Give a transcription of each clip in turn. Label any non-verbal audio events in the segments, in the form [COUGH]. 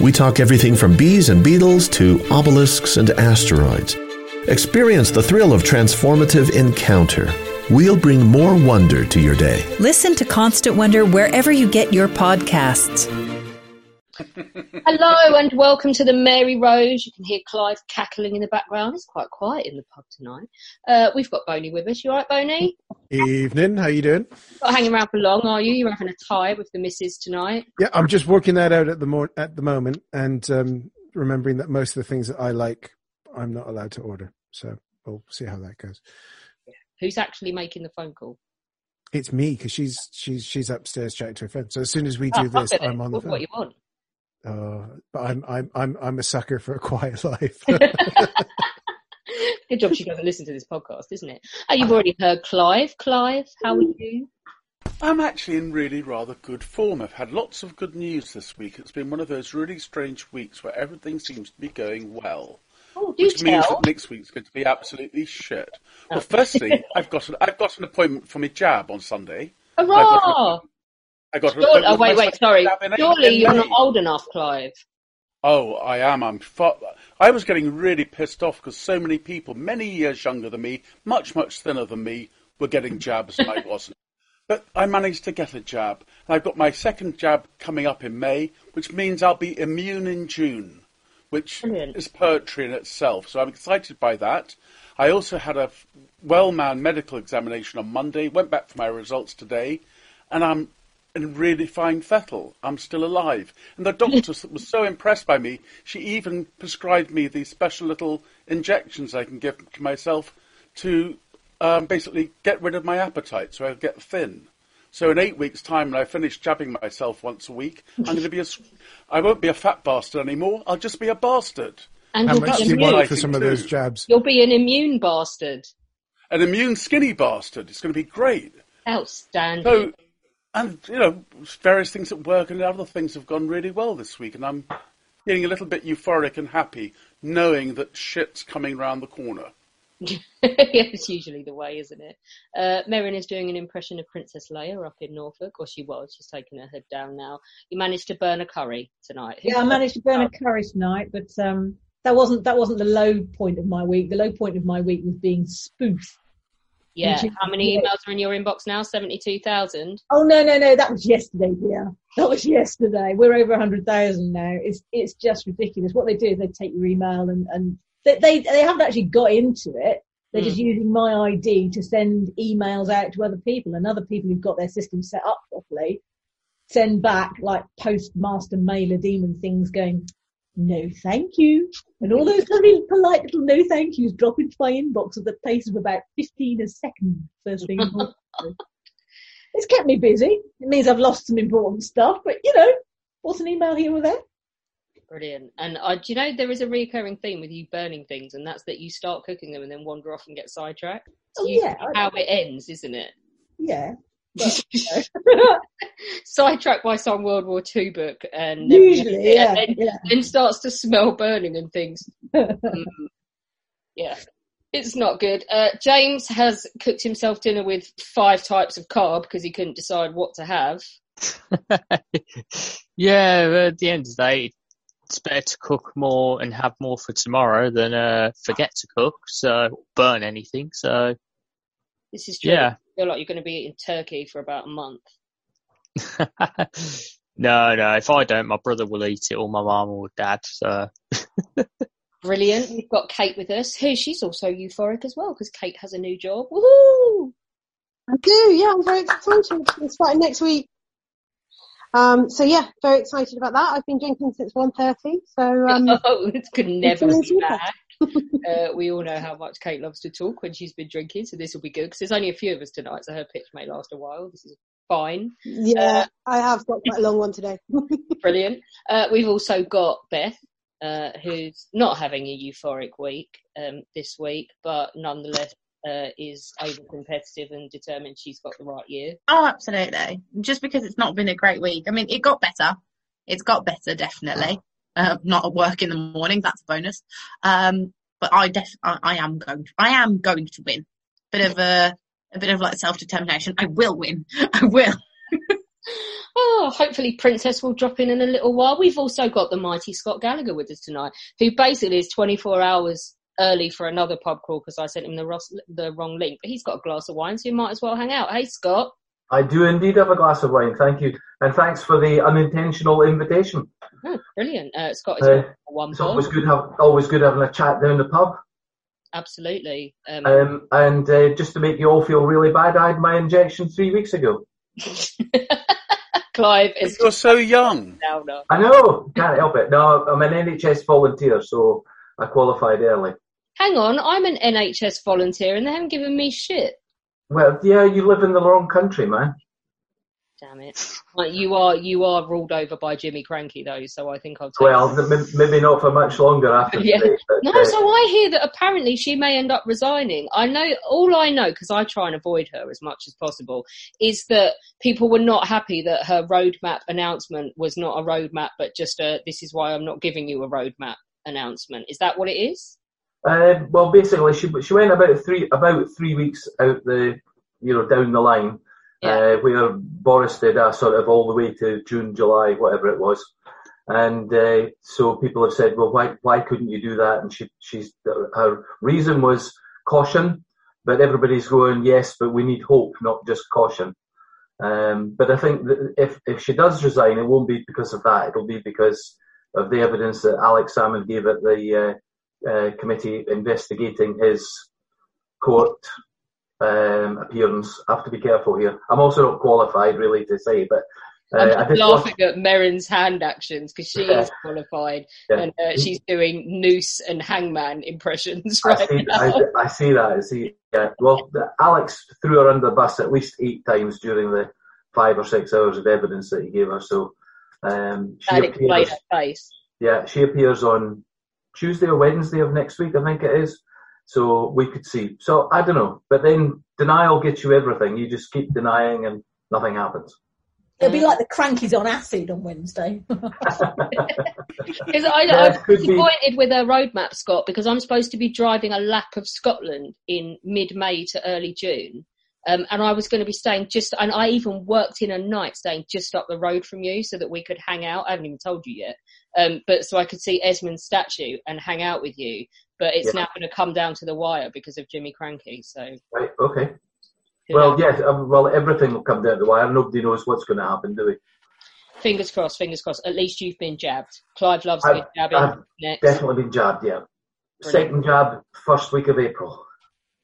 we talk everything from bees and beetles to obelisks and asteroids. Experience the thrill of transformative encounter. We'll bring more wonder to your day. Listen to Constant Wonder wherever you get your podcasts. Hello and welcome to the Mary Rose. You can hear Clive cackling in the background. It's quite quiet in the pub tonight. Uh, we've got Boney with us. You all right, Boney? Evening. How you doing? Not hanging around for long, are you? You're having a tie with the missus tonight. Yeah, I'm just working that out at the mo- at the moment, and um, remembering that most of the things that I like, I'm not allowed to order. So we'll see how that goes. Who's actually making the phone call? It's me because she's she's she's upstairs chatting to her friend. So as soon as we Oh, do fuck this. I'm on the phone. what you want? Uh, but I'm I'm I'm I'm a sucker for a quiet [LAUGHS] life. Good job she doesn't listen to this podcast, isn't it? Oh, you've already heard Clive. Clive, how are you? I'm actually in really rather good form. I've had lots of good news this week. It's been one of those really strange weeks where everything seems to be going well. Oh, do Which means that next week's going to be absolutely shit. Well, firstly, I've got an, I've got an appointment for my jab on Sunday. Hurrah! I got Surely- oh, wait, wait, sorry. Surely you're May. not old enough, Clive. Oh, I am. I'm. Fu- I was getting really pissed off because so many people, many years younger than me, much much thinner than me, were getting jabs and I [LAUGHS] wasn't. But I managed to get a jab, and I've got my second jab coming up in May, which means I'll be immune in June, which Brilliant. is poetry in itself. So I'm excited by that. I also had a well-manned medical examination on Monday. Went back for my results today, and I'm in really fine fettle. I'm still alive. And the doctor was so impressed by me, she even prescribed me these special little injections I can give to myself to um, basically get rid of my appetite so I get thin. So in eight weeks' time, when I finish jabbing myself once a week, I'm going to be a. s- I won't be a fat bastard anymore. I'll just be a bastard. And How you'll much be do you immune. want for Exciting some of those jabs? You'll be an immune bastard. An immune skinny bastard. It's going to be great. Outstanding. So, and you know, various things at work and other things have gone really well this week, and I'm feeling a little bit euphoric and happy, knowing that shit's coming round the corner. [LAUGHS] yeah, it's usually the way, isn't it? Uh, Merrin is doing an impression of Princess Leia up in Norfolk, or she was. She's taken her head down now. You managed to burn a curry tonight. Who Yeah, I managed to burn a curry tonight, but um, that wasn't that wasn't the low point of my week. The low point of my week was being spoofed. Yeah. How many emails are in your inbox now? Seventy-two thousand. Oh no, no, no, that was yesterday, dear. That was yesterday. We're over a hundred thousand now. It's it's just ridiculous. What they do is they take your email and and they they, they haven't actually got into it. They're just hmm. using my ID to send emails out to other people, and other people who've got their system set up properly send back like postmaster mailer daemon things going, no thank you. And all those lovely polite little no thank yous drop into my inbox at the pace of about 15 a second first thing in the morning. [LAUGHS] It's kept me busy. It means I've lost some important stuff, but you know, what's an email here or there? Brilliant. And uh, do you know there is a recurring theme with you burning things, and that's that you start cooking them and then wander off and get sidetracked. It's Oh, yeah, how it ends, isn't it? Yeah. But, [LAUGHS] you know. [LAUGHS] Sidetracked by some World War II book, and Usually, yeah, and then, yeah. then starts to smell burning and things. [LAUGHS] Mm, yeah, it's not good. Uh, James has cooked himself dinner with five types of carb because he couldn't decide what to have. yeah, but at the end of the day, it's better to cook more and have more for tomorrow than uh, forget to cook, so burn anything. So This is true. Yeah. I feel like you're going to be eating turkey for about a month. [LAUGHS] no, no, if I don't, my brother will eat it, or my mum or dad. So [LAUGHS] Brilliant. We've got Kate with us, who she's also euphoric as well because Kate has a new job. Woohoo! I do, yeah, I'm very excited. It's starting next week. Um, so yeah, very excited about that. I've been drinking since 1.30, so um, [LAUGHS] oh, it could never be super. bad. [LAUGHS] uh, we all know how much Kate loves to talk when she's been drinking, so this will be good because there's only a few of us tonight, so her pitch may last a while. This is fine. yeah, Uh, I have got quite a long one today. [LAUGHS] Brilliant. Uh, we've also got Beth, uh, who's not having a euphoric week um, this week, but nonetheless uh, is over competitive and determined she's got the right year. Oh, absolutely. Just because it's not been a great week. I mean, it got better. It's got better, definitely. Uh, not at work in the morning. That's a bonus. Um, but I def, I, I am going to, I am going to win. Bit of a, a bit of like self-determination. I will win. [LAUGHS] I will. [LAUGHS] Oh, hopefully Princess will drop in in a little while. We've also got the mighty Scott Gallagher with us tonight, who basically is 24 hours early for another pub crawl because I sent him the, Ross, the wrong link. But he's got a glass of wine, so you might as well hang out. Hey, Scott. I do indeed have a glass of wine, thank you. And thanks for the unintentional invitation. Oh, brilliant. Uh, Scott is Uh, one It's always good have always good having a chat down the pub. Absolutely. Um, Um, and uh, just to make you all feel really bad, I had my injection three weeks ago. [LAUGHS] Clive is You're so young. now now. I know, can't help it. No, I'm an NHS volunteer, so I qualified early. Hang on, I'm an NHS volunteer and they haven't given me shit. Well, yeah, you live in the wrong country, man. Damn it. Like, you are you are ruled over by Jimmy Krankie though, so I think I'll Well, m- maybe not for much longer after [LAUGHS] Yeah. today. But, No, uh, so I hear that apparently she may end up resigning. I know, all I know, because I try and avoid her as much as possible, is that people were not happy that her roadmap announcement was not a roadmap, but just a, this is why I'm not giving you a roadmap announcement. Is that what it is? Uh, well, basically, she she went about three about three weeks out the you know down the line, uh, where Boris did sort of all the way to June, July, whatever it was, and uh, so people have said, well, why why couldn't you do that? And she she's her reason was caution, but everybody's going yes, but we need hope, not just caution. Um, but I think that if if she does resign, it won't be because of that. It'll be because of the evidence that Alex Salmond gave at the uh, uh, committee investigating his court um, appearance. I have to be careful here. I'm also not qualified really to say, but uh, I'm I just laughing watch- at Merrin's hand actions because she is qualified Yeah. and uh, she's doing noose and hangman impressions [LAUGHS] I right see, now. I, I see that. I see. Yeah. Well, the- Alex threw her under the bus at least eight times during the five or six hours of evidence that he gave her. So um, she That appears. her face. Yeah, she appears on Tuesday or Wednesday of next week, I think it is. So we could see. So I don't know. But then denial gets you everything. You just keep denying and nothing happens. It'll be like the Krankies on acid on Wednesday. [LAUGHS] Because I, Yeah, I it was be. disappointed with her roadmap, Scott, because I'm supposed to be driving a lap of Scotland in mid-May to early June. Um, and I was going to be staying just, and I even worked in a night staying just up the road from you so that we could hang out. I haven't even told you yet. Um, but so I could see Esmond's statue and hang out with you. But it's Yeah. now going to come down to the wire because of Jimmy Krankie. So Right. Okay. Well, yes. um, Well, everything will come down to the wire. Nobody knows what's going to happen, do we? fingers crossed, fingers crossed. At least you've been jabbed. Clive loves I've- jabbing. I've Next. Definitely been jabbed. Yeah. Brilliant. Second jab, first week of April.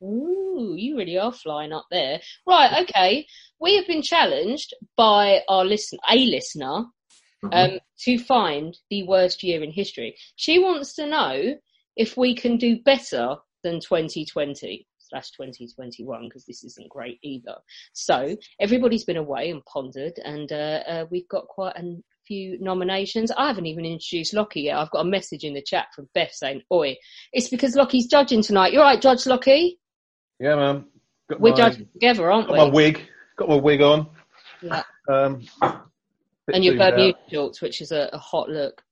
Ooh, you really are flying up there. Right, okay. We have been challenged by our listen a listener Mhm. um, to find the worst year in history. She wants to know if we can do better than 2020 slash 2021 because this isn't great either. So everybody's been away and pondered, and uh, uh, we've got quite a few nominations. I haven't even introduced Lockie yet. I've got a message in the chat from Beth saying, "Oi, it's because Lockie's judging tonight. You're right, Judge Lockie. Yeah, man. We're my, judging together, aren't we? got we? my wig. Got my wig on. Yeah. Um, And your. Bermuda shorts, which is a, a hot look.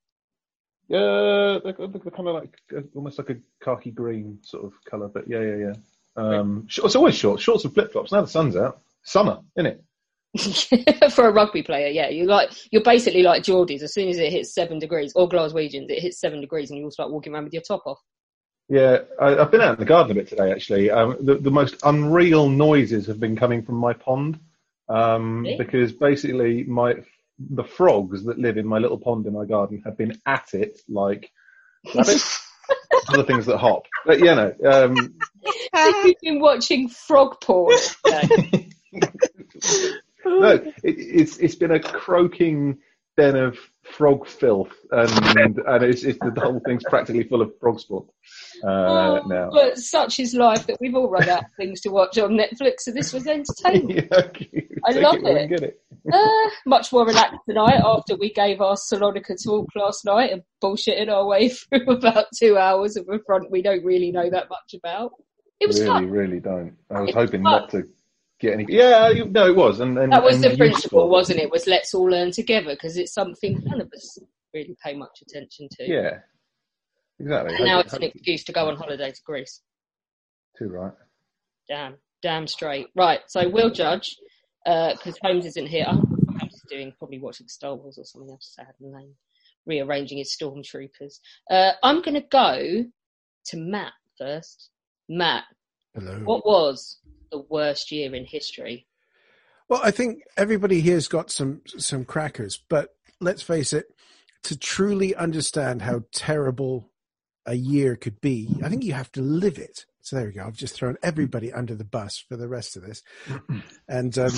Yeah, they're, they're kind of like uh, almost like a khaki green sort of colour, but yeah, yeah, yeah. Um, sh- it's always shorts, shorts and flip flops. Now the sun's out, summer, isn't it? [LAUGHS] For a rugby player, yeah, you like you're basically like Geordies. As soon as it hits seven degrees, or Glaswegians, it hits seven degrees, and you all start walking around with your top off. Yeah, I, I've been out in the garden a bit today. Actually, um, the, the most unreal noises have been coming from my pond um, Really? because basically my the frogs that live in my little pond in my garden have been at it like rabbits. [LAUGHS] other things that hop. But you know, um, You've been watching frog porn. [LAUGHS] no, it, it's it's been a croaking den of frog filth, and [LAUGHS] and it's, it's the whole thing's practically full of frog sport uh, Oh, now. But such is life that we've all run out of [LAUGHS] things to watch on Netflix, so this was entertaining. [LAUGHS] I Take love it it. get it. Uh, much more relaxed tonight after we gave our Salonica talk last night and bullshitted our way through about two hours of a front we don't really know that much about. It was really, fun. really don't. I was It hoping fun. not to get any. Yeah, no, it was, and, and That was and the useful. principle, wasn't it? Was let's all learn together because it's something none of us really pay much attention to. Yeah, exactly. And now it's an excuse to go on holiday to Greece. Too right. Damn, damn straight. Right, so we'll judge because Holmes isn't here. Oh, Holmes is doing probably watching Star Wars or something else sad and then rearranging his stormtroopers. Uh, I'm going to go to Matt first. Matt, Hello. what was the worst year in history? Well, I think everybody here's got some some crackers, but let's face it, to truly understand how terrible a year could be, I think you have to live it. So there we go. I've just thrown everybody under the bus for the rest of this, [CLEARS THROAT] and um,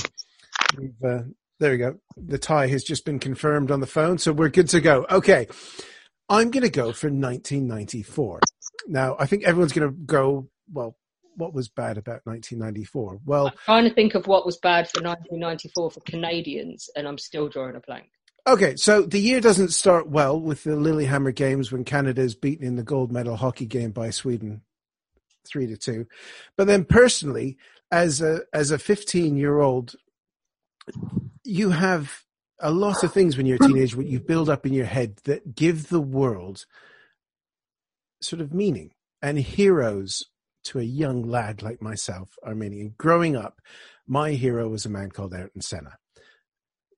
we've, uh, there we go. The tie has just been confirmed on the phone, so we're good to go. Okay, I'm going to go for 1994. Now, I think everyone's going to go. Well, what was bad about 1994? Well. I'm trying to think of what was bad for 1994 for Canadians, and I'm still drawing a blank. Okay, so the year doesn't start well with the Lillehammer games when Canada is beaten in the gold medal hockey game by Sweden, three to two. But then, personally, as a as a fifteen year old, you have a lot of things when you're a teenager what you build up in your head that give the world sort of meaning and heroes to a young lad like myself, Armenian. Growing up, my hero was a man called Ayrton Senna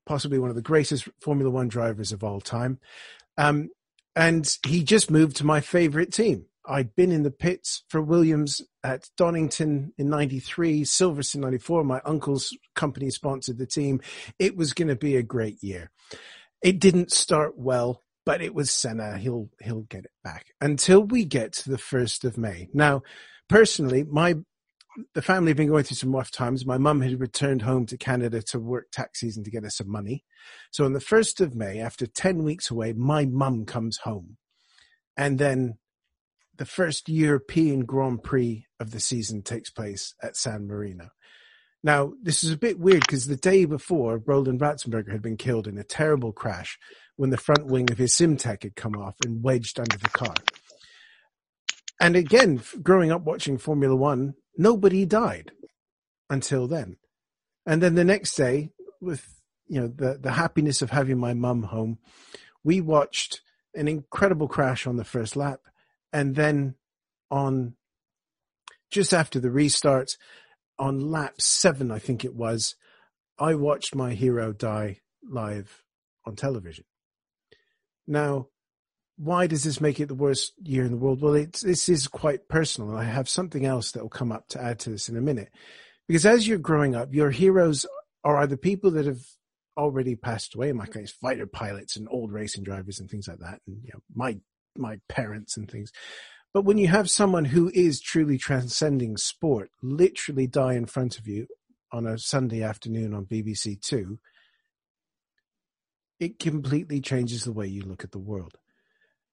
possibly one of the greatest Formula One drivers of all time. Um, and he just moved to my favorite team. I'd been in the pits for Williams at Donington in 93, Silverstone 94. My uncle's company sponsored the team. It was going to be a great year. It didn't start well, but it was Senna. He'll, he'll get it back until we get to the 1st of May. Now, personally, my the family have been going through some rough times. My mum had returned home to Canada to work tax season to get us some money. So on the 1st of May, after 10 weeks away, my mum comes home. And then the first European Grand Prix of the season takes place at San Marino. Now, this is a bit weird because the day before, Roland Ratzenberger had been killed in a terrible crash when the front wing of his Simtek had come off and wedged under the car. And again, growing up watching Formula One, nobody died until then. And then the next day, with you know the the happiness of having my mum home, we watched an incredible crash on the first lap, and then on just after the restart, on lap seven, I think it was, I watched my hero die live on television. Now, why does this make it the worst year in the world? Well, it's, this is quite personal, I have something else that will come up to add to this in a minute. Because as you're growing up, your heroes are either people that have already passed away, in my case, fighter pilots and old racing drivers and things like that, and you know, my my parents and things. But when you have someone who is truly transcending sport, literally die in front of you on a Sunday afternoon on BBC Two, it completely changes the way you look at the world.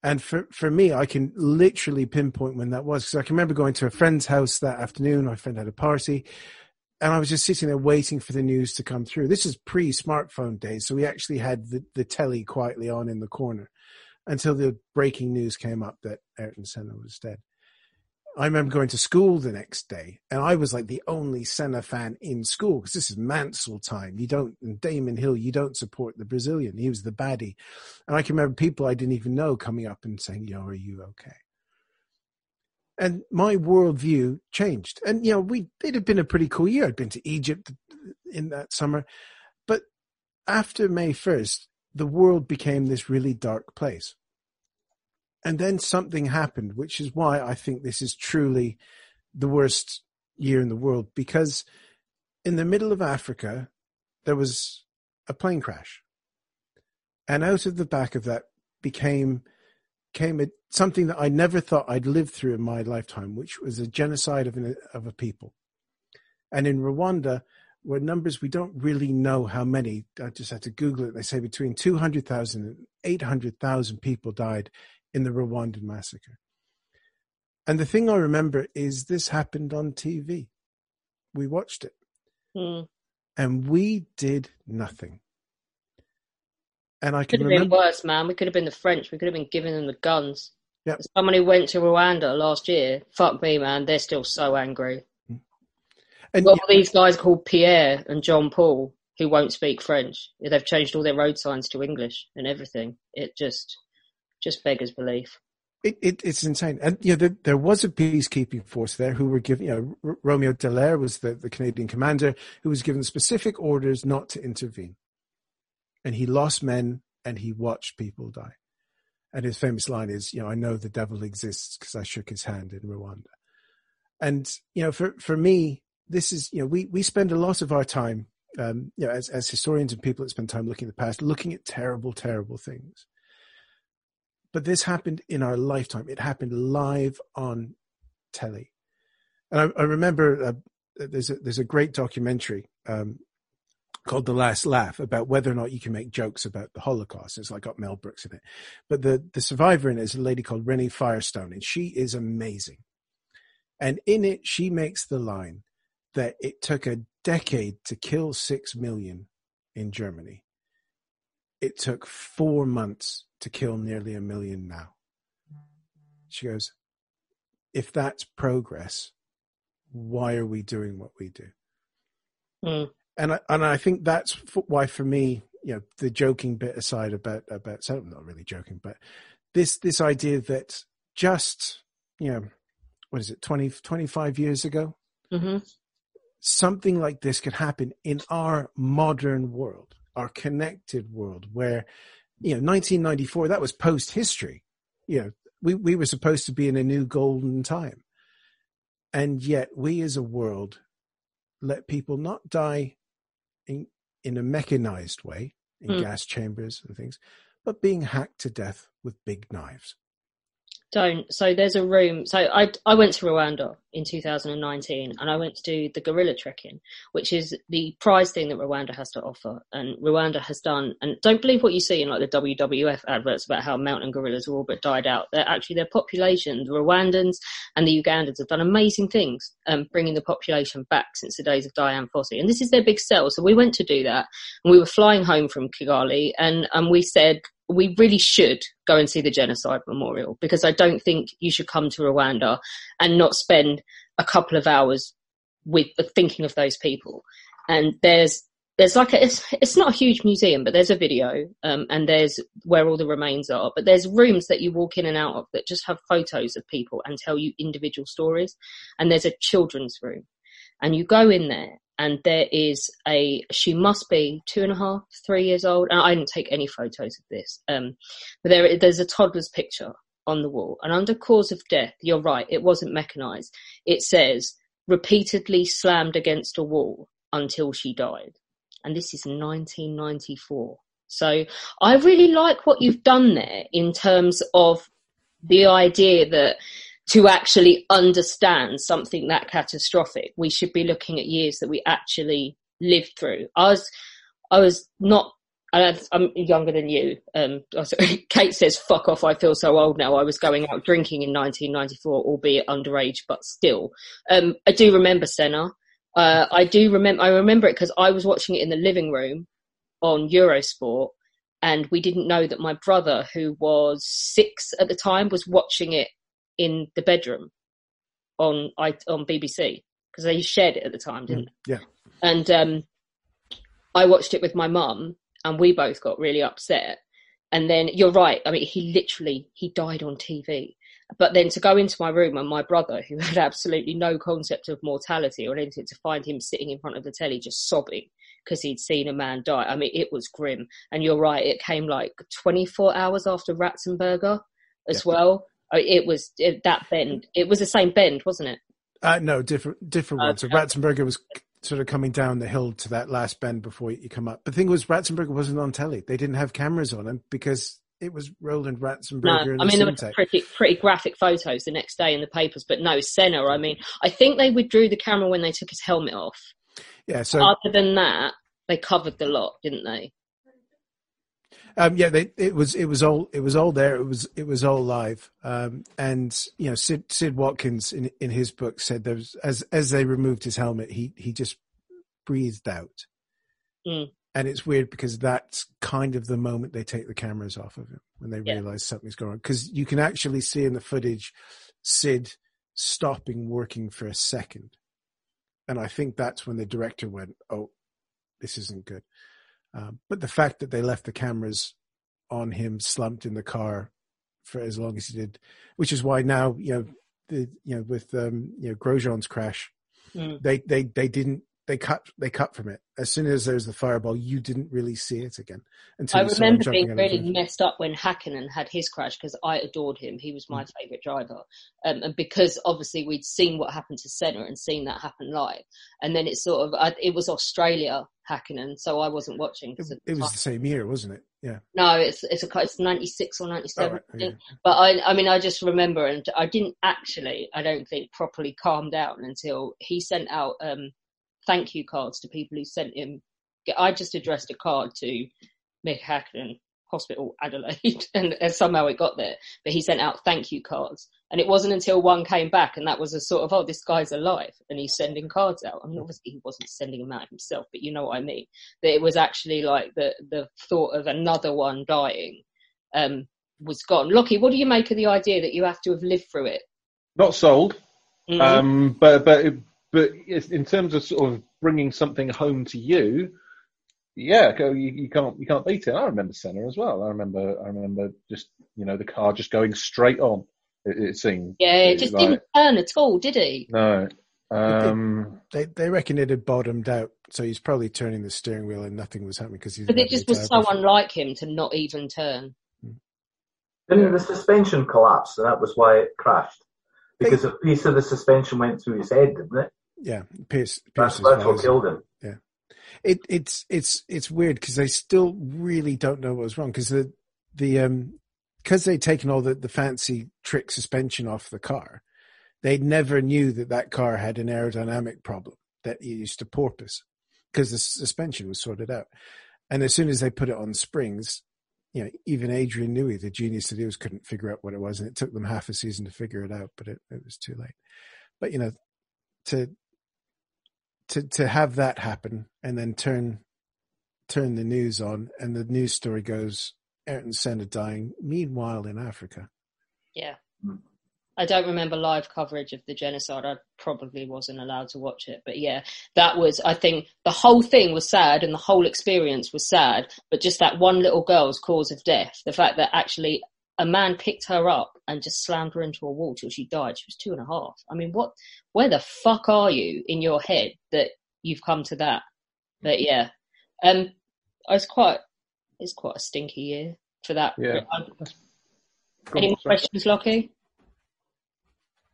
And for, for me, I can literally pinpoint when that was because I can remember going to a friend's house that afternoon. My friend had a party and I was just sitting there waiting for the news to come through. This is pre smartphone days. So we actually had the, the telly quietly on in the corner until the breaking news came up that Ayrton Senna was dead. I remember going to school the next day, and I was like the only Senna fan in school because this is Mansell time. You don't, Damon Hill, you don't support the Brazilian. He was the baddie. And I can remember people I didn't even know coming up and saying, Yo, are you okay? And my worldview changed. And, you know, we, it had been a pretty cool year. I'd been to Egypt in that summer. But after May 1st, the world became this really dark place. And then something happened, which is why I think this is truly the worst year in the world. Because in the middle of Africa, there was a plane crash. And out of the back of that became came a, something that I never thought I'd live through in my lifetime, which was a genocide of, an, of a people. And in Rwanda, were numbers we don't really know how many. I just had to Google it. They say between 200,000 and 800,000 people died in the Rwandan massacre. And the thing I remember is this happened on TV. We watched it. Mm. And we did nothing. And I Could have been worse, man. We could have been the French. We could have been giving them the guns. Yep. Someone who went to Rwanda last year, fuck me, man. They're still so angry. And Well, these guys called Pierre and John Paul who won't speak French. They've changed all their road signs to English and everything. It just, just beggars belief. It, it, it's insane. And you know, there, there was a peacekeeping force there who were given, you know, Romeo Dallaire was the, the Canadian commander who was given specific orders not to intervene. And he lost men and he watched people die. And his famous line is, you know, I know the devil exists because I shook his hand in Rwanda. And, you know, for, for me, this is, you know, we, we spend a lot of our time, um, you know, as, as historians and people that spend time looking at the past, looking at terrible, terrible things but this happened in our lifetime. It happened live on telly, and I, I remember uh, there's a, there's a great documentary um, called The Last Laugh about whether or not you can make jokes about the Holocaust. It's like got Mel Brooks in it, but the the survivor in it is a lady called Renee Firestone, and she is amazing. And in it, she makes the line that it took a decade to kill six million in Germany. It took four months to kill nearly a million now. She goes, if that's progress, why are we doing what we do? Mm. And I, and I think that's why for me, you know, the joking bit aside about, about, so I'm not really joking, but this, this idea that just, you know, what is it, 20, 25 years ago, hmm something like this could happen in our modern world, our connected world, where, you know, 1994, that was post history. You know, we, we were supposed to be in a new golden time. And yet we as a world let people not die in, in a mechanized way, in Mm. gas chambers and things, but being hacked to death with big knives. Don't. So there's a room. So I I went to Rwanda in 2019, and I went to do the gorilla trekking, which is the prize thing that Rwanda has to offer. And Rwanda has done. And don't believe what you see in like the WWF adverts about how mountain gorillas are all but died out. They're actually their population, the Rwandans and the Ugandans have done amazing things, um, bringing the population back since the days of Dian Fossey. And this is their big sell. So we went to do that, and we were flying home from Kigali, and and we said we really should go and see the genocide memorial because I don't think you should come to Rwanda and not spend a couple of hours with thinking of those people. And there's there's like a, it's it's not a huge museum, but there's a video, um, and there's where all the remains are. But there's rooms that you walk in and out of that just have photos of people and tell you individual stories. And there's a children's room, and you go in there, and there is a she must be two and a half, three years old. And I didn't take any photos of this, um, but there there's a toddler's picture on the wall, and under cause of death, you're right, it wasn't mechanized. It says repeatedly slammed against a wall until she died, and this is 1994. So I really like what you've done there in terms of the idea that to actually understand something that catastrophic, we should be looking at years that we actually lived through. I was, I was not. I'm younger than you. Um, [LAUGHS] Kate says, "Fuck off! I feel so old now." I was going out drinking in 1994, albeit underage, but still. Um, I do remember Senna. Uh, I do remember. I remember it because I was watching it in the living room on Eurosport, and we didn't know that my brother, who was six at the time, was watching it in the bedroom on I, on BBC because they shared it at the time, didn't Yeah. they? And um, I watched it with my mum, and we both got really upset. And then you're right. I mean, he literally he died on TV. But then to go into my room and my brother, who [LAUGHS] had absolutely no concept of mortality or anything, to find him sitting in front of the telly just sobbing because he'd seen a man die. I mean, it was grim. And you're right, it came like 24 hours after Ratzenberger as well. Uh, It was it, that bend. It was the same bend, wasn't it? Uh, no, different different one. So. Ratzenberger was sort of coming down the hill to that last bend before you come up. But the thing was, Ratzenberger wasn't on telly. They didn't have cameras on him because it was Roland No, Ratzenberger and I mean there were pretty pretty graphic photos the next day in the papers, but no Senna. I mean, I think they withdrew the camera when they took his helmet off. Yeah, so Other than that, they covered the lot, didn't they? Um, yeah, they, it was it was all it was all there. It was it was all live. Um, and you know, Sid Sid Watkins in in his book said there was as as they removed his helmet, he he just breathed out. Mm. And it's weird because that's kind of the moment they take the cameras off of him when they Yeah. realize something's going on. Because you can actually see in the footage Sid stopping working for a second, and I think that's when the director went, "Oh, this isn't good." Um, but the fact that they left the cameras on him slumped in the car for as long as he did, which is why now you know the you know with um, you know Grosjean's crash, Mm. they they they didn't they cut they cut from it as soon as there was the fireball. You didn't really see it again until I you saw him remember being out of the really messed up when Hakkinen had his crash because I adored him. He was Mm. my favourite driver. Um, and because obviously we'd seen what happened to Senna and seen that happen live. And then it's sort of, I, it was Australia Hakkinen, so I wasn't watching. It, it was the same year, wasn't it? Yeah. No, it's it's a it's ninety six or ninety seven. Oh, right, yeah. But I I mean I just remember and I didn't actually I don't think properly calm down until he sent out um thank you cards to people who sent him. I just addressed a card to Mika Hakkinen Hospital Adelaide [LAUGHS] and, and somehow it got there. But he sent out thank you cards and it wasn't until one came back and that was a sort of oh this guy's alive and he's sending cards out. I mean obviously he wasn't sending them out himself, but you know what I mean. That it was actually like the the thought of another one dying um, was gone. Lockie, what do you make of the idea that you have to have lived through it? Not sold. Mhm. Um, but but but in terms of sort of bringing something home to you, yeah, you, you can't you can't beat it. I remember Senna as well. I remember I remember just you know the car just going straight on. It, it seemed. yeah, it just like- didn't turn at all, did he? No. Um, They they reckon it had bottomed out, so he's probably turning the steering wheel and nothing was happening because he's. Because it just was so before. unlike him to not even turn. Didn't the suspension collapse and that was why it crashed? Because a piece of the suspension went through his head, didn't it? Yeah, Pierce. That's, Pierce's that's what killed him. Yeah, it it's it's it's weird because they still really don't know what was wrong because the the um because they'd taken all the the fancy trick suspension off the car, they never knew that that car had an aerodynamic problem that used to porpoise because the suspension was sorted out, and as soon as they put it on springs. You know, even Adrian Newey, the genius that he was, couldn't figure out what it was, and it took them half a season to figure it out. But it, it was too late. But you know, to to to have that happen and then turn turn the news on and the news story goes Ayrton Senna dying. Meanwhile, in Africa, Yeah. Hmm. I don't remember live coverage of the genocide. I probably wasn't allowed to watch it. But yeah, that was, I think the whole thing was sad and the whole experience was sad. But just that one little girl's cause of death, the fact that actually a man picked her up and just slammed her into a wall till she died. She was two and a half. I mean, what, where the fuck are you in your head that you've come to that? But yeah, um, it's quite, it's quite a stinky year for that. Yeah. Any more questions, Lockie?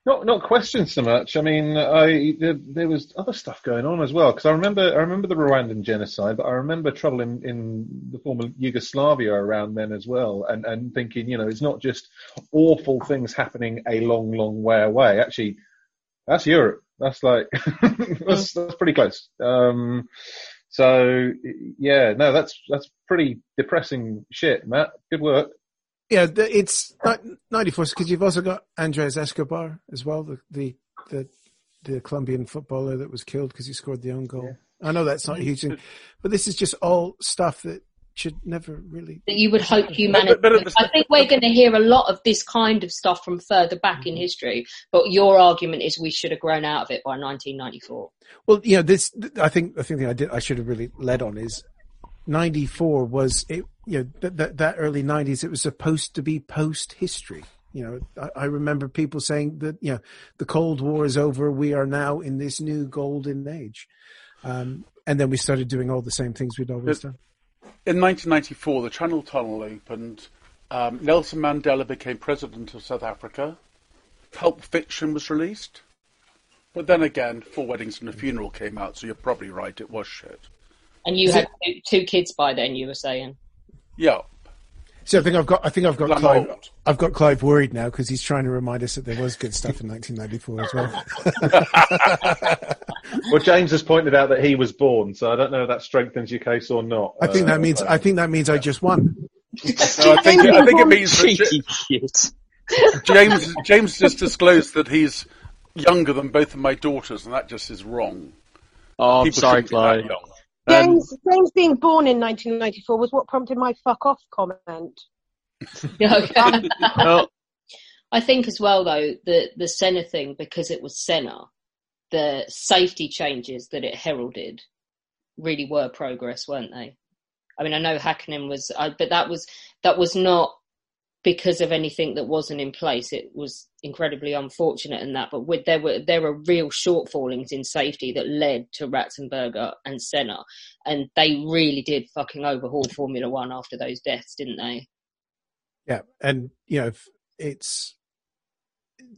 Not not questions so much. I mean, I there, there was other stuff going on as well because I remember I remember the Rwandan genocide, but I remember trouble in, in the former Yugoslavia around then as well, and and thinking, you know, it's not just awful things happening a long, long way away. Actually, that's Europe. That's like [LAUGHS] that's that's pretty close. Um, so yeah, no, that's that's pretty depressing shit, Matt. Good work. Yeah, the, it's not ninety four because you've also got Andres Escobar as well, the the the, the Colombian footballer that was killed because he scored the own goal. I know that's not huge but this is just all stuff that should never really. that you would hope humanity. But- but it I think we're going to hear a lot of this kind of stuff from further back Mm-hmm. in history, but your argument is we should have grown out of it by 1994. Well, you know, this I think I think the I did I should have really led on is ninety four was it you know that, that that early nineties it was supposed to be post history. You know, I, I remember people saying that you know the Cold War is over. We are now in this new golden age, um, and then we started doing all the same things we'd always done. In 1994, the Channel Tunnel opened. Um, Nelson Mandela became president of South Africa. Pulp Fiction was released. But then again, Four Weddings and a Funeral came out, so you're probably right, it was shit. And you Is had two, two kids by then, you were saying. Yeah. So I think I've got I think I've got I'm Clive old. I've got Clive worried now because he's trying to remind us that there was good stuff in 1994 as well. [LAUGHS] Well, James has pointed out that he was born, so I don't know if that strengthens your case or not. I think Uh, that means I think that means I just won. No, I think I think it means that Cheeky shit. James James just disclosed that he's younger than both of my daughters, and that just is wrong. Oh, I'm People sorry, shouldn't be that Clive. Young. Um, James, James being born in 1994 was what prompted my fuck off comment. [LAUGHS] Yeah, okay. well, I think as well though the the Senna thing because it was Senna, the safety changes that it heralded really were progress, weren't they? I mean, I know Hakkinen was, uh, but that was that was not because of anything that wasn't in place. It was incredibly unfortunate in that, but with, there were there were real shortfallings in safety that led to Ratzenberger and Senna, and they really did fucking overhaul Formula One after those deaths, didn't they? Yeah, and you know it's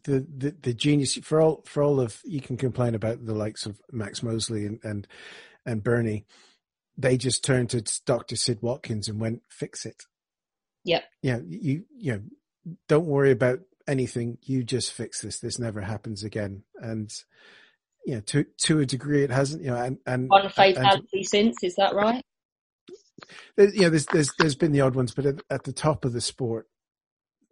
the, the the genius for all for all of you can complain about the likes of Max Mosley and and, and Bernie, they just turned to Doctor Sid Watkins and went fix it. Yep. Yeah, you you know don't worry about anything. You just fix this. This never happens again. And you know to to a degree it hasn't. You know and and One and- fatality since, is that right? you know, there's there's there's been the odd ones, but at, at the top of the sport,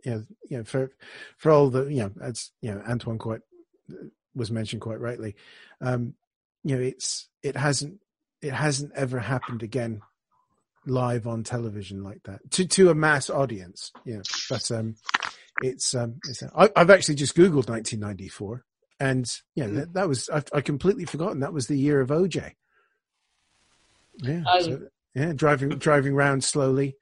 you know, you know, for for all the you know, as you know, Antoine quite was mentioned quite rightly, um, you know, it's it hasn't it hasn't ever happened again live on television like that to to a mass audience, Yeah. But um, it's um, it's I, I've actually just googled 1994, and you know, that, that was I, I completely forgotten that was the year of OJ. Yeah. Oh. so- yeah, driving driving round slowly.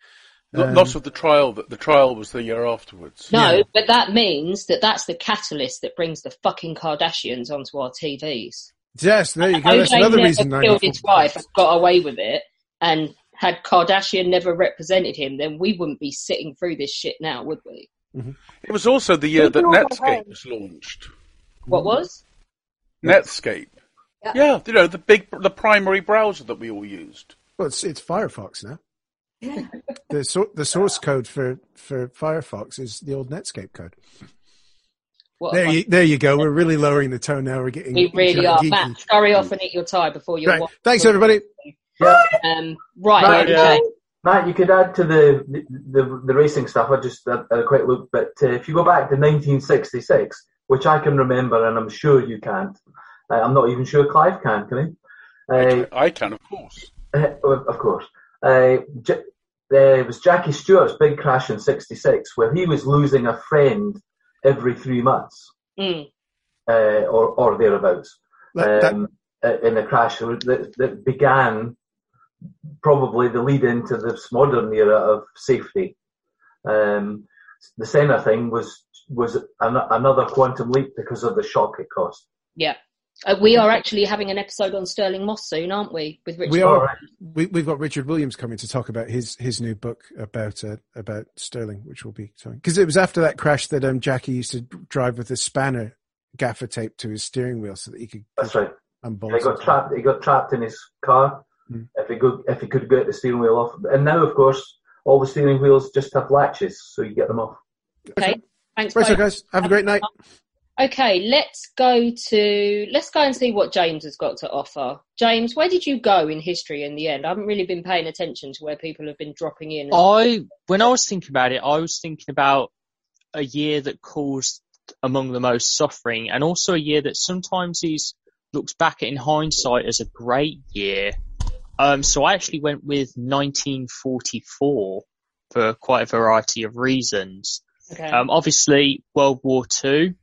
Not, Um, not of the trial. That the trial was the year afterwards. No, Yeah. but that means that that's the catalyst that brings the fucking Kardashians onto our TVs. yes, there you go. That's OJ another never reason. killed 94. his wife got away with it, and had Kardashian never represented him, then we wouldn't be sitting through this shit now, would we? Mm-hmm. It was also the uh, year that Netscape was launched. What was? Netscape. Yeah. Yeah, you know the big, the primary browser that we all used. Well, it's it's Firefox now. [LAUGHS] The sor- the source code for for Firefox is the old Netscape code. What There you there you go. We're really lowering the tone now. We're getting we really are. geeky. Matt, scurry off and eat your tie before you're. Right. Thanks everybody. Um, right. Matt, okay. Matt, you could add to the the, the, the racing stuff. I just had had a quick look, but uh, if you go back to 1966, which I can remember, and I'm sure you can't. Uh, I'm not even sure Clive can. Can he? Uh, I can, of course. Uh, of course. Uh, J- there was Jackie Stewart's big crash in '66, where he was losing a friend every three months, Mm. uh, or or thereabouts, That- that- um, in a crash that, that began probably the lead into this modern era of safety. Um, the Senna thing was was an, another quantum leap because of the shock it caused. Yeah. Uh, we are actually having an episode on Stirling Moss soon, aren't we? With Richard. We All are. right. We, we've got Richard Williams coming to talk about his his new book about uh, about Stirling, which will be because it was after that crash that um, Jackie used to drive with a spanner gaffer tape to his steering wheel so that he could That's right. unbolt. He got trapped. He got trapped in his car. Mm. If he could, if he could get the steering wheel off, and now of course all the steering wheels just have latches, so you get them off. Okay. Thanks. Right, so guys, have a great night. Okay, let's go to let's go and see what James has got to offer. James, where did you go in history in the end? I haven't really been paying attention to where people have been dropping in. I when I was thinking about it, I was thinking about a year that caused among the most suffering, and also a year that sometimes is looks back in hindsight as a great year. Um, so I actually went with 1944 for quite a variety of reasons. Okay. Um, obviously, World War Two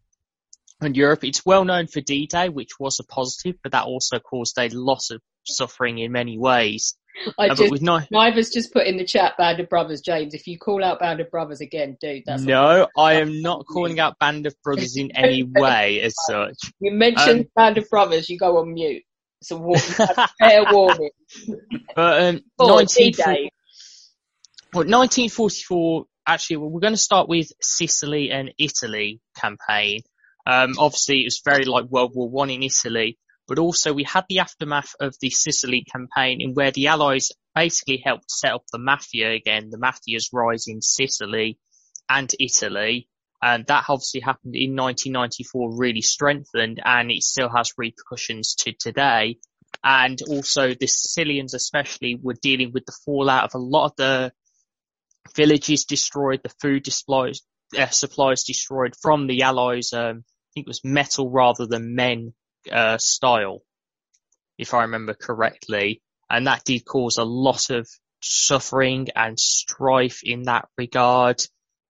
and Europe. It's well known for D-Day, which was a positive, but that also caused a lot of suffering in many ways. I Uh, just no, Niver's just put in the chat Band of Brothers, James. If you call out Band of Brothers again, dude, that's no, I am not calling out Band of Brothers in [LAUGHS] any way as such. you mentioned Um, Band of Brothers, you go on mute. It's a war- fair warning. [LAUGHS] But um, 19, well, 1944, actually, well, we're going to start with Sicily and Italy campaign. Um, obviously, it was very like World War One in Italy, but also we had the aftermath of the Sicily campaign in where the Allies basically helped set up the mafia again, the mafia's rise in Sicily and Italy. And that obviously happened in 1994, really strengthened, and it still has repercussions to today. And also the Sicilians especially were dealing with the fallout of a lot of the villages destroyed, the food supplies, uh, supplies destroyed from the Allies. Um, I think it was metal rather than men uh, style, if I remember correctly. And that did cause a lot of suffering and strife in that regard.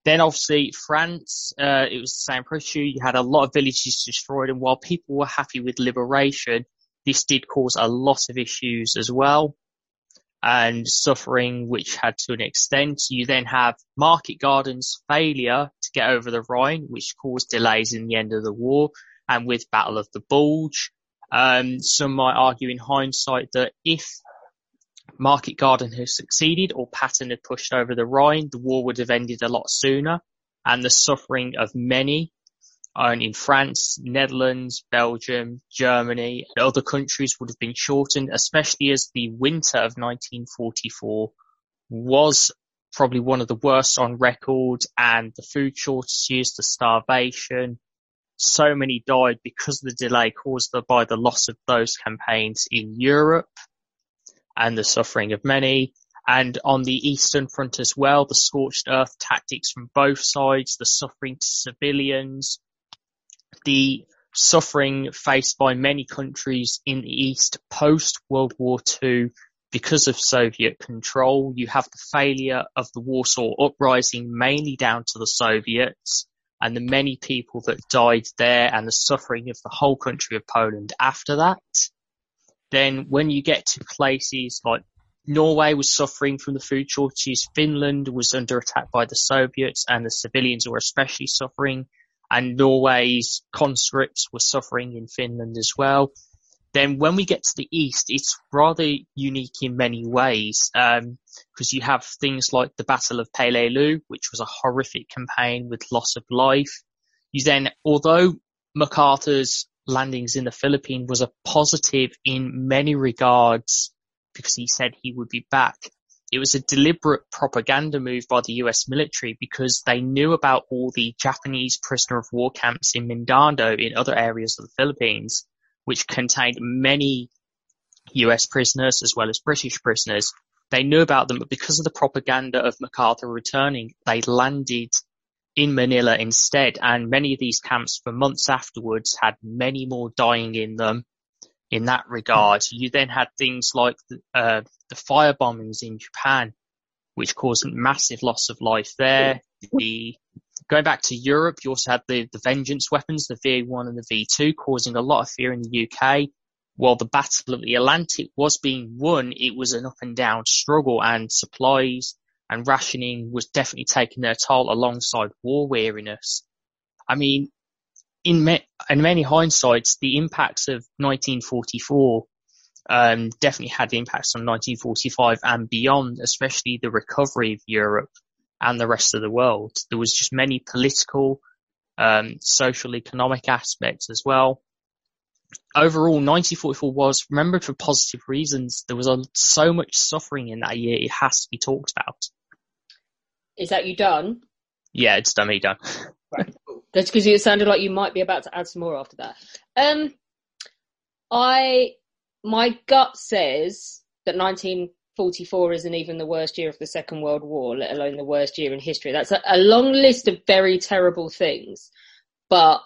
Then obviously France, uh, it was the same issue. You had a lot of villages destroyed and while people were happy with liberation, this did cause a lot of issues as well and suffering, which had to an extent. You then have Market Garden's failure to get over the Rhine, which caused delays in the end of the war and with Battle of the Bulge. Um, some might argue in hindsight that if Market Garden had succeeded or Patton had pushed over the Rhine, the war would have ended a lot sooner. And the suffering of many in France, Netherlands, Belgium, Germany and other countries would have been shortened, especially as the winter of 1944 was probably one of the worst on record and the food shortages, the starvation, so many died because of the delay caused by the loss of those campaigns in Europe and the suffering of many. And on the Eastern Front as well, the scorched earth tactics from both sides, the suffering to civilians, the suffering faced by many countries in the East post World War II because of Soviet control. You have the failure of the Warsaw Uprising mainly down to the Soviets and the many people that died there and the suffering of the whole country of Poland after that. Then when you get to places like Norway was suffering from the food shortages, Finland was under attack by the Soviets and the civilians were especially suffering and Norway's conscripts were suffering in Finland as well. Then when we get to the east, it's rather unique in many ways, because um, you have things like the Battle of Peleliu, which was a horrific campaign with loss of life. You then, although MacArthur's landings in the Philippines was a positive in many regards, because he said he would be back, it was a deliberate propaganda move by the US military because they knew about all the Japanese prisoner of war camps in Mindanao in other areas of the Philippines which contained many US prisoners as well as British prisoners. They knew about them, but because of the propaganda of MacArthur returning, they landed in Manila instead. And many of these camps for months afterwards had many more dying in them in that regard. You then had things like the, uh, the fire bombings in Japan, which caused massive loss of life there. The Going back to Europe, you also had the, the Vengeance weapons, the V1 and the V2, causing a lot of fear in the UK. While the Battle of the Atlantic was being won, it was an up and down struggle and supplies and rationing was definitely taking their toll alongside war weariness. I mean, in, me- in many hindsights, the impacts of 1944 um, definitely had impacts on 1945 and beyond, especially the recovery of Europe and the rest of the world. There was just many political, um, social, economic aspects as well. Overall, 1944 was remembered for positive reasons. There was a, so much suffering in that year; it has to be talked about. Is that you done? Yeah, it's done. Me done. Right. That's because it sounded like you might be about to add some more after that. Um, I my gut says that 19 44 isn't even the worst year of the Second World War, let alone the worst year in history. That's a, a long list of very terrible things. But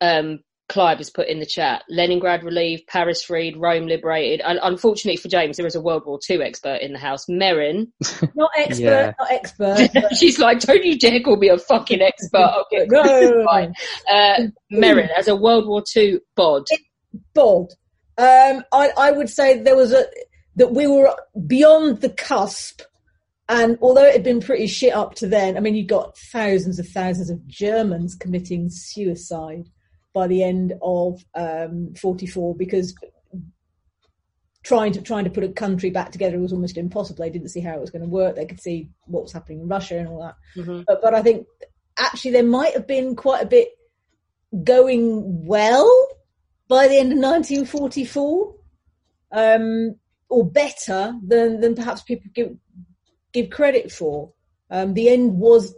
um, Clive has put in the chat Leningrad relieved, Paris freed, Rome liberated. And unfortunately for James, there is a World War II expert in the house. Merrin. [LAUGHS] Not expert, yeah. not expert. [LAUGHS] She's like, don't you dare call me a fucking expert. [LAUGHS] Okay, no, no, no, Uh, Merrin, as a World War II bod. Bod. Um, I, I would say there was a that we were beyond the cusp. And although it had been pretty shit up to then, I mean, you got thousands of thousands of Germans committing suicide by the end of um, 44 because trying to trying to put a country back together was almost impossible. They didn't see how it was going to work. They could see what was happening in Russia and all that. Mm-hmm. But, but I think actually there might have been quite a bit going well by the end of 1944, um, or better than, than perhaps people give, give credit for. Um, the end was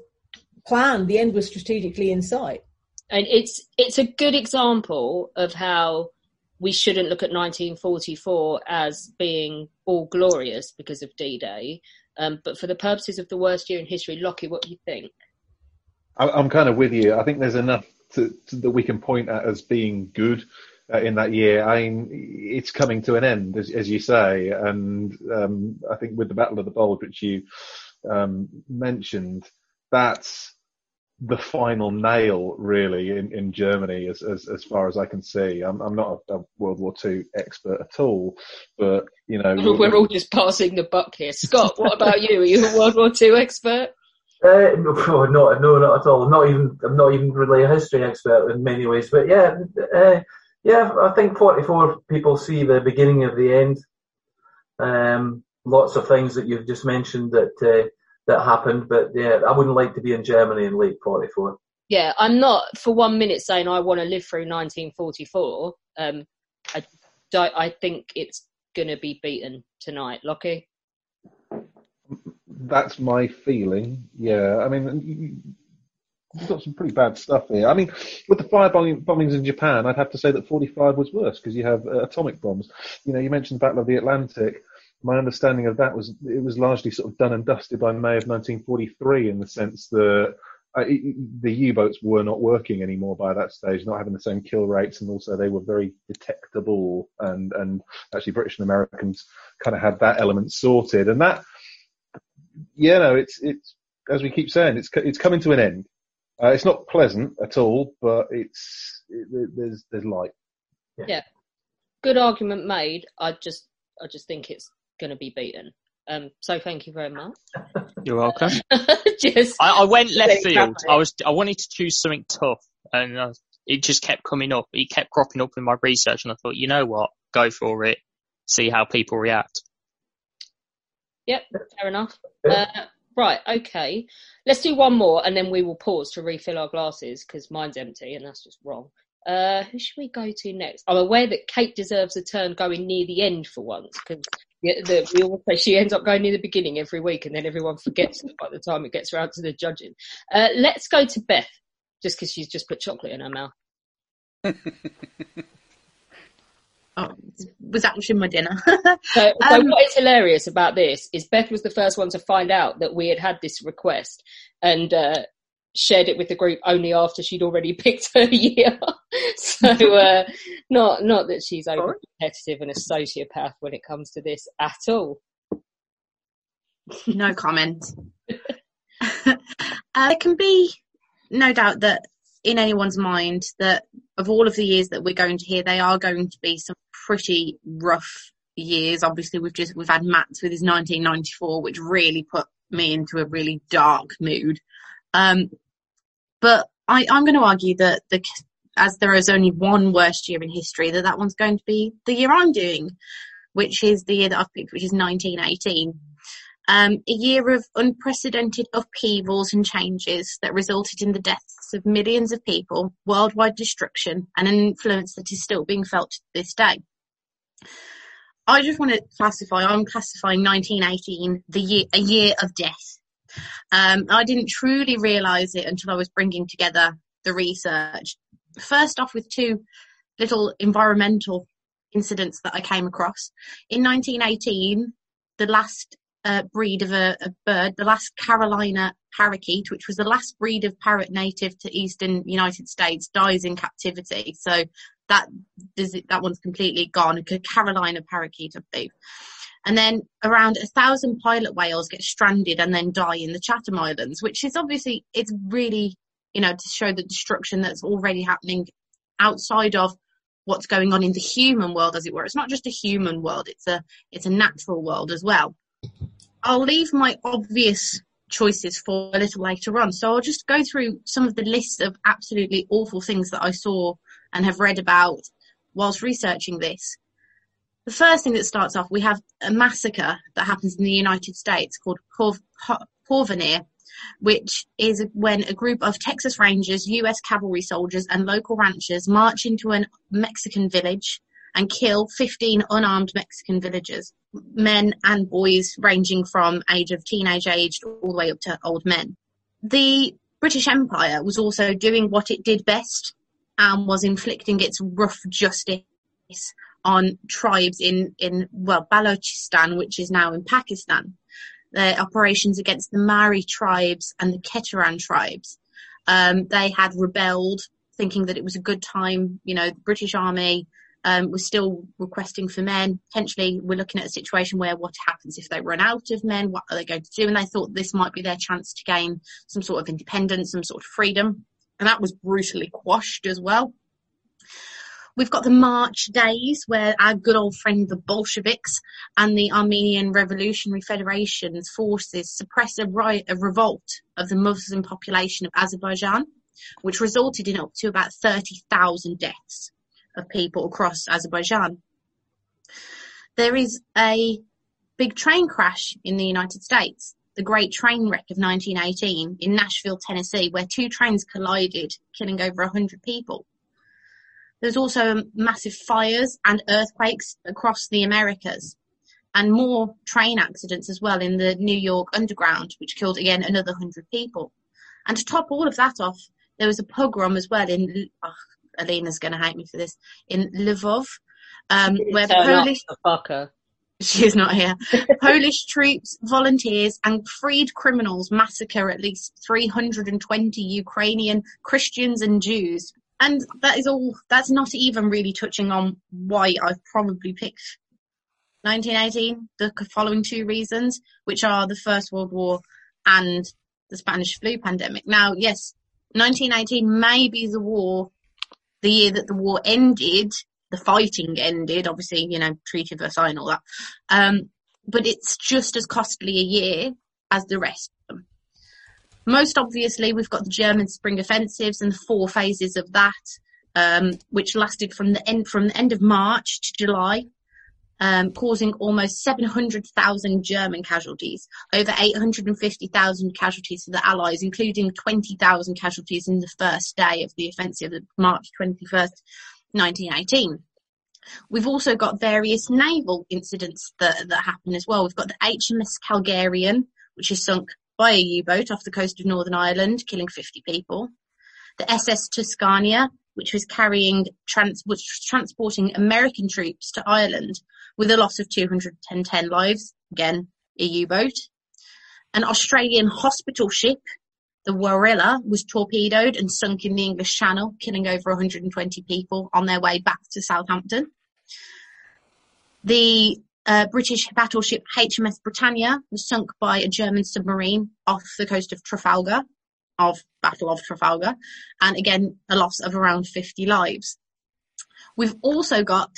planned, the end was strategically in sight. And it's it's a good example of how we shouldn't look at 1944 as being all glorious because of D-Day, um, but for the purposes of the worst year in history, Lockie, what do you think? I'm kind of with you. I think there's enough to, to, that we can point at as being good uh, in that year. I mean, it's coming to an end, as, as you say, and um, I think with the Battle of the Bulge, which you um, mentioned, that's the final nail, really, in, in Germany, as, as as far as I can see. I'm I'm not a, a World War II expert at all, but you know, [LAUGHS] we're all just passing the buck here. Scott, what about you? Are you a World War II expert? Uh, no, no, no, not at all. Not even. I'm not even really a history expert in many ways. But yeah, uh, yeah. I think 44 people see the beginning of the end. Um, lots of things that you've just mentioned that uh, that happened. But yeah, I wouldn't like to be in Germany in late 44. Yeah, I'm not for one minute saying I want to live through 1944. Um, I, I think it's going to be beaten tonight, Lockie. That's my feeling. Yeah, I mean, you've got some pretty bad stuff here. I mean, with the fire bombings in Japan, I'd have to say that 45 was worse because you have uh, atomic bombs. You know, you mentioned the Battle of the Atlantic my understanding of that was it was largely sort of done and dusted by May of 1943 in the sense that uh, it, the U-boats were not working anymore by that stage, not having the same kill rates, and also they were very detectable. And and actually, British and Americans kind of had that element sorted, and that, you know, it's it's as we keep saying, it's it's coming to an end. Uh, it's not pleasant at all, but it's it, there's there's light. Yeah. yeah. good argument made. I just I just think it's going to be beaten. Um, so thank you very much. You're welcome. [LAUGHS] just I, I, went left field. I was I wanted to choose something tough, and uh, it just kept coming up. It kept cropping up in my research, and I thought, you know what, go for it. See how people react. Yep, fair enough. Uh, right, okay. Let's do one more, and then we will pause to refill our glasses because mine's empty, and that's just wrong. Uh, who should we go to next? I'm aware that Kate deserves a turn going near the end for once because the, we always say she ends up going near the beginning every week, and then everyone forgets by the time it gets around to the judging. Uh, let's go to Beth, just because she's just put chocolate in her mouth. [LAUGHS] oh, was actually my dinner. [LAUGHS] so, so um, what is hilarious about this is Beth was the first one to find out that we had had this request, and uh, shared it with the group only after she'd already [LAUGHS] picked her year. so uh, not not that she's over competitive and a sociopath when it comes to this at all. No comment. [LAUGHS] uh, there can be no doubt that in anyone's mind that of all of the years that we're going to hear, they are going to be some pretty rough years. Obviously, we've just we've had Matt's with his 1994, which really put me into a really dark mood. Um, but I, I'm going to argue that the, as there is only one worst year in history, that that one's going to be the year I'm doing, which is the year that I've picked, which is 1918. Um, a year of unprecedented upheavals and changes that resulted in the deaths of millions of people, worldwide destruction, and an influence that is still being felt to this day. I just want to classify, I'm classifying 1918 the year, a year of death. Um, I didn't truly realise it until I was bringing together the research. First off, with two little environmental incidents that I came across. In 1918, the last uh, breed of a, a, bird, the last Carolina parakeet, which was the last breed of parrot native to eastern United States, dies in captivity. So that that one's completely gone. A Carolina parakeet, I believe. And then around a thousand pilot whales get stranded and then die in the Chatham Islands, which is obviously, it's really, you know, to show the destruction that's already happening outside of what's going on in the human world, as it were. It's not just a human world, it's a, it's a natural world as well. I'll leave my obvious choices for a little later on. So I'll just go through some of the lists of absolutely awful things that I saw and have read about whilst researching this. The first thing that starts off, we have a massacre that happens in the United States called Porvenir, which is when a group of Texas Rangers, US cavalry soldiers, and local ranchers march into a Mexican village and kill 15 unarmed Mexican villagers, men and boys ranging from age of teenage age all the way up to old men. The British Empire was also doing what it did best and was inflicting its rough justice on tribes in, in well, Balochistan, which is now in Pakistan. The operations against the Marri tribes and the Khetran tribes. Um, they had rebelled, thinking that it was a good time. You know, the British Army um, was still requesting for men. Potentially, we're looking at a situation where what happens if they run out of men? What are they going to do? And they thought this might be their chance to gain some sort of independence, some sort of freedom. And that was brutally quashed as well. We've got the March days where our good old friend the Bolsheviks and the Armenian Revolutionary Federation's forces suppress a, riot, a revolt of the Muslim population of Azerbaijan, which resulted in up to about 30,000 deaths of people across Azerbaijan. There is a big train crash in the United States, the Great Train Wreck of 1918 in Nashville, Tennessee, where two trains collided, killing over 100 people. There's also massive fires and earthquakes across the Americas and more train accidents as well in the New York Underground, which killed again another 100 people. And to top all of that off, there was a pogrom as well in, oh, Alina's going to hate me for this, in Lvov, um, where the Polish. She's not here. [LAUGHS] Polish troops, volunteers, and freed criminals massacre at least 320 Ukrainian Christians and Jews and that is all. That's not even really touching on why I've probably picked 1918. The following two reasons, which are the First World War and the Spanish flu pandemic. Now, yes, 1918 may be the war, the year that the war ended, the fighting ended. Obviously, you know, Treaty of Versailles and all that. Um, but it's just as costly a year as the rest. Most obviously, we've got the German spring offensives and the four phases of that, um, which lasted from the end from the end of March to July, um, causing almost 700,000 German casualties, over 850,000 casualties for the Allies, including 20,000 casualties in the first day of the offensive, of March 21st, 1918. We've also got various naval incidents that, that happen as well. We've got the HMS Calgarian, which is sunk by a U-boat off the coast of Northern Ireland, killing 50 people. The SS Tuscania, which was carrying trans- was transporting American troops to Ireland with a loss of 210 lives. Again, a U-boat. An Australian hospital ship, the Warilda, was torpedoed and sunk in the English Channel, killing over 120 people on their way back to Southampton. The uh, British battleship HMS Britannia was sunk by a German submarine off the coast of Trafalgar, of Battle of Trafalgar, and again a loss of around 50 lives. We've also got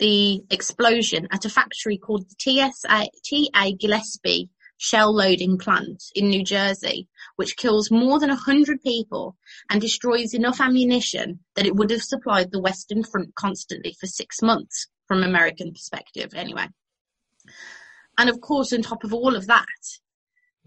the explosion at a factory called the TSA, TA Gillespie shell loading plant in New Jersey, which kills more than 100 people and destroys enough ammunition that it would have supplied the Western Front constantly for six months from American perspective anyway. And of course, on top of all of that,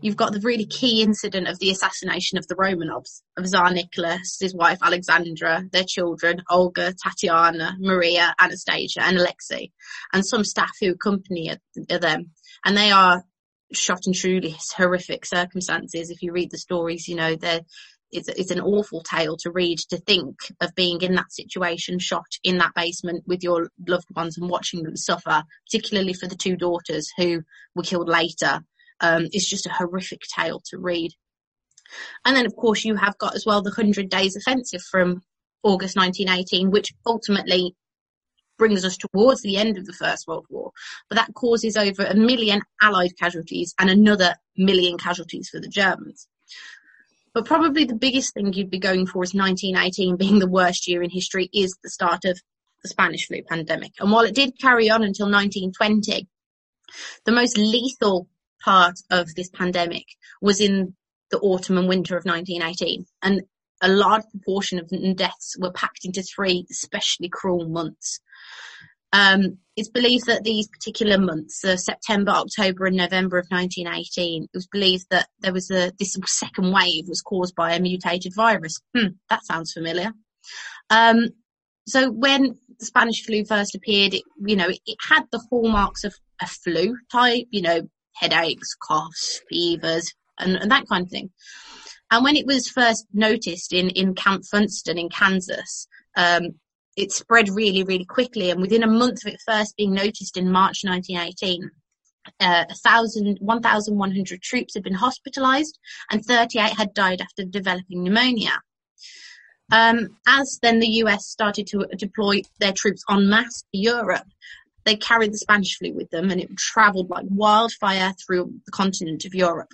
you've got the really key incident of the assassination of the Romanovs, of Tsar Nicholas, his wife Alexandra, their children, Olga, Tatiana, Maria, Anastasia, and Alexei, and some staff who accompany them. And they are shot in truly horrific circumstances. If you read the stories, you know, they're it's, it's an awful tale to read to think of being in that situation, shot in that basement with your loved ones and watching them suffer, particularly for the two daughters who were killed later. Um, it's just a horrific tale to read. And then, of course, you have got as well the Hundred Days Offensive from August 1918, which ultimately brings us towards the end of the First World War. But that causes over a million Allied casualties and another million casualties for the Germans. But probably the biggest thing you'd be going for is 1918 being the worst year in history is the start of the Spanish flu pandemic. And while it did carry on until 1920, the most lethal part of this pandemic was in the autumn and winter of 1918. And a large proportion of deaths were packed into three especially cruel months. Um, it's believed that these particular months, uh, September, October, and November of 1918, it was believed that there was a this second wave was caused by a mutated virus. Hmm, that sounds familiar. Um, so when the Spanish flu first appeared, it, you know, it, it had the hallmarks of a flu type, you know, headaches, coughs, fevers, and, and that kind of thing. And when it was first noticed in, in Camp Funston in Kansas, um, it spread really, really quickly. And within a month of it first being noticed in March 1918, uh, 1,100 troops had been hospitalized and 38 had died after developing pneumonia. Um, as then the US started to deploy their troops en masse to Europe, they carried the Spanish flu with them and it traveled like wildfire through the continent of Europe.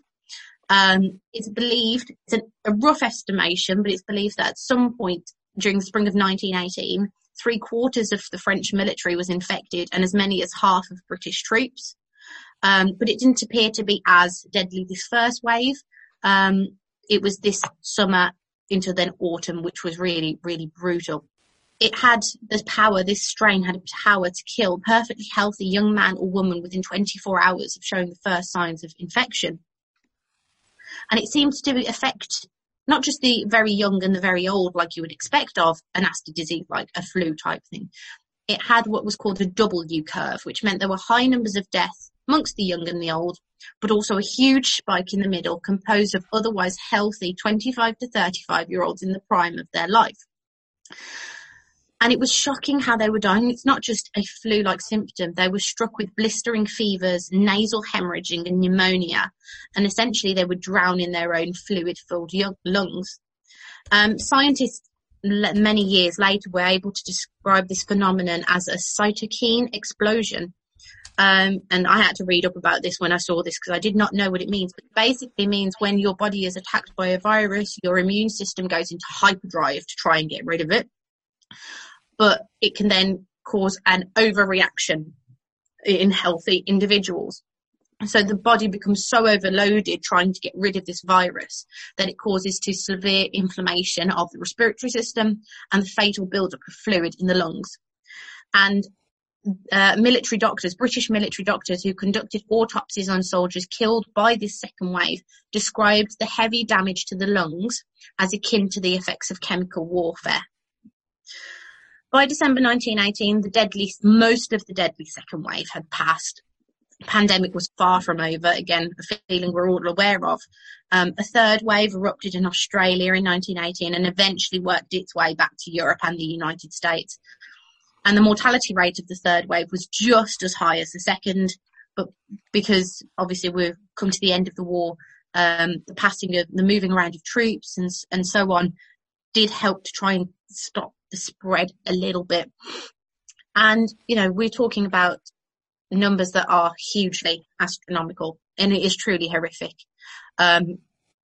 Um, it's believed, it's an, a rough estimation, but it's believed that at some point during the spring of 1918, three quarters of the French military was infected and as many as half of British troops. Um, but it didn't appear to be as deadly this first wave. Um, it was this summer into then autumn, which was really, really brutal. It had this power, this strain had a power to kill perfectly healthy young man or woman within 24 hours of showing the first signs of infection. And it seemed to affect not just the very young and the very old, like you would expect of a nasty disease like a flu type thing. It had what was called a W curve, which meant there were high numbers of deaths amongst the young and the old, but also a huge spike in the middle composed of otherwise healthy 25 to 35 year olds in the prime of their life. And it was shocking how they were dying. It's not just a flu like symptom. They were struck with blistering fevers, nasal hemorrhaging, and pneumonia. And essentially, they would drown in their own fluid filled lungs. Um, scientists many years later were able to describe this phenomenon as a cytokine explosion. Um, and I had to read up about this when I saw this because I did not know what it means. But basically means when your body is attacked by a virus, your immune system goes into hyperdrive to try and get rid of it but it can then cause an overreaction in healthy individuals. So the body becomes so overloaded trying to get rid of this virus that it causes to severe inflammation of the respiratory system and the fatal buildup of fluid in the lungs. And uh, military doctors, British military doctors who conducted autopsies on soldiers killed by this second wave described the heavy damage to the lungs as akin to the effects of chemical warfare. By December 1918, the deadly, most of the deadly second wave had passed. The pandemic was far from over, again, a feeling we're all aware of. Um, a third wave erupted in Australia in 1918 and eventually worked its way back to Europe and the United States. And the mortality rate of the third wave was just as high as the second, but because obviously we've come to the end of the war, um, the passing of the moving around of troops and, and so on did help to try and stop spread a little bit. And, you know, we're talking about numbers that are hugely astronomical and it is truly horrific. Um,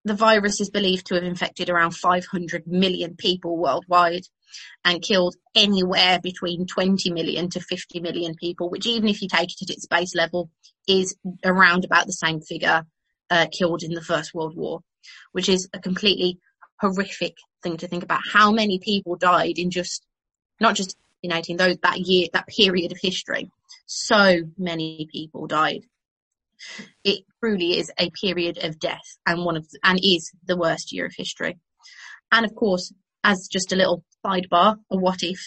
the virus is believed to have infected around 500 million people worldwide and killed anywhere between 20 million to 50 million people, which even if you take it at its base level is around about the same figure uh, killed in the First World War, which is a completely horrific thing to think about how many people died in just not just in 18 those that year that period of history. So many people died. It truly is a period of death and one of and is the worst year of history. And of course as just a little sidebar a what if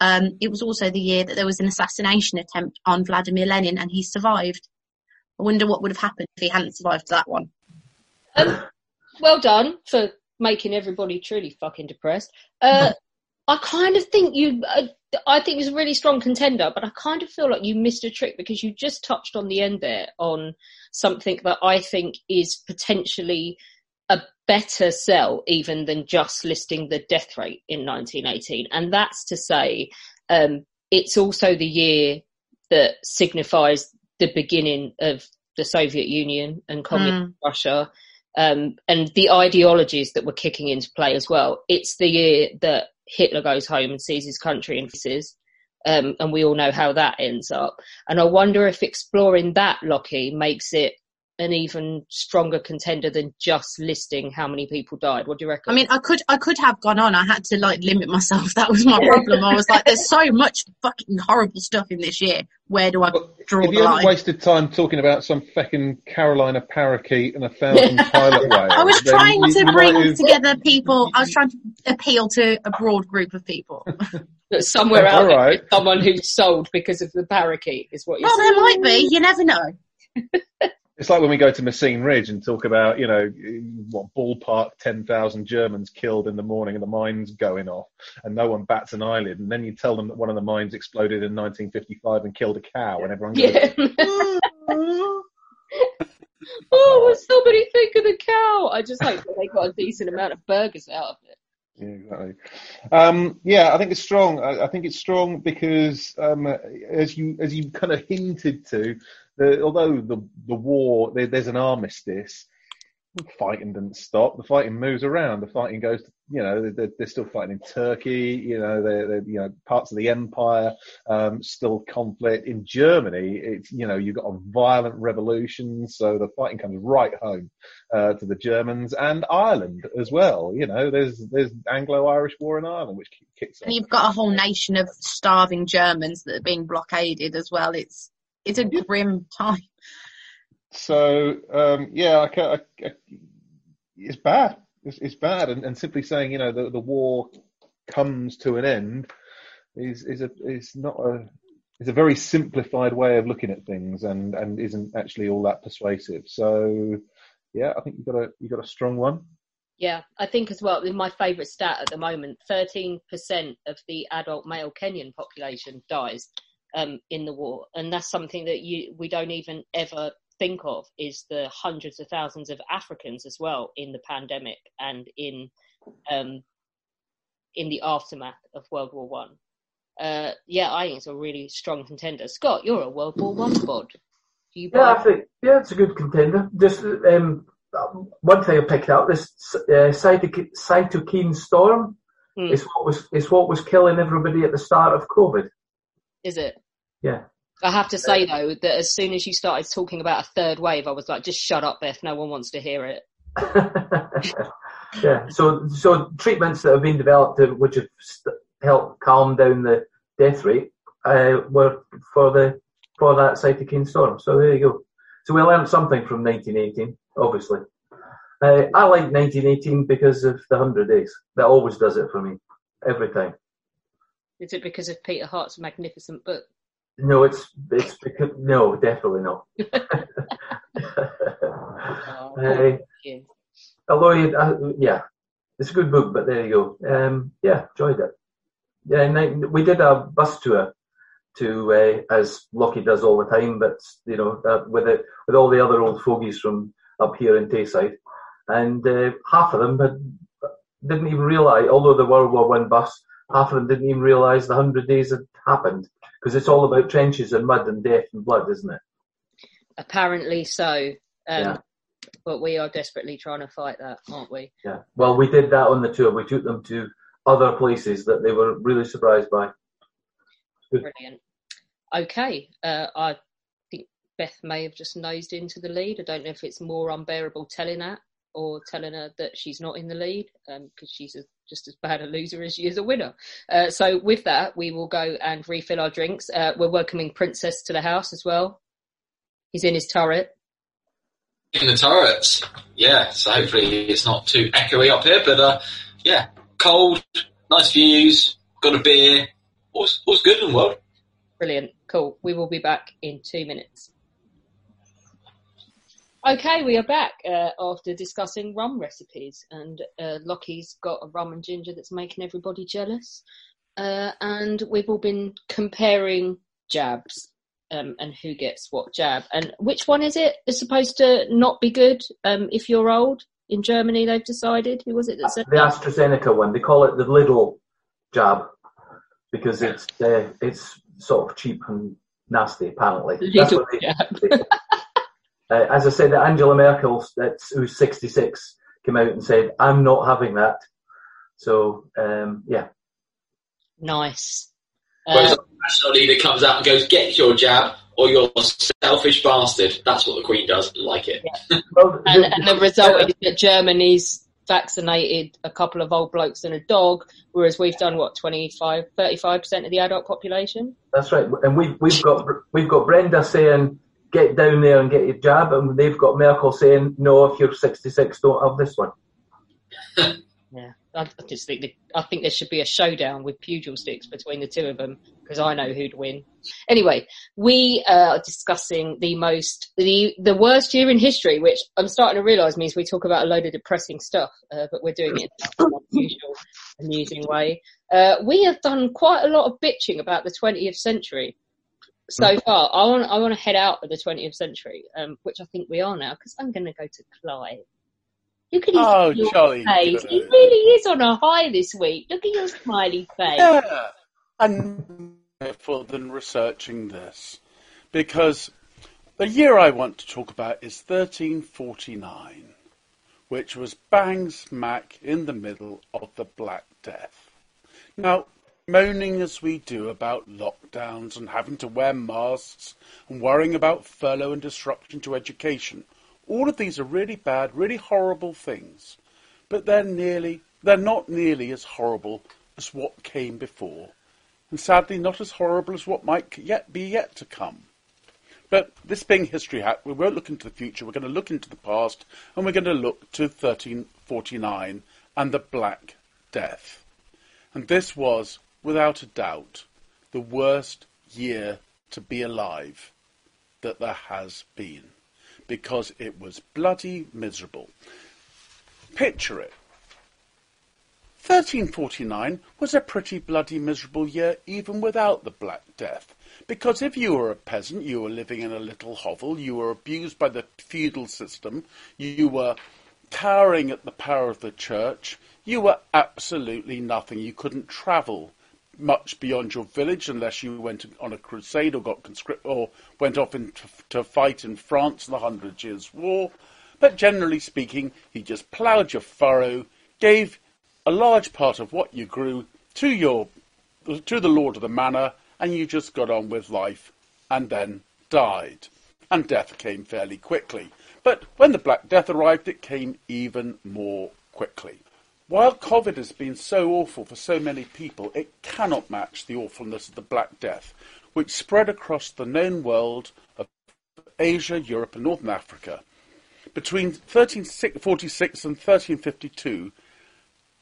um, it was also the year that there was an assassination attempt on Vladimir Lenin and he survived. I wonder what would have happened if he hadn't survived that one. Um, well done for making everybody truly fucking depressed. Uh, I kind of think you, uh, I think it's a really strong contender, but I kind of feel like you missed a trick because you just touched on the end there on something that I think is potentially a better sell even than just listing the death rate in 1918. And that's to say, um, it's also the year that signifies the beginning of the Soviet Union and communist mm. Russia um, and the ideologies that were kicking into play as well. It's the year that Hitler goes home and sees his country in pieces. Um, and we all know how that ends up. And I wonder if exploring that, Lockie, makes it an even stronger contender than just listing how many people died? What do you reckon? I mean, I could, I could have gone on. I had to like limit myself. [LAUGHS] That was my problem. I was like, there's so much fucking horrible stuff in this year. Where do I draw If the you haven't line? wasted time talking about some fucking Carolina parakeet and a thousand [LAUGHS] pilot whales, I was trying to bring have- together people. I was trying to appeal to a broad group of people. [LAUGHS] somewhere All out there, right. there's someone who's sold because of the parakeet is what you're Well, saying. there might be. You never know. It's like when we go to Messines Ridge and talk about, you know, what ballpark 10,000 Germans killed in the morning and the mines going off and no one bats an eyelid. And then you tell them that one of the mines exploded in 1955 and killed a cow and everyone goes, Yeah. [LAUGHS] oh, will somebody think of the cow? I just hope that they got a decent amount of burgers out of it. Yeah, exactly. Um, yeah, I think it's strong. I, I think it's strong because, um, as you as you kind of hinted to, the, although the the war there, there's an armistice, the fighting didn't stop. The fighting moves around. The fighting goes. To, you know, they're, they're still fighting in Turkey. You know, they're, they're you know parts of the empire um, still conflict in Germany. It's you know you've got a violent revolution, so the fighting comes right home uh, to the Germans and Ireland as well. You know, there's there's Anglo-Irish War in Ireland, which ki- kicks off. And you've got a whole nation of starving Germans that are being blockaded as well. It's it's a grim time. So um, yeah, I, I, I, it's bad. It's, it's bad, and, and simply saying you know the the war comes to an end is is a is not a is a very simplified way of looking at things, and and isn't actually all that persuasive. So yeah, I think you got a you got a strong one. Yeah, I think as well, my favourite stat at the moment 13% of the adult male Kenyan population dies um, in the war. And that's something that you we don't even ever think of is the hundreds of thousands of Africans as well in the pandemic and in um, in the aftermath of World War One. Uh, yeah, I think it's a really strong contender. Scott, you're a World War One bod. You Yeah, I think yeah, it's a good contender. Just um, one thing I picked out this uh, cytokine, cytokine storm Hmm. is what was is what was killing everybody at the start of COVID. Is it? Yeah. I have to say though that as soon as you started talking about a third wave, I was like, just shut up, Beth. No one wants to hear it. [LAUGHS] Yeah. So so treatments that have been developed uh, which have helped calm down the death rate uh, were for the for that cytokine storm. So there you go. So we learned something from 1918, obviously. Uh, I like 1918 because of the 100 days. That always does it for me, every time. Is it because of Peter Hart's magnificent book? No, it's it's because no, definitely not. [LAUGHS] [LAUGHS] Oh, Uh, although, uh, yeah, it's a good book, but there you go. Um, yeah, enjoyed it. Yeah, and I- we did a bus tour to, uh, as Lockie does all the time, but you know, uh, with it, with all the other old fogies from up here in Tayside, and uh, half of them had, didn't even realise, although the World War One bus, half of them didn't even realise the hundred days had happened because it's all about trenches and mud and death and blood, isn't it? Apparently so. Um, Yeah. But we are desperately trying to fight that, aren't we? Yeah. Well, we did that on the tour. We took them to other places that they were really surprised by. Brilliant. Okay. Uh, I think Beth may have just nosed into the lead. I don't know if it's more unbearable telling that or telling her that she's not in the lead because she's a, just as bad a loser as she is a winner. Uh, so with that, we will go and refill our drinks. Uh, we're welcoming Princess to the house as well. He's in his turret. in the turrets. Yeah, so hopefully it's not too echoey up here, but uh, yeah, cold, nice views, got a beer, all's, all's good and well. Brilliant. Cool. We will be back in two minutes. Okay, we are back uh, after discussing rum recipes, and uh, Lockie's got a rum and ginger that's making everybody jealous. Uh, and we've all been comparing jabs um, and who gets what jab. And which one is it? Is supposed to not be good um, if you're old. In Germany, they've decided. Who was it that said The that? AstraZeneca one, they call it the little jab because it's uh, it's sort of cheap and nasty. Apparently, That's Little what they- jab. They- uh, as I said, Angela Merkel, that's, who's 66, came out and said, "I'm not having that." So um, yeah, Nice. Whereas Uh, the national leader comes out and goes, get your jab, or you're a selfish bastard. That's what the Queen does. Like it. [LAUGHS] and, and the result is that Germany's vaccinated a couple of old blokes and a dog, whereas we've done what 25, 35 percent of the adult population. That's right, and we've we've got we've got Brenda saying get down there and get your jab, and they've got Merkel saying no, if you're 66, don't have this one. [LAUGHS] Yeah, I just think I think there should be a showdown with pugil sticks between the two of them because I know who'd win. Anyway, we are discussing the most the the worst year in history, which I'm starting to realise means we talk about a load of depressing stuff, uh, but we're doing it in a usual amusing way. Uh, we have done quite a lot of bitching about the 20th century so far. I want I want to head out of the 20th century, um, which I think we are now because I'm going to go to Clive. Look at his Oh, jolly face. good. He really is on a high this week. Look at your smiley face. Yeah, and more than researching this, because the year I want to talk about is 1349, which was bang smack in the middle of the Black Death. Now, moaning as we do about lockdowns and having to wear masks and worrying about furlough and disruption to education, all of these are really bad, really horrible things. But they're nearly, they're not nearly as horrible as what came before, and sadly not as horrible as what might yet be yet to come. But this being History Hack, we won't look into the future, we're going to look into the past, and we're going to look to 1349 and the Black Death. And this was, without a doubt, the worst year to be alive that there has been, because it was bloody miserable. Picture it. 1349 was a pretty bloody miserable year even without the Black Death. Because if you were a peasant, you were living in a little hovel, you were abused by the feudal system, you were cowering at the power of the church, you were absolutely nothing. You couldn't travel much beyond your village unless you went on a crusade or got conscript or went off in to, to fight in France in the Hundred Years' War. But generally speaking, he just ploughed your furrow, gave a large part of what you grew to your to the lord of the manor, and you just got on with life, and then died. And death came fairly quickly. But when the Black Death arrived, it came even more quickly. While COVID has been so awful for so many people, it cannot match the awfulness of the Black Death, which spread across the known world of Asia, Europe, and Northern Africa. Between 1346 and 1352,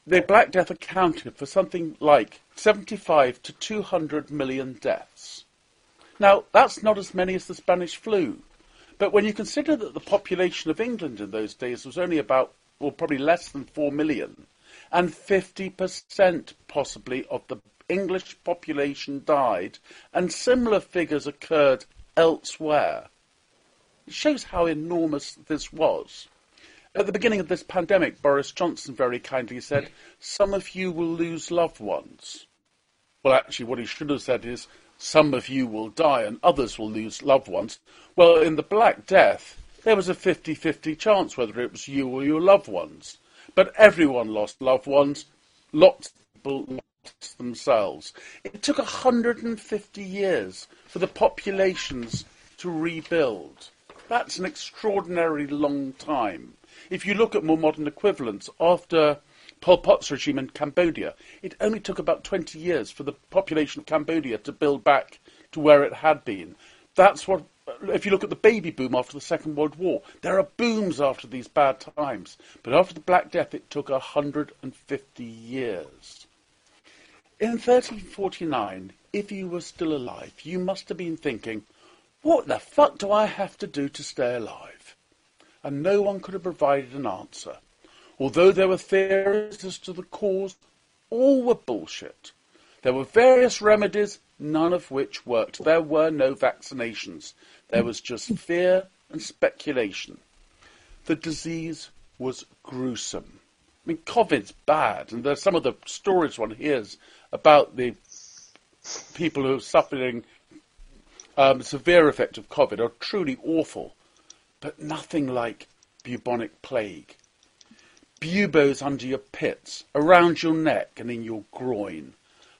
the Black Death accounted for something like 75 to 200 million deaths. Now, that's not as many as the Spanish flu, but when you consider that the population of England in those days was only about, or probably less than 4 million, and 50% possibly of the English population died, and similar figures occurred elsewhere, it shows how enormous this was. At the beginning of this pandemic, Boris Johnson very kindly said, Some of you will lose loved ones. Well, actually, what he should have said is, Some of you will die and others will lose loved ones. Well, in the Black Death, there was a 50 50 chance whether it was you or your loved ones. But everyone lost loved ones, lots of people lost themselves. It took 150 years for the populations to rebuild. That's an extraordinarily long time. If you look at more modern equivalents, after Pol Pot's regime in Cambodia, it only took about 20 years for the population of Cambodia to build back to where it had been. That's what, if you look at the baby boom after the Second World War, there are booms after these bad times. But after the Black Death, it took 150 years. In 1349, if you were still alive, you must have been thinking, what the fuck do I have to do to stay alive? And no one could have provided an answer. Although there were theories as to the cause, all were bullshit. There were various remedies, none of which worked. There were no vaccinations. There was just fear and speculation. The disease was gruesome. I mean, COVID's bad, and there's some of the stories one hears about the people who are suffering um, severe effect of COVID are truly awful, but nothing like bubonic plague. Buboes under your pits, around your neck and in your groin.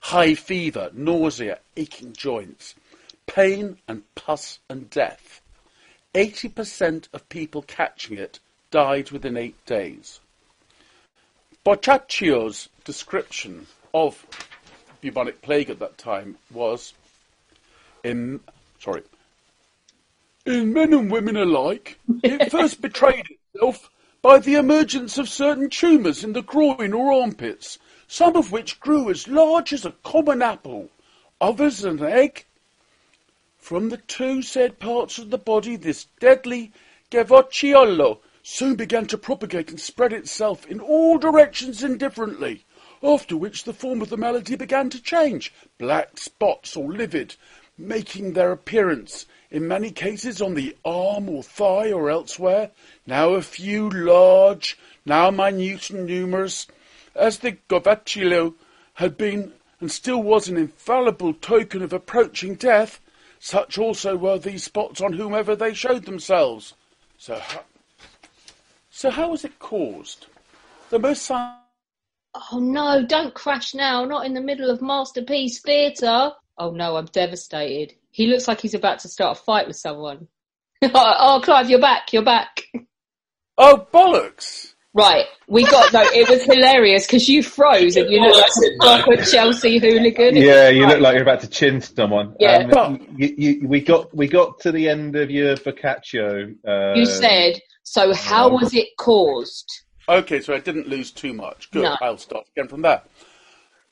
High fever, nausea, aching joints. pain and pus and death. 80% of people catching it died within eight days. Boccaccio's description of bubonic plague at that time was in sorry in men and women alike it [LAUGHS] first betrayed itself by the emergence of certain tumours in the groin or armpits some of which grew as large as a common apple others an egg. From the two said parts of the body this deadly gavocciolo soon began to propagate and spread itself in all directions indifferently after which the form of the malady began to change, black spots or livid, making their appearance in many cases on the arm or thigh or elsewhere, now a few large, now minute and numerous, as the gavocciolo had been and still was an infallible token of approaching death, such also were these spots on whomever they showed themselves. So, how, so how was it caused? The most Oh no, don't crash now, not in the middle of Masterpiece Theatre. Oh no, I'm devastated. He looks like he's about to start a fight with someone. [LAUGHS] oh, Clive, you're back, you're back. Oh, bollocks! Right, we got, no, it was hilarious because you froze and you look like a proper Chelsea hooligan. Yeah, you look like you're about to chin someone. Yeah. Um, you, you, we got we got to the end of your Boccaccio. Uh, You said, so how was it caused? Okay, so I didn't lose too much. Good. No. I'll start again from there.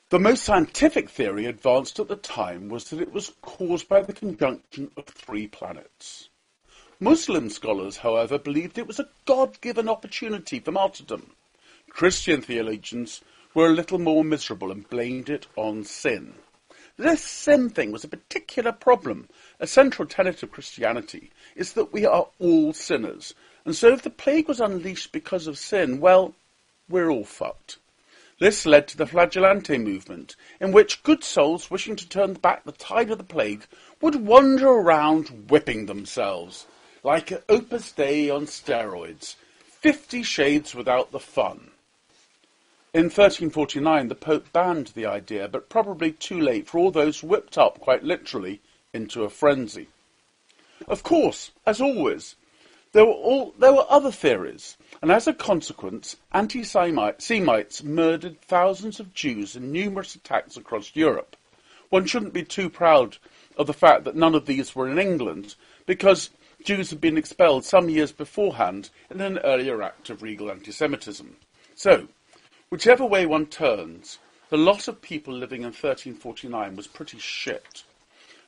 The most scientific theory advanced at the time was that it was caused by the conjunction of three planets. Muslim scholars, however, believed it was a God-given opportunity for martyrdom. Christian theologians were a little more miserable and blamed it on sin. This sin thing was a particular problem. A central tenet of Christianity is that we are all sinners, and so if the plague was unleashed because of sin, well, we're all fucked. This led to the Flagellante movement, in which good souls wishing to turn back the tide of the plague would wander around whipping themselves, like Opus Dei on steroids, fifty shades without the fun. In 1349, the Pope banned the idea, but probably too late for all those whipped up, quite literally, into a frenzy. Of course, as always, there were, all, there were other theories, and as a consequence, anti-Semites murdered thousands of Jews in numerous attacks across Europe. One shouldn't be too proud of the fact that none of these were in England, because Jews had been expelled some years beforehand in an earlier act of regal anti-Semitism. So, whichever way one turns, the lot of people living in 1349 was pretty shit.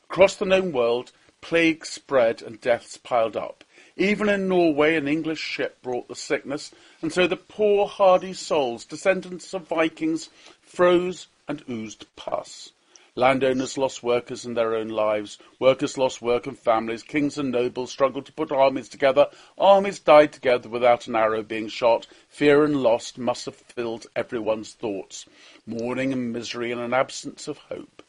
Across the known world, plague spread and deaths piled up. Even in Norway, an English ship brought the sickness, and so the poor hardy souls, descendants of Vikings, froze and oozed pus. Landowners lost workers and their own lives. Workers lost work and families. Kings and nobles struggled to put armies together. Armies died together without an arrow being shot. Fear and loss must have filled everyone's thoughts. Mourning and misery and an absence of hope.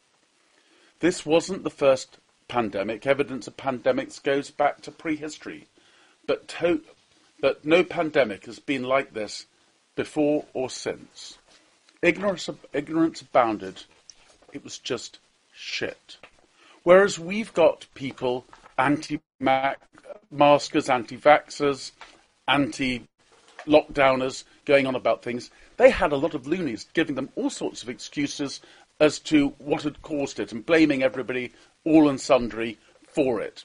This wasn't the first pandemic. Evidence of pandemics goes back to prehistory but, to, but no pandemic has been like this before or since. Ignorance, ignorance abounded. It was just shit. Whereas we've got people, anti-maskers, anti-vaxxers, anti-lockdowners going on about things, they had a lot of loonies giving them all sorts of excuses as to what had caused it and blaming everybody, all and sundry, for it.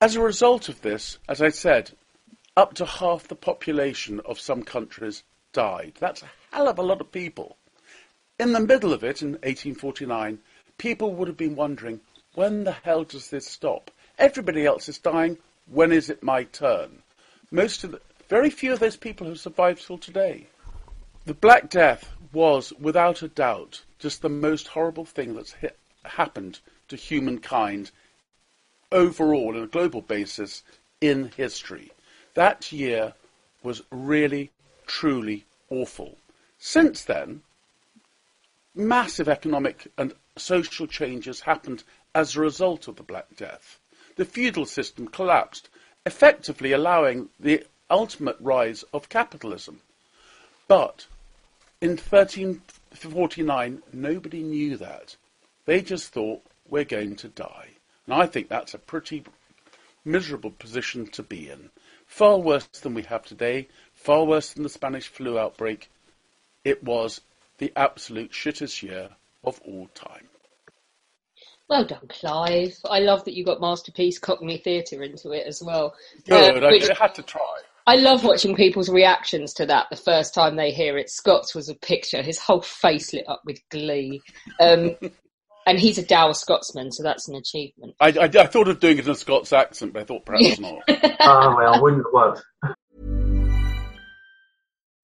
As a result of this, as I said, up to half the population of some countries died. That's a hell of a lot of people. In the middle of it, in 1849, people would have been wondering, when the hell does this stop? Everybody else is dying. When is it my turn? Most of the, very few of those people have survived till today. The Black Death was, without a doubt, just the most horrible thing that's hit, happened to humankind overall, on a global basis, in history. That year was really, truly awful. Since then, massive economic and social changes happened as a result of the Black Death. The feudal system collapsed, effectively allowing the ultimate rise of capitalism. But in 1349, nobody knew that. They just thought we're going to die. And I think that's a pretty miserable position to be in. Far worse than we have today, far worse than the Spanish flu outbreak. It was the absolute shittest year of all time. Well done, Clive. I love that you got Masterpiece Cockney Theatre into it as well. Good, Uh, I had to try. I love watching people's reactions to that the first time they hear it. Scott's was a picture, his whole face lit up with glee. Um, [LAUGHS] and he's a dour Scotsman, so that's an achievement. I, I, I thought of doing it in a Scots accent, but I thought perhaps not. Ah, [LAUGHS] well, wouldn't have worked.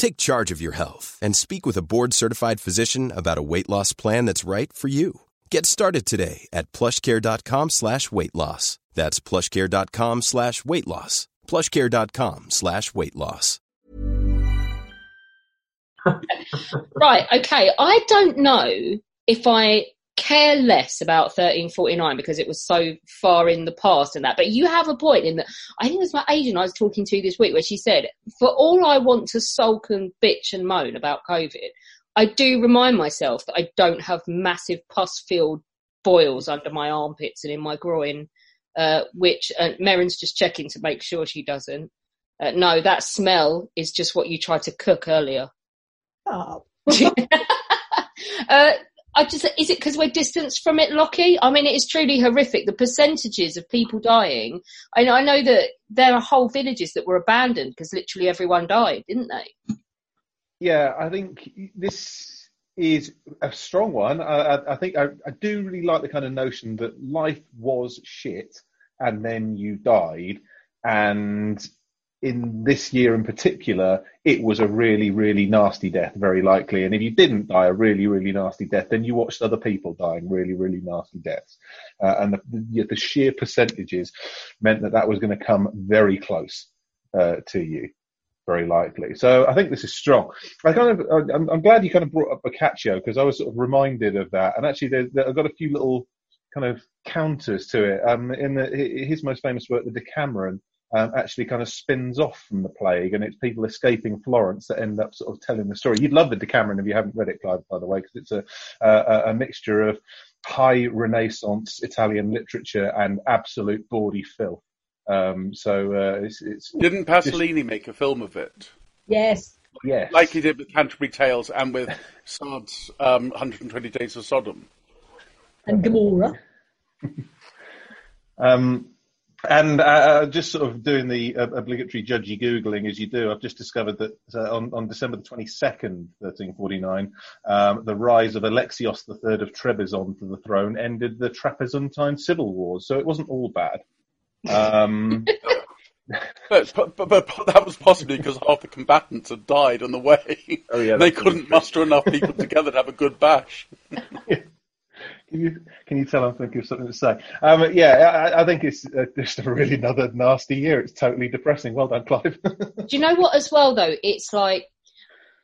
Take charge of your health and speak with a board-certified physician about a weight loss plan that's right for you. Get started today at plushcare.com slash weight loss. That's plushcare.com slash weight loss. plushcare.com slash weight loss. [LAUGHS] Right, okay. I don't know if I care less about 1349 because it was so far in the past and that. But you have a point in that. I think it was my agent I was talking to this week where she said, for all I want to sulk and bitch and moan about COVID, I do remind myself that I don't have massive pus filled boils under my armpits and in my groin, uh, which uh, Merrin's just checking to make sure she doesn't. Uh, no, that smell is just what you tried to cook earlier. Oh. [LAUGHS] uh, I just is it because we're distanced from it, Lockie? I mean, it is truly horrific. The percentages of people dying. I know, I know that there are whole villages that were abandoned because literally everyone died, didn't they? Yeah, I think this is a strong one. I, I, I think I, I do really like the kind of notion that life was shit and then you died. And in this year in particular, it was a really, really nasty death, very likely. And if you didn't die a really, really nasty death, then you watched other people dying really, really nasty deaths. Uh, and the, the, sheer percentages meant that that was going to come very close uh, to you very likely. So I think this is strong. I kind of, I'm, I'm glad you kind of brought up Boccaccio because I was sort of reminded of that. And actually, there, there, I've got a few little kind of counters to it. Um, in the, his most famous work, the Decameron, um, actually kind of spins off from the plague, and it's people escaping Florence that end up sort of telling the story. You'd love the Decameron if you haven't read it, Clive, by the way, because it's a, a, a mixture of high Renaissance Italian literature and absolute bawdy filth. Um, so uh, it's, it's Didn't Pasolini make a film of it? Yes. Yes. Like he did with Canterbury Tales and with [LAUGHS] Sade's um, 120 Days of Sodom. And Gomorrah. [LAUGHS] Um, and uh, just sort of doing the uh, obligatory judgy googling as you do, I've just discovered that uh, on, on December the 22nd, 1349, um, the rise of Alexios III of Trebizond to the throne ended the Trapezuntine civil wars. So it wasn't all bad. Um, [LAUGHS] But, but, but, but that was possibly because half the combatants had died on the way. Oh, yeah, they couldn't muster enough people together to have a good bash. [LAUGHS] Can you can you tell I'm thinking of something to say? Um, yeah, I, I think it's uh, just a really another nasty year. It's totally depressing. Well done, Clive. [LAUGHS] Do you know what? As well, though, it's like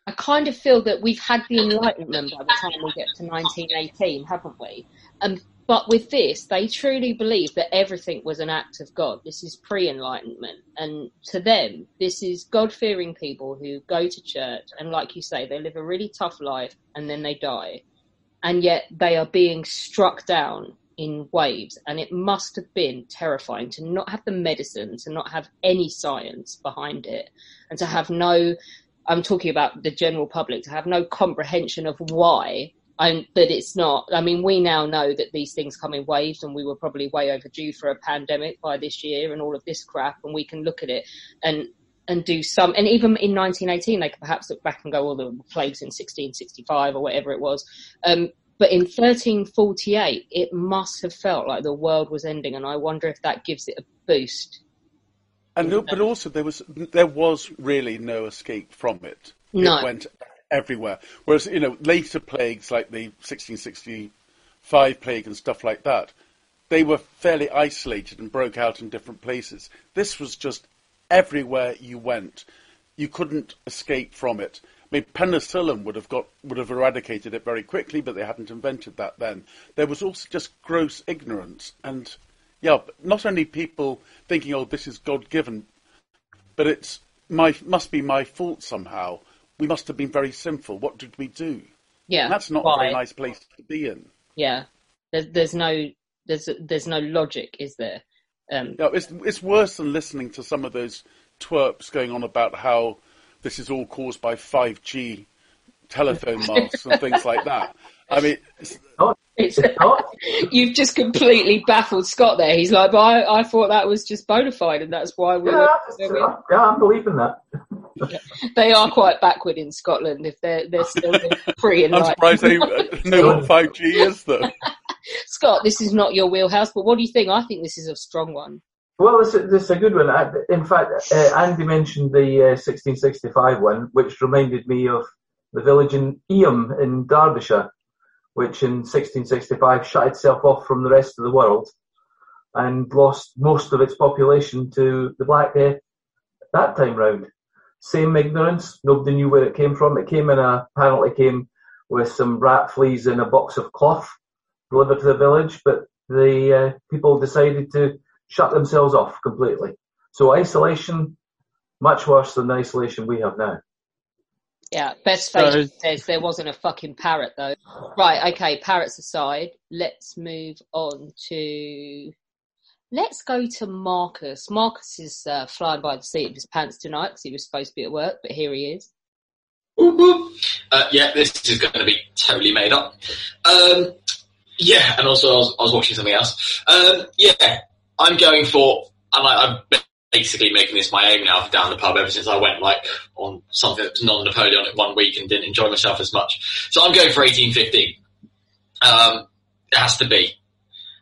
I kind of feel that we've had the Enlightenment by the time we get to 1918, haven't we? Um, but with this, they truly believe that everything was an act of God. This is pre-Enlightenment, and to them, this is God-fearing people who go to church and, like you say, they live a really tough life and then they die, and yet they are being struck down in waves, and it must have been terrifying to not have the medicine, to not have any science behind it, and to have no. I'm talking about the general public to have no comprehension of why and that it's not. I mean, we now know that these things come in waves, and we were probably way overdue for a pandemic by this year and all of this crap. And we can look at it, and and do some. And even in 1918, they could perhaps look back and go, "Well, the plagues in 1665 or whatever it was." Um, but in 1348, it must have felt like the world was ending, and I wonder if that gives it a boost. And no, but also there was there was really no escape from it. No. It went everywhere. Whereas you know later plagues like the 1665 plague and stuff like that, they were fairly isolated and broke out in different places. This was just everywhere you went. You couldn't escape from it. I mean, penicillin would have got would have eradicated it very quickly, but they hadn't invented that then. There was also just gross ignorance, and yeah, not only people thinking, "Oh, this is God given," but it's my must be my fault somehow. We must have been very sinful. What did we do? Yeah, and that's not why? a very nice place to be in. Yeah, there's there's no there's there's no logic, is there? Um, No, it's it's worse than listening to some of those twerps going on about how this is all caused by 5G telephone [LAUGHS] masts and things like that. I mean, it's, It's, you've just completely baffled Scott there. He's like, but I, I thought that was just bona fide, and that's why we Yeah, were. yeah, yeah, I'm believing that. They are quite backward in Scotland if they're they're still [LAUGHS] free and I'm like. surprised they [LAUGHS] know what 5G is, though. Scott, this is not your wheelhouse, but what do you think? I think this is a strong one. Well, this is, a good one. In fact, uh, Andy mentioned the uh, 1665 one, which reminded me of the village in Eyam in Derbyshire, which in 1665 shut itself off from the rest of the world and lost most of its population to the Black Death that time round. Same ignorance, nobody knew where it came from. It came in a, apparently came with some rat fleas in a box of cloth delivered to the village, but the uh, people decided to shut themselves off completely. So isolation, much worse than the isolation we have now. Yeah, best So- face says there wasn't a fucking parrot though. Right, okay, parrots aside, let's move on to. Let's go to Marcus. Marcus is uh, flying by the seat of his pants tonight because he was supposed to be at work, but here he is. Uh, yeah, this is going to be totally made up. Um, yeah, and also I was, I was watching something else. Um, yeah, I'm going for. I'm, I'm basically making this my aim now for down the pub ever since I went like on something that was non-Napoleonic one week and didn't enjoy myself as much. So I'm going for 1815. Um, it has to be.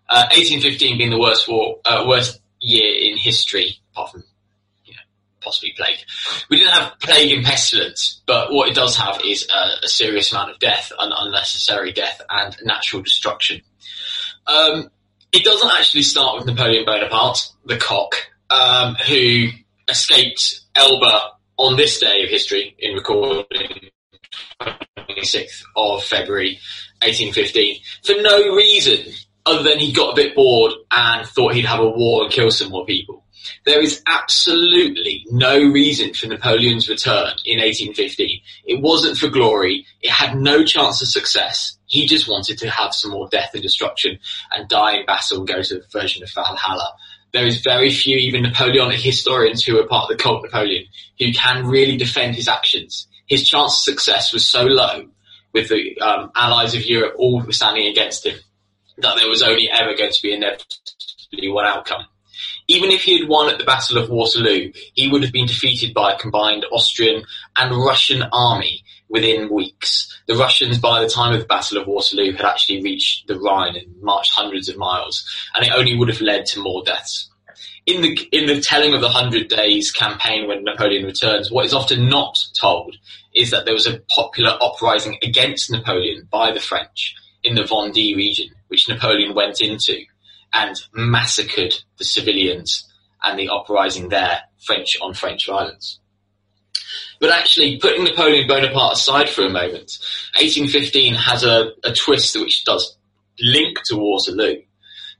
Uh, 1815 being the worst war, uh, worst year in history, apart from possibly plague. We didn't have plague and pestilence, but what it does have is a, a serious amount of death, un- unnecessary death, and natural destruction. Um, it doesn't actually start with Napoleon Bonaparte, the cock, um, who escaped Elba on this day of history in recording 26th of February 1815 for no reason other than he got a bit bored and thought he'd have a war and kill some more people. There is absolutely no reason for Napoleon's return in 1815. It wasn't for glory. It had no chance of success. He just wanted to have some more death and destruction and die in battle and go to the version of Valhalla. There is very few even Napoleonic historians who are part of the cult Napoleon who can really defend his actions. His chance of success was so low with the um, allies of Europe all standing against him that there was only ever going to be inevitably one outcome. Even if he had won at the Battle of Waterloo, he would have been defeated by a combined Austrian and Russian army within weeks. The Russians, by the time of the Battle of Waterloo, had actually reached the Rhine and marched hundreds of miles, and it only would have led to more deaths. In the in the telling of the Hundred Days campaign when Napoleon returns, what is often not told is that there was a popular uprising against Napoleon by the French in the Vendée region, which Napoleon went into and massacred the civilians and the uprising there, French on French violence. But actually, putting Napoleon Bonaparte aside for a moment, 1815 has a, a twist which does link to Waterloo.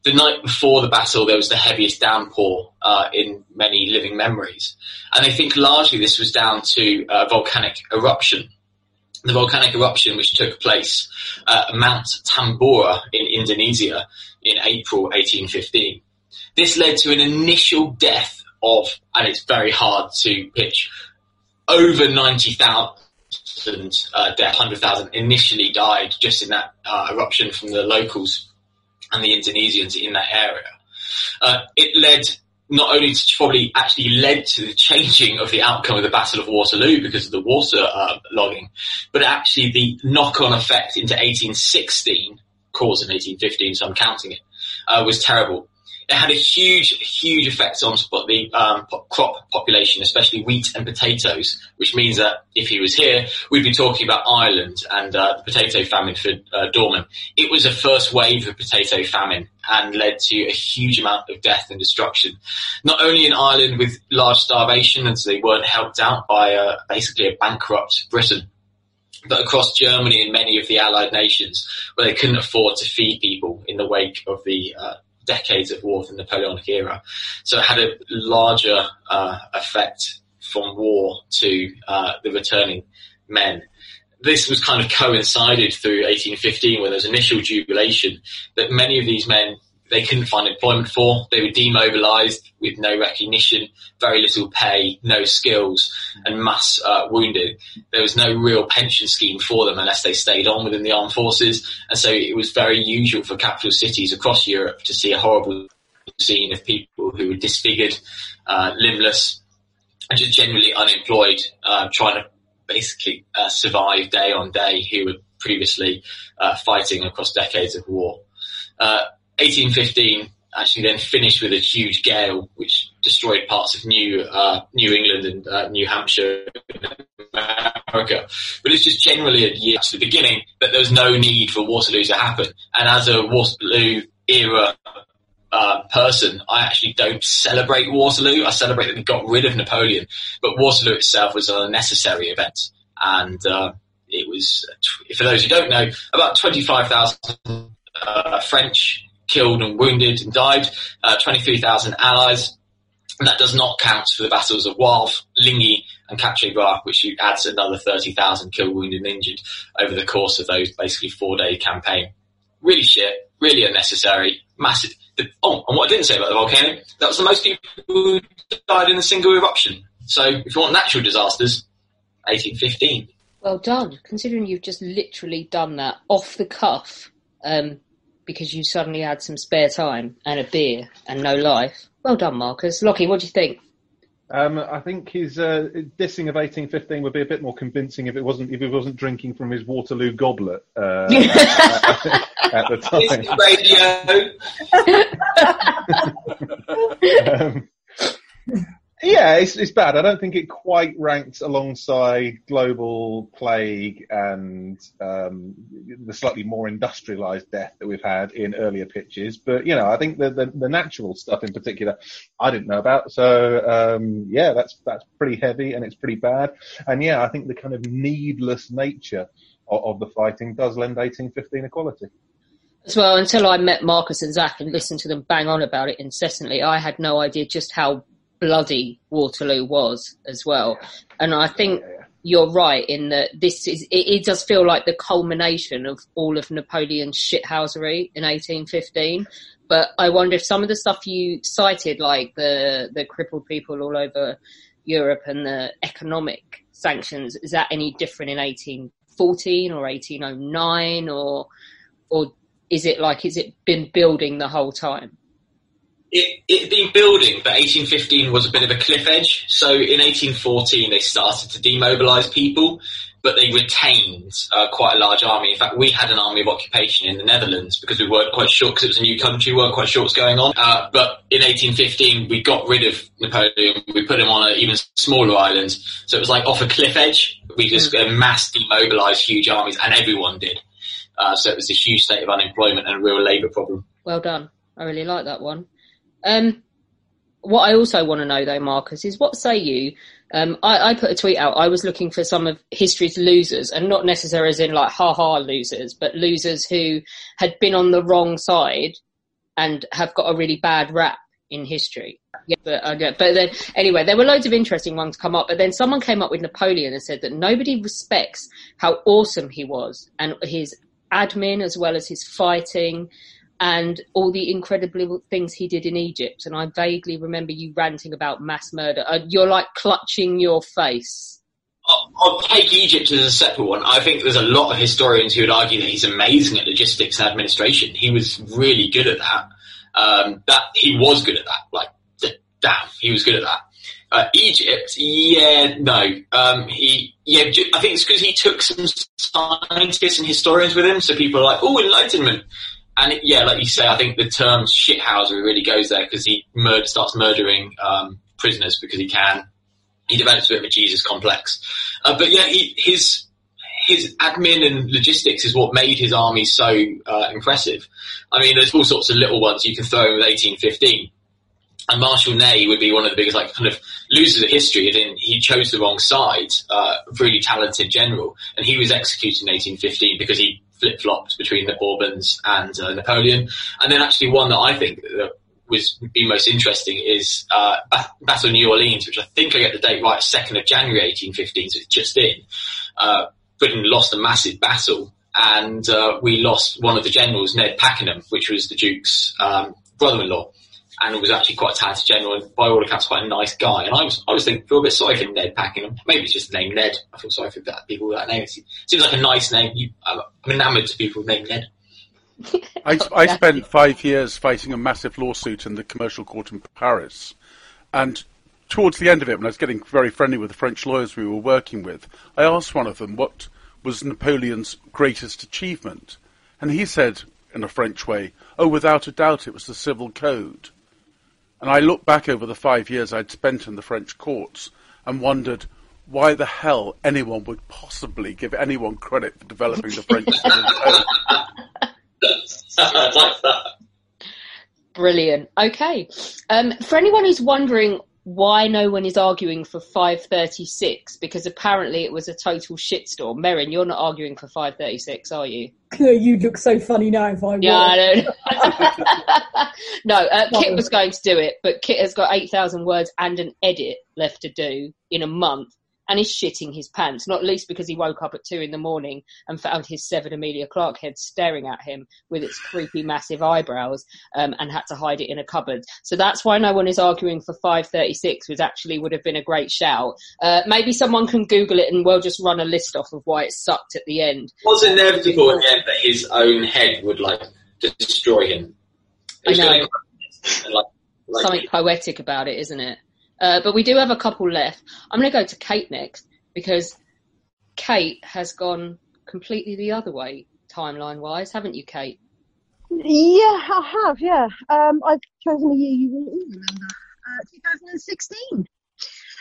The night before the battle, there was the heaviest downpour uh, in many living memories. And I think largely this was down to a volcanic eruption. The volcanic eruption which took place at Mount Tambora in Indonesia in April 1815. This led to an initial death of, and it's very hard to pitch, over 90,000 uh, death, 100,000 initially died just in that uh, eruption from the locals and the Indonesians in that area. Uh, it led not only probably actually led to the changing of the outcome of the Battle of Waterloo because of the water uh, logging, but actually the knock-on effect into 1816, cause in 1815, so I'm counting it, uh, was terrible it had a huge, huge effect on the um, crop population, especially wheat and potatoes, which means that if he was here, we'd be talking about Ireland and uh, the potato famine for uh, Dorman. It was a first wave of potato famine and led to a huge amount of death and destruction, not only in Ireland with large starvation, and so they weren't helped out by uh, basically a bankrupt Britain, but across Germany and many of the Allied nations, where they couldn't afford to feed people in the wake of the uh, decades of war from the Napoleonic era. So it had a larger uh, effect from war to uh, the returning men. This was kind of coincided through 1815 when there was initial jubilation that many of these men they couldn't find employment for. They were demobilised with no recognition, very little pay, no skills, and mass uh, wounded. There was no real pension scheme for them unless they stayed on within the armed forces. And so it was very usual for capital cities across Europe to see a horrible scene of people who were disfigured, uh, limbless, and just generally unemployed, uh, trying to basically uh, survive day on day who were previously uh, fighting across decades of war. Uh, 1815 actually then finished with a huge gale which destroyed parts of New uh, New England and uh, New Hampshire, America. But it's just generally a year to the beginning that there was no need for Waterloo to happen. And as a Waterloo era uh, person, I actually don't celebrate Waterloo. I celebrate that we got rid of Napoleon, but Waterloo itself was an unnecessary event, and uh, it was, for those who don't know, about twenty-five thousand uh, French killed and wounded and died, uh, 23,000 allies. And that does not count for the battles of Wavre, Ligny, and Quatre-Bras, which adds another 30,000 killed, wounded, and injured over the course of those basically four day campaign. Really shit, really unnecessary, massive. The, oh, and what I didn't say about the volcano, that was the most people who died in a single eruption. So if you want natural disasters, 1815. Well done, considering you've just literally done that off the cuff. Um, because you suddenly had some spare time and a beer and no life. Well done, Marcus. Lockie, what do you think? Um, I think his uh, dissing of 1815 would be a bit more convincing if it wasn't if he wasn't drinking from his Waterloo goblet uh, at, [LAUGHS] at, the time. [LAUGHS] [LAUGHS] um, yeah, it's, it's bad. I don't think it quite ranks alongside global plague and um, the slightly more industrialized death that we've had in earlier pitches. But you know, I think the the, the natural stuff in particular, I didn't know about. So um, yeah, that's that's pretty heavy and it's pretty bad. And yeah, I think the kind of needless nature of, of the fighting does lend 1815 equality. As well, until I met Marcus and Zach and listened to them bang on about it incessantly, I had no idea just how bloody Waterloo was as well. And I think you're right in that this is, it, it, does feel like the culmination of all of Napoleon's shithousery in 1815. But I wonder if some of the stuff you cited, like the, the crippled people all over Europe and the economic sanctions, is that any different in 1814 or 1809 or, or is it like, is it been building the whole time? It, had been building, but 1815 was a bit of a cliff edge. So in 1814, they started to demobilise people, but they retained uh, quite a large army. In fact, we had an army of occupation in the Netherlands because we weren't quite sure, because it was a new country, we weren't quite sure what's going on. Uh, but in 1815, we got rid of Napoleon. We put him on an even smaller island. So it was like off a cliff edge. We just mm. mass demobilised huge armies, and everyone did. Uh, so it was a huge state of unemployment and a real labour problem. Well done. I really like that one. Um, what I also want to know though, Marcus, is what say you? Um, I, I, put a tweet out. I was looking for some of history's losers, and not necessarily as in like ha ha losers, but losers who had been on the wrong side and have got a really bad rap in history. Yeah, but, uh, but then anyway, there were loads of interesting ones come up. But then someone came up with Napoleon and said that nobody respects how awesome he was and his admin as well as his fighting and all the incredible things he did in Egypt. And I vaguely remember you ranting about mass murder. Uh, you're like clutching your face. I'll, take Egypt as a separate one. I think there's a lot of historians who would argue that he's amazing at logistics and administration. He was really good at that. Um, that he was good at that. Like damn, he was good at that. Uh, Egypt, yeah, no. Um, he, yeah, I think it's because he took some scientists and historians with him, so people are like, oh, Enlightenment. And it, yeah, like you say, I think the term shithouser really goes there because he murder, starts murdering um, prisoners because he can. He develops a bit of a Jesus complex. Uh, but yeah, he, his his admin and logistics is what made his army so uh, impressive. I mean, there's all sorts of little ones you can throw in with 1815 and Marshal Ney would be one of the biggest, like, kind of losers of history. And he chose the wrong side. Uh, really talented general, and he was executed in 1815 because he flip flopped between the Bourbons and uh, Napoleon. And then actually one that I think that was be most interesting is uh, Battle of New Orleans, which I think I get the date right, second of January 1815, so it's just in. Uh, Britain lost a massive battle, and uh, we lost one of the generals, Ned Pakenham, which was the Duke's um, brother-in-law and was actually quite a talented general and by all accounts quite a nice guy. And I was I was thinking feel a bit sorry for Ned Pakenham. Maybe it's just the name Ned. I feel sorry for that, people with that name. It seems like a nice name. You, I'm enamoured to people named Ned. [LAUGHS] I, I spent five years fighting a massive lawsuit in the commercial court in Paris, and towards the end of it, when I was getting very friendly with the French lawyers we were working with, I asked one of them what was Napoleon's greatest achievement, and he said in a French way, "Oh, without a doubt, it was the civil code." And I looked back over the five years I'd spent in the French courts and wondered why the hell anyone would possibly give anyone credit for developing the French [LAUGHS] code. Brilliant. Okay. Um, for anyone who's wondering why no one is arguing for 536 because apparently it was a total shitstorm. Merrin, you're not arguing for 536, are you? You'd look so funny now if I Yeah, I know. [LAUGHS] [LAUGHS] no, uh, Kit was going to do it, but Kit has got 8,000 words and an edit left to do in a month and is shitting his pants, not least because he woke up at two in the morning and found his severed Emilia Clarke head staring at him with its creepy massive eyebrows um, and had to hide it in a cupboard. So that's why no one is arguing for 536, which actually would have been a great shout. Uh, maybe someone can Google it and we'll just run a list off of why it sucked at the end. It was inevitable in the end that his own head would like destroy him. I know. Like, like, Something poetic about it, isn't it? Uh, but we do have a couple left. I'm going to go to Kate next because Kate has gone completely the other way timeline wise, haven't you, Kate? Yeah, I have. Yeah, um, I've chosen a year you will all remember, uh, 2016.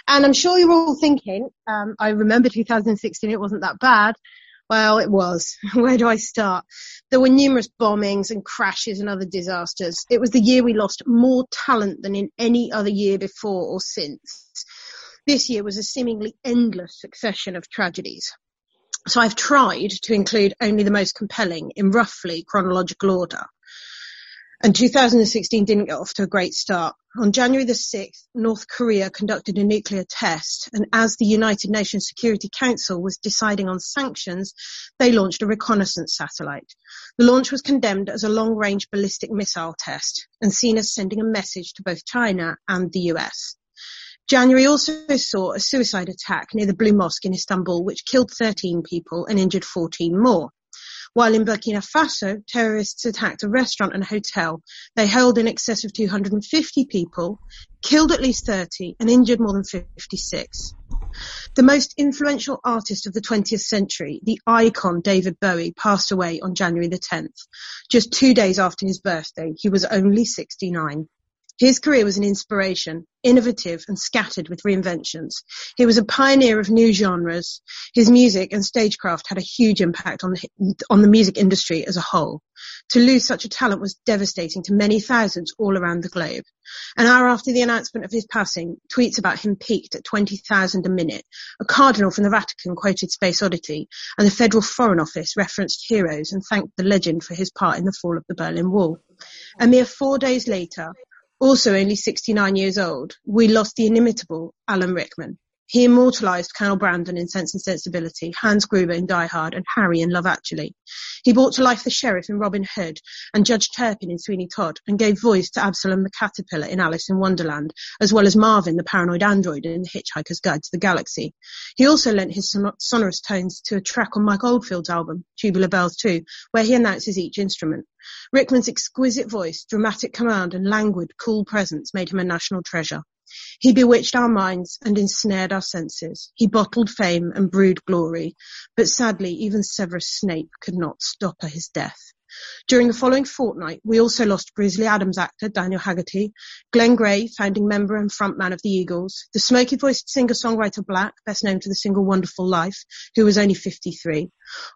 And I'm sure you're all thinking, um, I remember 2016. It wasn't that bad. Well, it was. [LAUGHS] Where do I start? There were numerous bombings and crashes and other disasters. It was the year we lost more talent than in any other year before or since. This year was a seemingly endless succession of tragedies. So I've tried to include only the most compelling in roughly chronological order. And 2016 didn't get off to a great start. On January the 6th, North Korea conducted a nuclear test, and as the United Nations Security Council was deciding on sanctions, they launched a reconnaissance satellite. The launch was condemned as a long-range ballistic missile test and seen as sending a message to both China and the US. January also saw a suicide attack near the Blue Mosque in Istanbul, which killed 13 people and injured 14 more. While in Burkina Faso, terrorists attacked a restaurant and a hotel. They held in excess of 250 people, killed at least 30, and injured more than 56. The most influential artist of the 20th century, the icon David Bowie, passed away on January the 10th. Just two days after his birthday, he was only 69. His career was an inspiration, innovative and scattered with reinventions. He was a pioneer of new genres. His music and stagecraft had a huge impact on the, on the music industry as a whole. To lose such a talent was devastating to many thousands all around the globe. An hour after the announcement of his passing, tweets about him peaked at 20,000 a minute. A cardinal from the Vatican quoted Space Oddity, and the Federal Foreign Office referenced heroes and thanked the legend for his part in the fall of the Berlin Wall. A mere four days later, also only 69 years old, we lost the inimitable Alan Rickman. He immortalised Colonel Brandon in Sense and Sensibility, Hans Gruber in Die Hard, and Harry in Love Actually. He brought to life the sheriff in Robin Hood and Judge Turpin in Sweeney Todd, and gave voice to Absolem the Caterpillar in Alice in Wonderland, as well as Marvin the paranoid android in The Hitchhiker's Guide to the Galaxy. He also lent his son- sonorous tones to a track on Mike Oldfield's album, Tubular Bells 2, where he announces each instrument. Rickman's exquisite voice, dramatic command, and languid, cool presence made him a national treasure. He bewitched our minds and ensnared our senses. He bottled fame and brewed glory. But sadly, even Severus Snape could not stop his death. During the following fortnight, we also lost Grizzly Adams actor Daniel Haggerty, Glenn Frey, founding member and frontman of the Eagles, the smoky-voiced singer-songwriter Black, best known for the single Wonderful Life, who was only 53.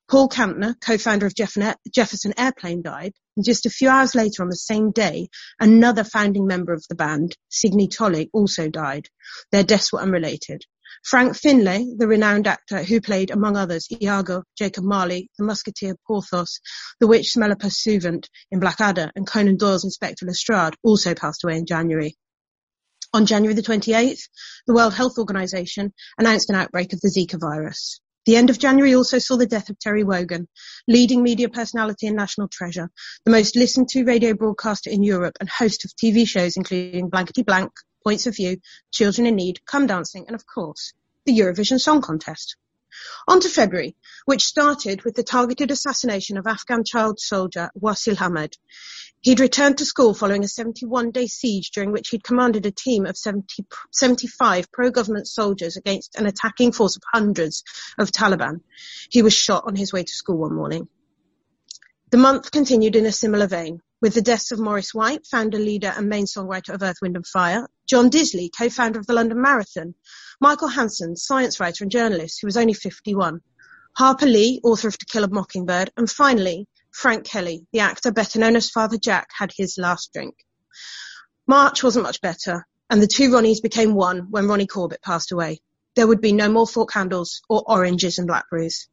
Paul Kantner, co-founder of Jefferson Airplane, died, and just a few hours later on the same day, another founding member of the band, Signe Toly, also died. Their deaths were unrelated. Frank Finlay, the renowned actor who played, among others, Iago, Jacob Marley, the musketeer Porthos, the witch Smeller Pursuivant in Blackadder, and Conan Doyle's Inspector Lestrade, also passed away in January. On January the 28th, the World Health Organization announced an outbreak of the Zika virus. The end of January also saw the death of Terry Wogan, leading media personality and national treasure, the most listened to radio broadcaster in Europe and host of TV shows including Blankety Blank, Points of View, Children in Need, Come Dancing, and of course, the Eurovision Song Contest. On to February, which started with the targeted assassination of Afghan child soldier Wasil Ahmed. He'd returned to school following a 71-day siege during which he'd commanded a team of 70, 75 pro-government soldiers against an attacking force of hundreds of Taliban. He was shot on his way to school one morning. The month continued in a similar vein, with the deaths of Maurice White, founder, leader and main songwriter of Earth, Wind and Fire, John Disley, co-founder of the London Marathon, Michael Hansen, science writer and journalist who was only 51, Harper Lee, author of To Kill a Mockingbird, and finally, Frank Kelly, the actor better known as Father Jack, had his last drink. March wasn't much better, and the two Ronnies became one when Ronnie Corbett passed away. There would be no more fork handles or oranges and blackberries.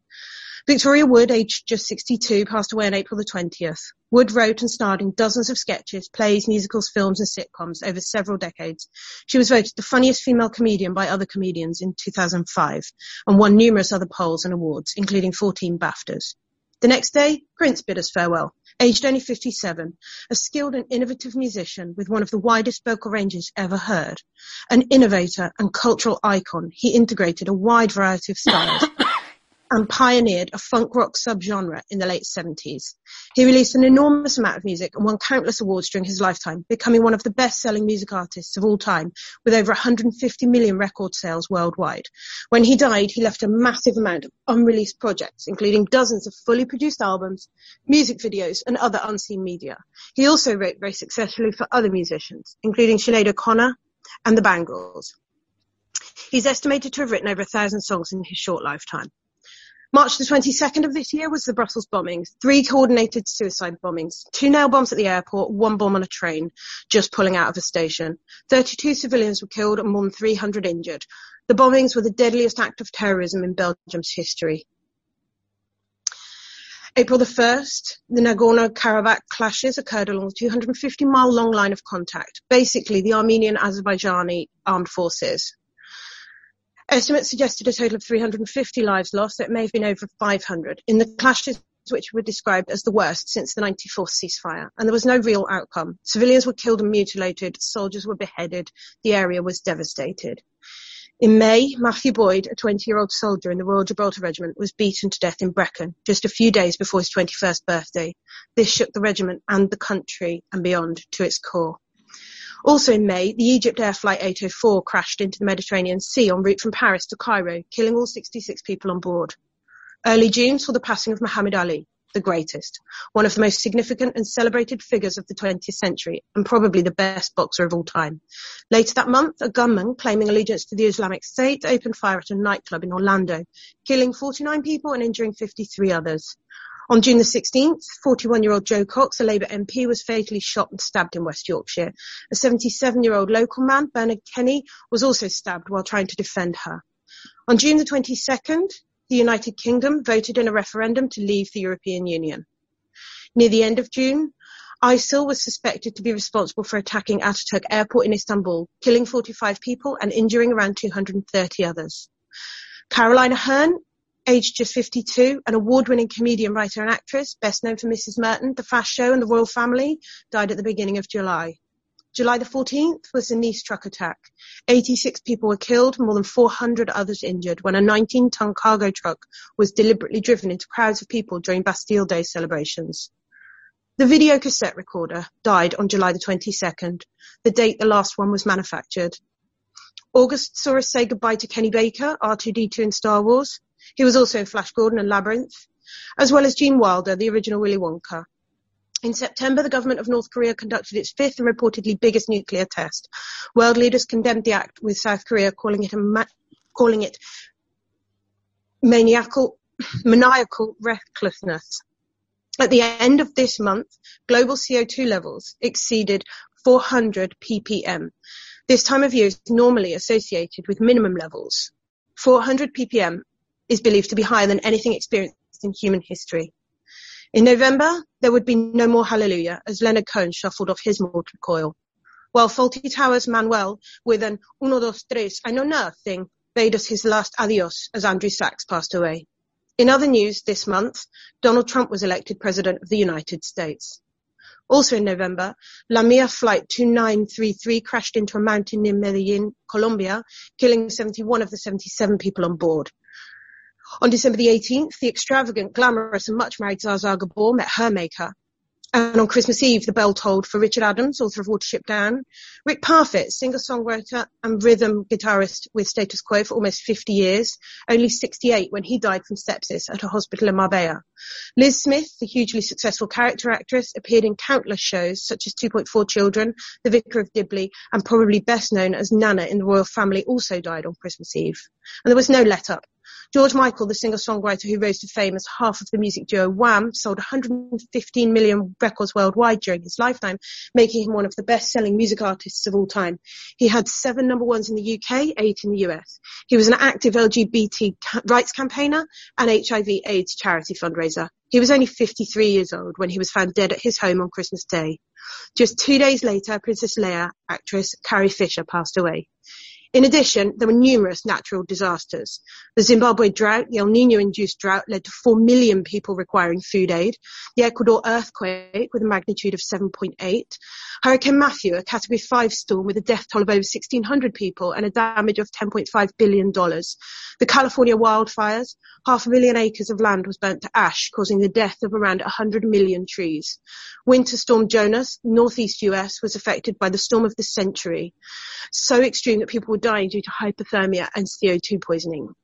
Victoria Wood, aged just 62, passed away on April the 20th. Wood wrote and starred in dozens of sketches, plays, musicals, films and sitcoms over several decades. She was voted the funniest female comedian by other comedians in 2005 and won numerous other polls and awards, including 14 BAFTAs. The next day, Prince bid us farewell. Aged only 57, a skilled and innovative musician with one of the widest vocal ranges ever heard. An innovator and cultural icon, he integrated a wide variety of styles and pioneered a funk rock subgenre in the late 70s. He released an enormous amount of music and won countless awards during his lifetime, becoming one of the best-selling music artists of all time, with over 150 million record sales worldwide. When he died, he left a massive amount of unreleased projects, including dozens of fully produced albums, music videos, and other unseen media. He also wrote very successfully for other musicians, including Sinead O'Connor and the Bangles. He's estimated to have written over a thousand songs in his short lifetime. March the 22nd of this year was the Brussels bombings. Three coordinated suicide bombings. Two nail bombs at the airport, one bomb on a train, just pulling out of a station. 32 civilians were killed and more than 300 injured. The bombings were the deadliest act of terrorism in Belgium's history. April the 1st, the Nagorno-Karabakh clashes occurred along the 250 mile long line of contact, basically the Armenian Azerbaijani armed forces. Estimates suggested a total of 350 lives lost, it may have been over 500 in the clashes which were described as the worst since the 94th ceasefire, and there was no real outcome. Civilians were killed and mutilated, soldiers were beheaded, the area was devastated. In May, Matthew Boyd, a 20-year-old soldier in the Royal Gibraltar Regiment, was beaten to death in Brecon just a few days before his 21st birthday. This shook the regiment and the country and beyond to its core. Also in May, the Egypt Air Flight 804 crashed into the Mediterranean Sea en route from Paris to Cairo, killing all 66 people on board. Early June saw the passing of Muhammad Ali, the greatest, one of the most significant and celebrated figures of the 20th century, and probably the best boxer of all time. Later that month, a gunman claiming allegiance to the Islamic State opened fire at a nightclub in Orlando, killing 49 people and injuring 53 others. On June the 16th, 41-year-old Jo Cox, a Labour MP, was fatally shot and stabbed in West Yorkshire. A 77-year-old local man, Bernard Kenny, was also stabbed while trying to defend her. On June the 22nd, the United Kingdom voted in a referendum to leave the European Union. Near the end of June, ISIL was suspected to be responsible for attacking Ataturk Airport in Istanbul, killing 45 people and injuring around 230 others. Caroline Aherne aged just 52, an award-winning comedian, writer and actress, best known for Mrs. Merton, The Fast Show and The Royal Family, died at the beginning of July. July the 14th was the Nice truck attack. 86 people were killed, more than 400 others injured when a 19-ton cargo truck was deliberately driven into crowds of people during Bastille Day celebrations. The video cassette recorder died on July the 22nd, the date the last one was manufactured. August saw us say goodbye to Kenny Baker, R2D2 in Star Wars. He was also Flash Gordon and Labyrinth, as well as Gene Wilder, the original Willy Wonka. In September, the government of North Korea conducted its fifth and reportedly biggest nuclear test. World leaders condemned the act, with South Korea calling it a ma- calling it maniacal, [COUGHS] maniacal recklessness. At the end of this month, global CO2 levels exceeded 400 ppm. This time of year is normally associated with minimum levels. 400 ppm is believed to be higher than anything experienced in human history. In November, there would be no more Hallelujah as Leonard Cohen shuffled off his mortal coil. While Fawlty Towers Manuel with an uno, dos, tres, I know nothing, bade us his last adios as Andrew Sachs passed away. In other news this month, Donald Trump was elected President of the United States. Also in November, La Mia Flight 2933 crashed into a mountain near Medellin, Colombia, killing 71 of the 77 people on board. On December the 18th, the extravagant, glamorous and much married Zsa Gabor met her maker. And on Christmas Eve, the bell tolled for Richard Adams, author of Watership Down, Rick Parfitt, singer-songwriter and rhythm guitarist with Status Quo for almost 50 years, only 68 when he died from sepsis at a hospital in Marbella. Liz Smith, the hugely successful character actress, appeared in countless shows such as 2.4 Children, The Vicar of Dibley, and probably best known as Nana in the Royal Family also died on Christmas Eve. And there was no let up. George Michael, the singer-songwriter who rose to fame as half of the music duo Wham, sold 115 million records worldwide during his lifetime, making him one of the best-selling music artists of all time. He had seven number ones in the UK, eight in the US. He was an active LGBT rights campaigner and HIV AIDS charity fundraiser. He was only 53 years old when he was found dead at his home on Christmas Day. Just two days later, Princess Leia actress Carrie Fisher passed away. In addition, there were numerous natural disasters. The Zimbabwe drought, the El Nino-induced drought, led to 4 million people requiring food aid. The Ecuador earthquake, with a magnitude of 7.8. Hurricane Matthew, a Category 5 storm with a death toll of over 1,600 people and a damage of $10.5 billion. The California wildfires, half a million acres of land was burnt to ash, causing the death of around 100 million trees. Winter Storm Jonas, northeast US, was affected by the storm of the century. So extreme that people were dying due to hypothermia and CO2 poisoning.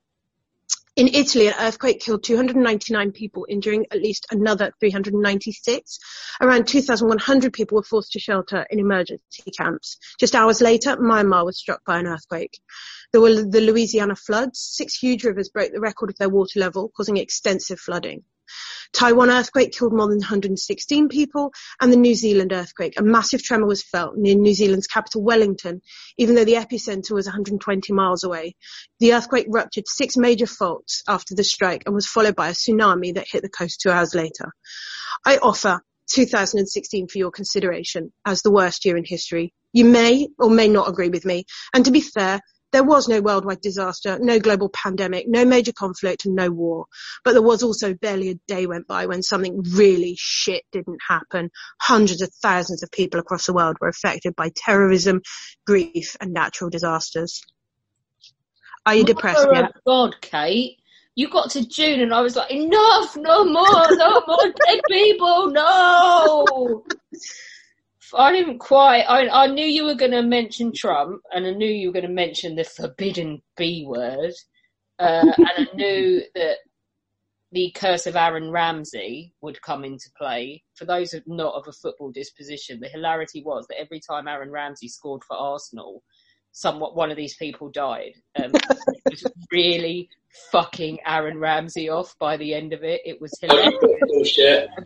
In Italy, an earthquake killed 299 people, injuring at least another 396. Around 2,100 people were forced to shelter in emergency camps. Just hours later, Myanmar was struck by an earthquake. There were the Louisiana floods. Six huge rivers broke the record of their water level, causing extensive flooding. Taiwan earthquake killed more than 116 people, and the New Zealand earthquake. A massive tremor was felt near New Zealand's capital, Wellington, even though the epicenter was 120 miles away. The earthquake ruptured six major faults after the strike and was followed by a tsunami that hit the coast two hours later. I offer 2016 for your consideration as the worst year in history. You may or may not agree with me, and to be fair, there was no worldwide disaster, no global pandemic, no major conflict, and no war. But there was also barely a day went by when something really shit didn't happen. Hundreds of thousands of people across the world were affected by terrorism, grief, and natural disasters. Are you depressed yet? God, Kate. You got to June and I was like, enough, no more, no more dead people, no. [LAUGHS] I didn't quite. I, I knew you were going to mention Trump, and I knew you were going to mention the forbidden B word, uh, and I [LAUGHS] knew that the curse of Aaron Ramsey would come into play. For those of not of a football disposition, the hilarity was that every time Aaron Ramsey scored for Arsenal, somewhat one of these people died. Um, it was [LAUGHS] really fucking Aaron Ramsey off by the end of it. It was [LAUGHS] hilarious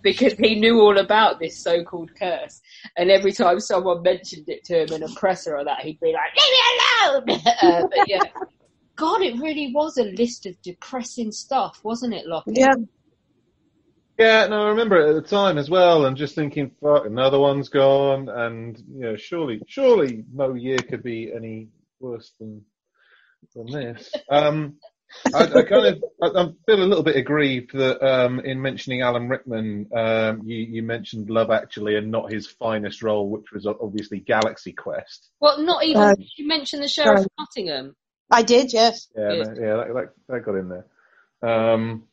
because he knew all about this so-called curse. And every time someone mentioned it to him in a presser or that, he'd be like, "Leave me alone!" [LAUGHS] uh, but yeah, God, it really was a list of depressing stuff, wasn't it, Lockie? Yeah. Yeah, no, I remember it at the time as well, and just thinking, fuck, another one's gone, and you know, surely, surely no year could be any worse than than this. Um, I, I kind of, I, I feel a little bit aggrieved that um, in mentioning Alan Rickman, um, you, you mentioned Love Actually and not his finest role, which was obviously Galaxy Quest. Well, not even. Uh, you mentioned the Sheriff sorry. of Nottingham. I did, yes. Yeah, that, yeah, that, that, that got in there. Um,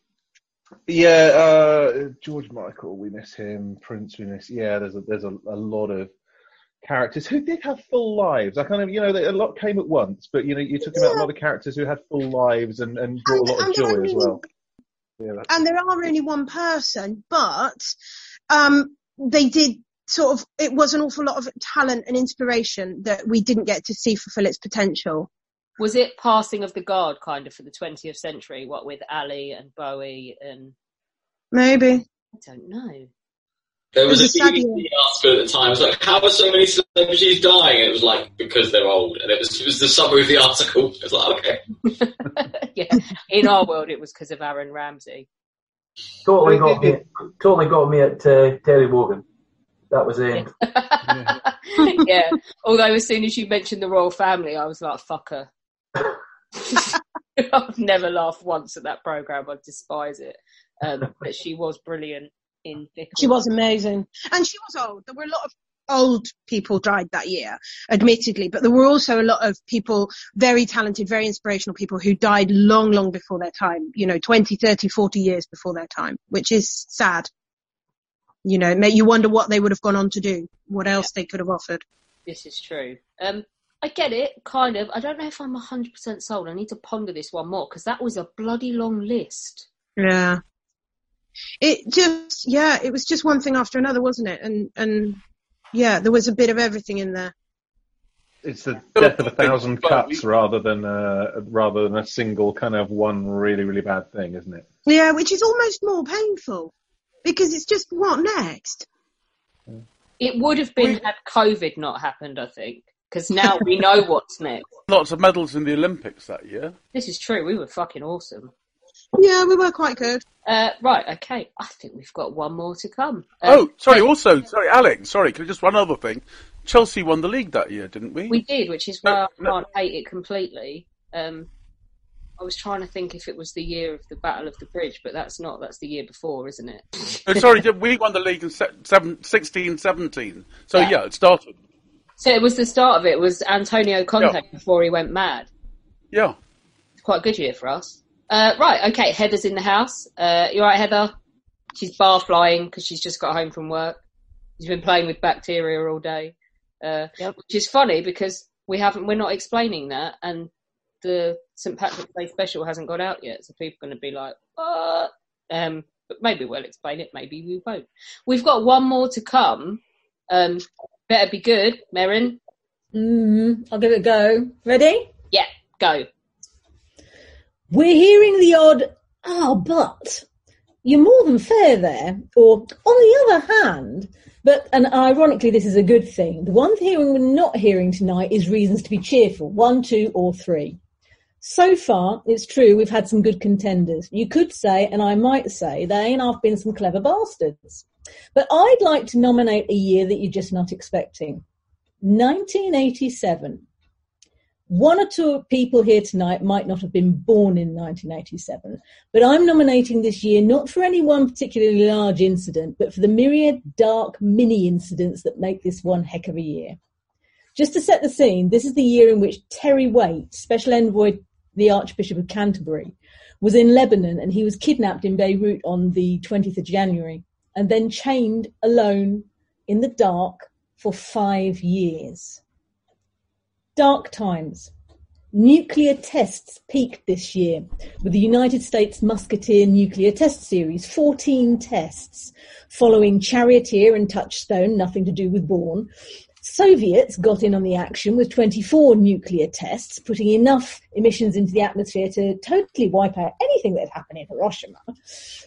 yeah, uh, George Michael, we miss him. Prince, we miss. Yeah, there's a there's a, a lot of characters who did have full lives. I kind of, you know, they, a lot came at once, but you know, you're talking about a lot of characters who had full lives and, and brought a lot of joy are as well. Yeah, and there are only one person, but um, they did sort of. It was an awful lot of talent and inspiration that we didn't get to see fulfill its potential. Was it passing of the guard kind of for the 20th century? What with Ali and Bowie and Maybe. I don't know. There was It a was a sad BBC article at the time. It was like, "How are so many celebrities dying?" And it was like because they're old, and it was it was the summary of the article. It was like, okay, [LAUGHS] yeah, in our world, it was because of Aaron Ramsey. Totally got me. Totally got me at uh, Terry Wogan. That was it. end. [LAUGHS] yeah. Although as soon as you mentioned the royal family, I was like, "Fuck her." [LAUGHS] I've never laughed once at that program. I despise it. Um, but she was brilliant in. She was amazing, and she was old. There were a lot of old people died that year, admittedly, but there were also a lot of people, very talented, very inspirational people who died long, long before their time. You know, 20, 30, 40 years before their time, which is sad. You know, it make you wonder what they would have gone on to do, what else they could have offered. This is true. Um, I get it, kind of. I don't know if I'm 100% sold. I need to ponder this one more because that was a bloody long list. Yeah. It just, yeah, it was just one thing after another, wasn't it? And, and yeah, there was a bit of everything in there. it's the death of a thousand cuts rather than uh, rather than a single kind of one really really bad thing, isn't it? Yeah, which is almost more painful because it's just what next? It would have been had COVID not happened, I think, because now we know [LAUGHS] what's next. Lots of medals in the Olympics that year. This is true. We were fucking awesome. Yeah, we were quite good. Uh, right, okay. I think we've got one more to come. Um, oh, sorry. Also, sorry, Alex. Sorry, can I just one other thing? Chelsea won the league that year, didn't we? We did, which is why I can't hate it completely. Um, I was trying to think if it was the year of the Battle of the Bridge, but that's not. That's the year before, isn't it? [LAUGHS] Oh, sorry, we won the league in se- seven, 16, 17. So Yeah. yeah. it started. So it was the start of it. Was Antonio Conte Yeah. before he went mad? Yeah. It's quite a good year for us. Uh, right, okay. Heather's in the house. Uh, you all right, Heather? She's bar flying because she's just got home from work. She's been playing with bacteria all day, uh, which is funny because we haven't. We're not explaining that, and the St Patrick's Day special hasn't got out yet, so people are going to be like, "What?" Um, but maybe we'll explain it. Maybe we won't. We've got one more to come. Um, better be good, Merrin. Mm, I'll give it a go. Ready? Yeah, go. We're hearing the odd, ah, but you're more than fair there. Or, on the other hand, but, and ironically, this is a good thing. The one thing we're not hearing tonight is reasons to be cheerful. One, two, or three. So far, it's true, we've had some good contenders. You could say, and I might say, they ain't half been some clever bastards. But I'd like to nominate a year that you're just not expecting. 1987. One or two people here tonight might not have been born in 1987, but I'm nominating this year not for any one particularly large incident, but for the myriad dark mini incidents that make this one heck of a year. Just to set the scene, this is the year in which Terry Waite, Special Envoy, the Archbishop of Canterbury, was in Lebanon and he was kidnapped in Beirut on the 20th of January and then chained alone in the dark for five years. Dark times. Nuclear tests peaked this year with the United States Musketeer Nuclear Test Series, 14 tests, following Charioteer and Touchstone, nothing to do with Bourne. Soviets got in on the action with 24 nuclear tests, putting enough emissions into the atmosphere to totally wipe out anything that happened in Hiroshima.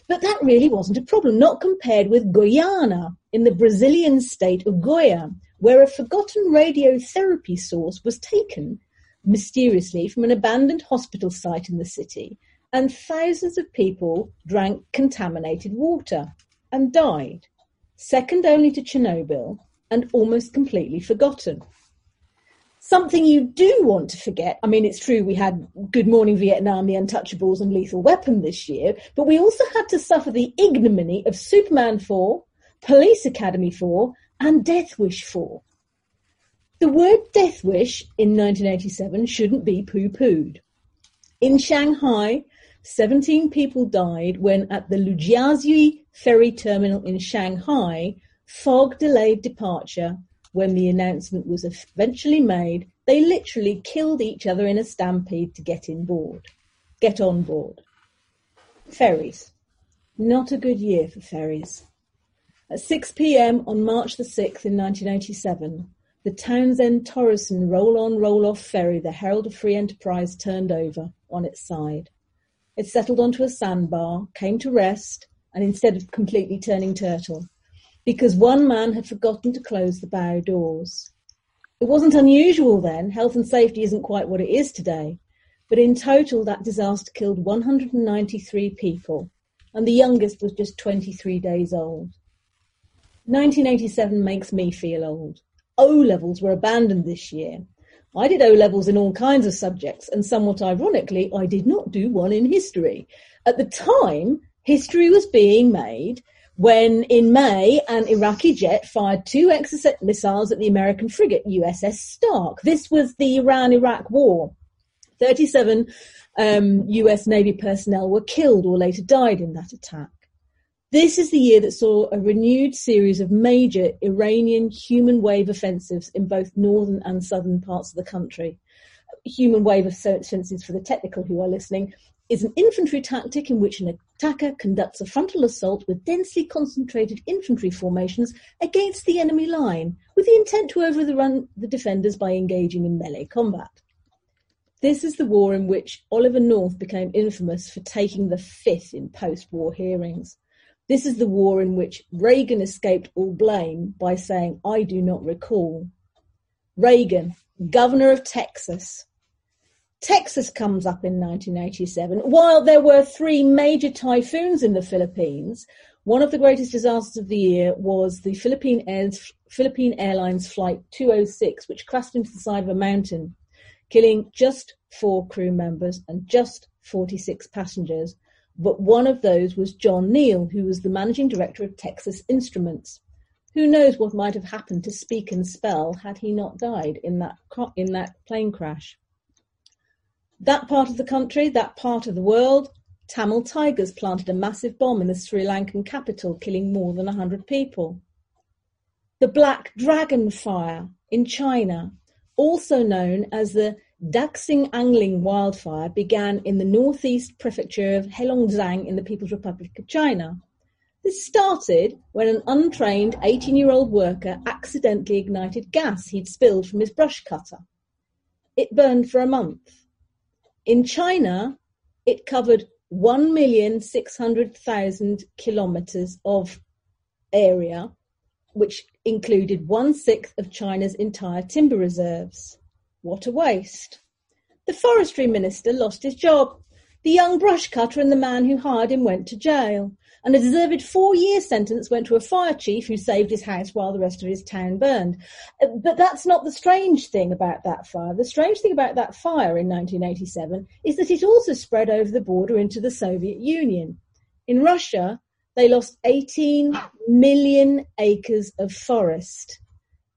But that really wasn't a problem, not compared with Goiânia in the Brazilian state of Goiás, where a forgotten radiotherapy source was taken mysteriously from an abandoned hospital site in the city, and thousands of people drank contaminated water and died, second only to Chernobyl and almost completely forgotten. Something you do want to forget, I mean, it's true we had Good Morning Vietnam, The Untouchables, and Lethal Weapon this year, but we also had to suffer the ignominy of Superman 4, Police Academy 4, and Death Wish 4. The word Death Wish in 1987 shouldn't be poo pooed. In Shanghai, 17 people died when at the Lujiazui ferry terminal in Shanghai, fog delayed departure when the announcement was eventually made, they literally killed each other in a stampede to get in board, get on board. Ferries. Not a good year for ferries. At 6 p.m. on March the 6th in 1987, the Townsend Thoresen roll on roll off ferry, the Herald of Free Enterprise, turned over on its side. It settled onto a sandbar, came to rest, and instead of completely turning turtle, because one man had forgotten to close the bow doors. It wasn't unusual then, health and safety isn't quite what it is today, but in total that disaster killed 193 people, and the youngest was just 23 days old. 1987 makes me feel old. O levels were abandoned this year. I did O levels in all kinds of subjects, and somewhat ironically, I did not do one in history. At the time, history was being made when, in May, an Iraqi jet fired two Exocet missiles at the American frigate USS Stark. This was the Iran Iraq War. 37 um, US Navy personnel were killed or later died in that attack. This is the year that saw a renewed series of major Iranian human wave offensives in both northern and southern parts of the country. Human wave offensives, for the technical who are listening, is an infantry tactic in which an attacker conducts a frontal assault with densely concentrated infantry formations against the enemy line, with the intent to overrun the defenders by engaging in melee combat. This is the war in which Oliver North became infamous for taking the fifth in post war hearings. This is the war in which Reagan escaped all blame by saying, I do not recall. Reagan, governor of Texas. Texas comes up in 1987. While there were three major typhoons in the Philippines, one of the greatest disasters of the year was the Philippine, Air's, Philippine Airlines Flight 206, which crashed into the side of a mountain, killing just four crew members and just 46 passengers but one of those was John Neal, who was the managing director of Texas Instruments. Who knows what might have happened to Speak and Spell had he not died in that in that plane crash? That part of the country, that part of the world, Tamil tigers planted a massive bomb in the Sri Lankan capital, killing more than 100 people. The Black Dragon Fire in China, also known as the Daxing'anling wildfire began in the northeast prefecture of Heilongjiang in the People's Republic of China. This started when an untrained 18-year-old worker accidentally ignited gas he'd spilled from his brush cutter. It burned for a month. In China, it covered 1,600,000 kilometers of area, which included one-sixth of China's entire timber reserves. What a waste. The forestry minister lost his job. The young brush cutter and the man who hired him went to jail. And a deserved four-year sentence went to a fire chief who saved his house while the rest of his town burned. Uh, but that's not the strange thing about that fire. The strange thing about that fire in 1987 is that it also spread over the border into the Soviet Union. In Russia, they lost 18 million acres of forest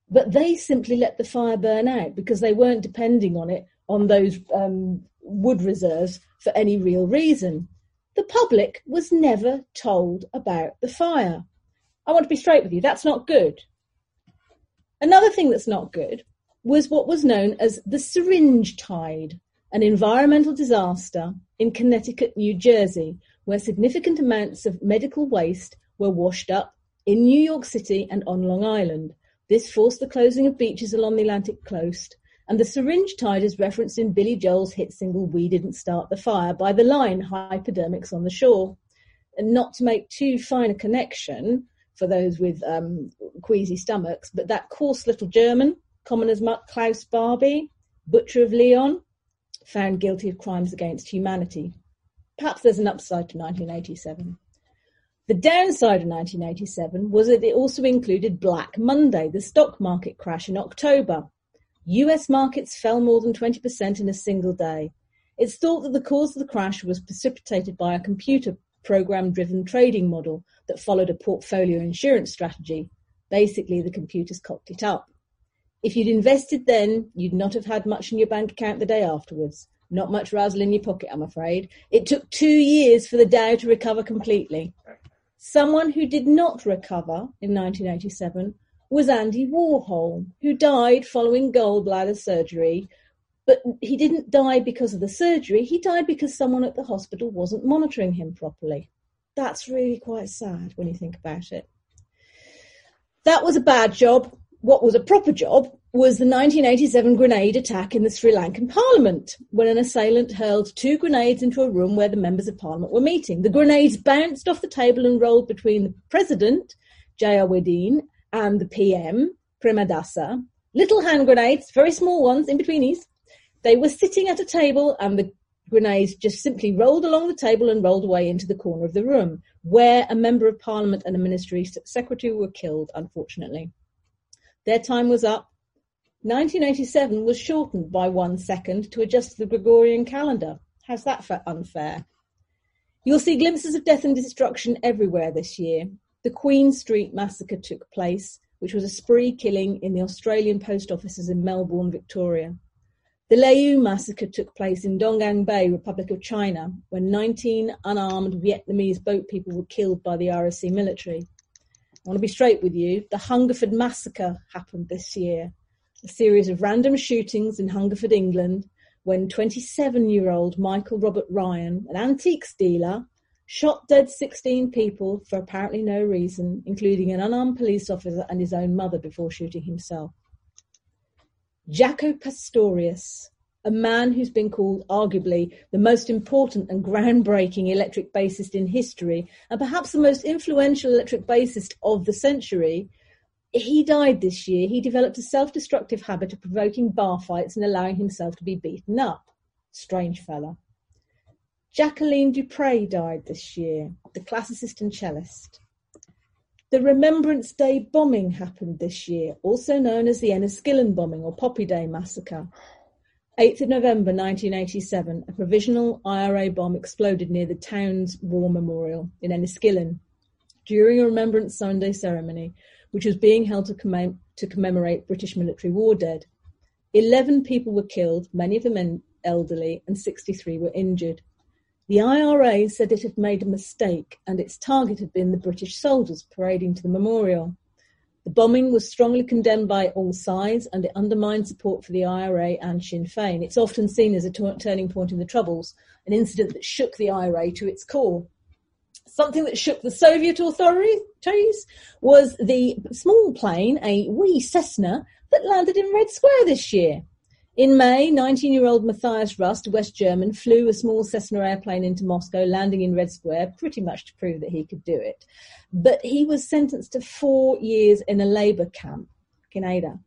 but they simply let the fire burn out because they weren't depending on it on those um, wood reserves for any real reason. The public was never told about the fire. I want to be straight with you, that's not good. Another thing that's not good was what was known as the syringe tide, an environmental disaster in Connecticut, New Jersey, where significant amounts of medical waste were washed up in New York City and on Long Island. This forced the closing of beaches along the Atlantic coast, and the syringe tide is referenced in Billy Joel's hit single We Didn't Start the Fire by the line Hypodermics on the Shore. And not to make too fine a connection for those with um, queasy stomachs, but that coarse little German, common as muck Klaus Barbie, butcher of Lyon, found guilty of crimes against humanity. Perhaps there's an upside to 1987. The downside of 1987 was that it also included Black Monday, the stock market crash in October. US markets fell more than 20% in a single day. It's thought that the cause of the crash was precipitated by a computer program driven trading model that followed a portfolio insurance strategy. Basically, the computers cocked it up. If you'd invested then, you'd not have had much in your bank account the day afterwards. Not much razzle in your pocket, I'm afraid. It took two years for the Dow to recover completely. Someone who did not recover in 1987 was Andy Warhol, who died following gallbladder surgery. But he didn't die because of the surgery, he died because someone at the hospital wasn't monitoring him properly. That's really quite sad when you think about it. That was a bad job. What was a proper job was the 1987 grenade attack in the Sri Lankan parliament when an assailant hurled two grenades into a room where the members of parliament were meeting. The grenades bounced off the table and rolled between the president, Jayawardene, and the PM, Premadasa. Little hand grenades, very small ones in between these. They were sitting at a table and the grenades just simply rolled along the table and rolled away into the corner of the room, where a member of parliament and a ministry secretary were killed, unfortunately. Their time was up. 1987 was shortened by one second to adjust to the Gregorian calendar. How's that for unfair? You'll see glimpses of death and destruction everywhere this year. The Queen Street massacre took place, which was a spree killing in the Australian post offices in Melbourne, Victoria. The Lieyu massacre took place in Dongan Bay, Republic of China, when 19 unarmed Vietnamese boat people were killed by the RSC military. I want to be straight with you. The Hungerford massacre happened this year, a series of random shootings in Hungerford, England, when 27 year old Michael Robert Ryan, an antiques dealer, shot dead 16 people for apparently no reason, including an unarmed police officer and his own mother before shooting himself. Jaco Pastorius, a man who's been called arguably the most important and groundbreaking electric bassist in history, and perhaps the most influential electric bassist of the century, he died this year. He developed a self destructive habit of provoking bar fights and allowing himself to be beaten up. Strange fella. Jacqueline du Pré died this year, the classicist and cellist. The Remembrance Day bombing happened this year, also known as the Enniskillen bombing or Poppy Day massacre. 8th of November 1987, a provisional IRA bomb exploded near the town's war memorial in Enniskillen during a Remembrance Sunday ceremony, which was being held to, commem- to commemorate British military war dead. 11 people were killed, many of them elderly, and 63 were injured. The IRA said it had made a mistake and its target had been the British soldiers parading to the memorial. The bombing was strongly condemned by all sides and it undermined support for the IRA and Sinn Féin. It's often seen as a t- turning point in the Troubles, an incident that shook the IRA to its core. Something that shook the Soviet authorities was the small plane, a wee Cessna, that landed in Red Square this year. In May, 19-year-old Matthias Rust, West German, flew a small Cessna airplane into Moscow, landing in Red Square, pretty much to prove that he could do it. But he was sentenced to four years in a labour camp, Canada.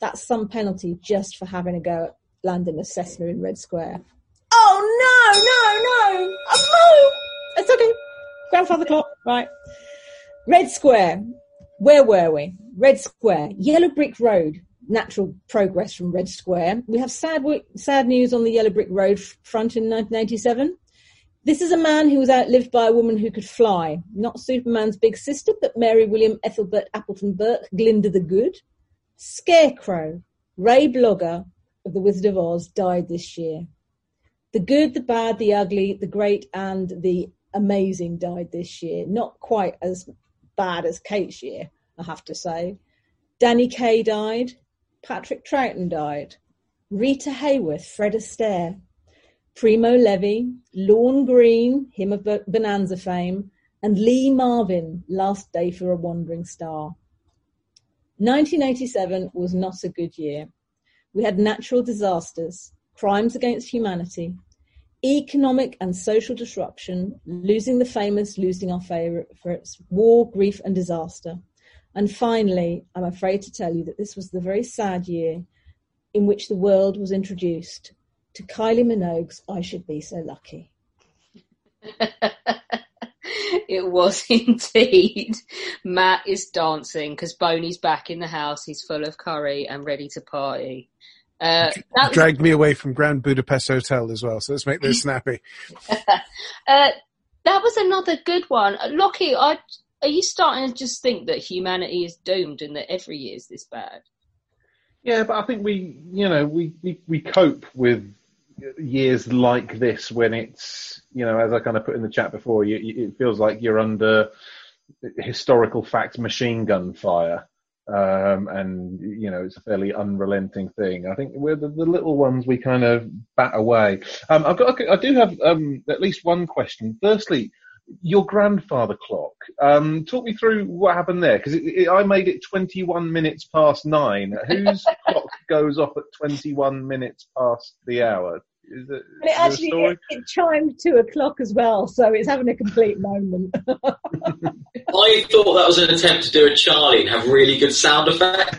That's some penalty just for having a go at landing a Cessna in Red Square. Oh no, no, no! Oh, no! It's okay. Grandfather clock, right. Red Square. Where were we? Red Square. Yellow Brick Road natural progress from Red Square. We have sad, sad news on the Yellow Brick Road front in 1987. This is a man who was outlived by a woman who could fly. Not Superman's big sister, but Mary William Ethelbert Appleton Burke, Glinda the Good. Scarecrow, Ray Bolger of The Wizard of Oz, died this year. The good, the bad, the ugly, the great, and the amazing died this year. Not quite as bad as Kate's year, I have to say. Danny Kaye died. Patrick Troughton died, Rita Hayworth, Fred Astaire, Primo Levi, Lorne Greene, him of Bonanza fame, and Lee Marvin, Last Day for a Wandering Star. 1987 was not a good year. We had natural disasters, crimes against humanity, economic and social disruption, losing the famous, losing our favourites, war, grief, and disaster. And finally, I'm afraid to tell you that this was the very sad year in which the world was introduced to Kylie Minogue's I Should Be So Lucky. [LAUGHS] it was [LAUGHS] indeed. Matt is dancing because Boney's back in the house. He's full of curry and ready to party. Uh, that dragged me away from Grand Budapest Hotel as well. So let's make this [LAUGHS] snappy. uh, that was another good one. Lockie, I are you starting to just think that humanity is doomed and that every year is this bad? Yeah, but I think we, you know, we, we, we cope with years like this when it's, you know, as I kind of put in the chat before, you, you, it feels like you're under historical fact machine gun fire. Um, and you know it's a fairly unrelenting thing. I think we're the, the little ones we kind of bat away. Um, I've got, I do have um, at least one question. Firstly, your grandfather clock. Um, talk me through what happened there because I made it 21 minutes past nine. Whose [LAUGHS] clock goes off at 21 minutes past the hour? Is it, And it actually it, it chimed two o'clock as well, so it's having a complete moment. [LAUGHS] I thought that was an attempt to do a Charlie and have really good sound effect.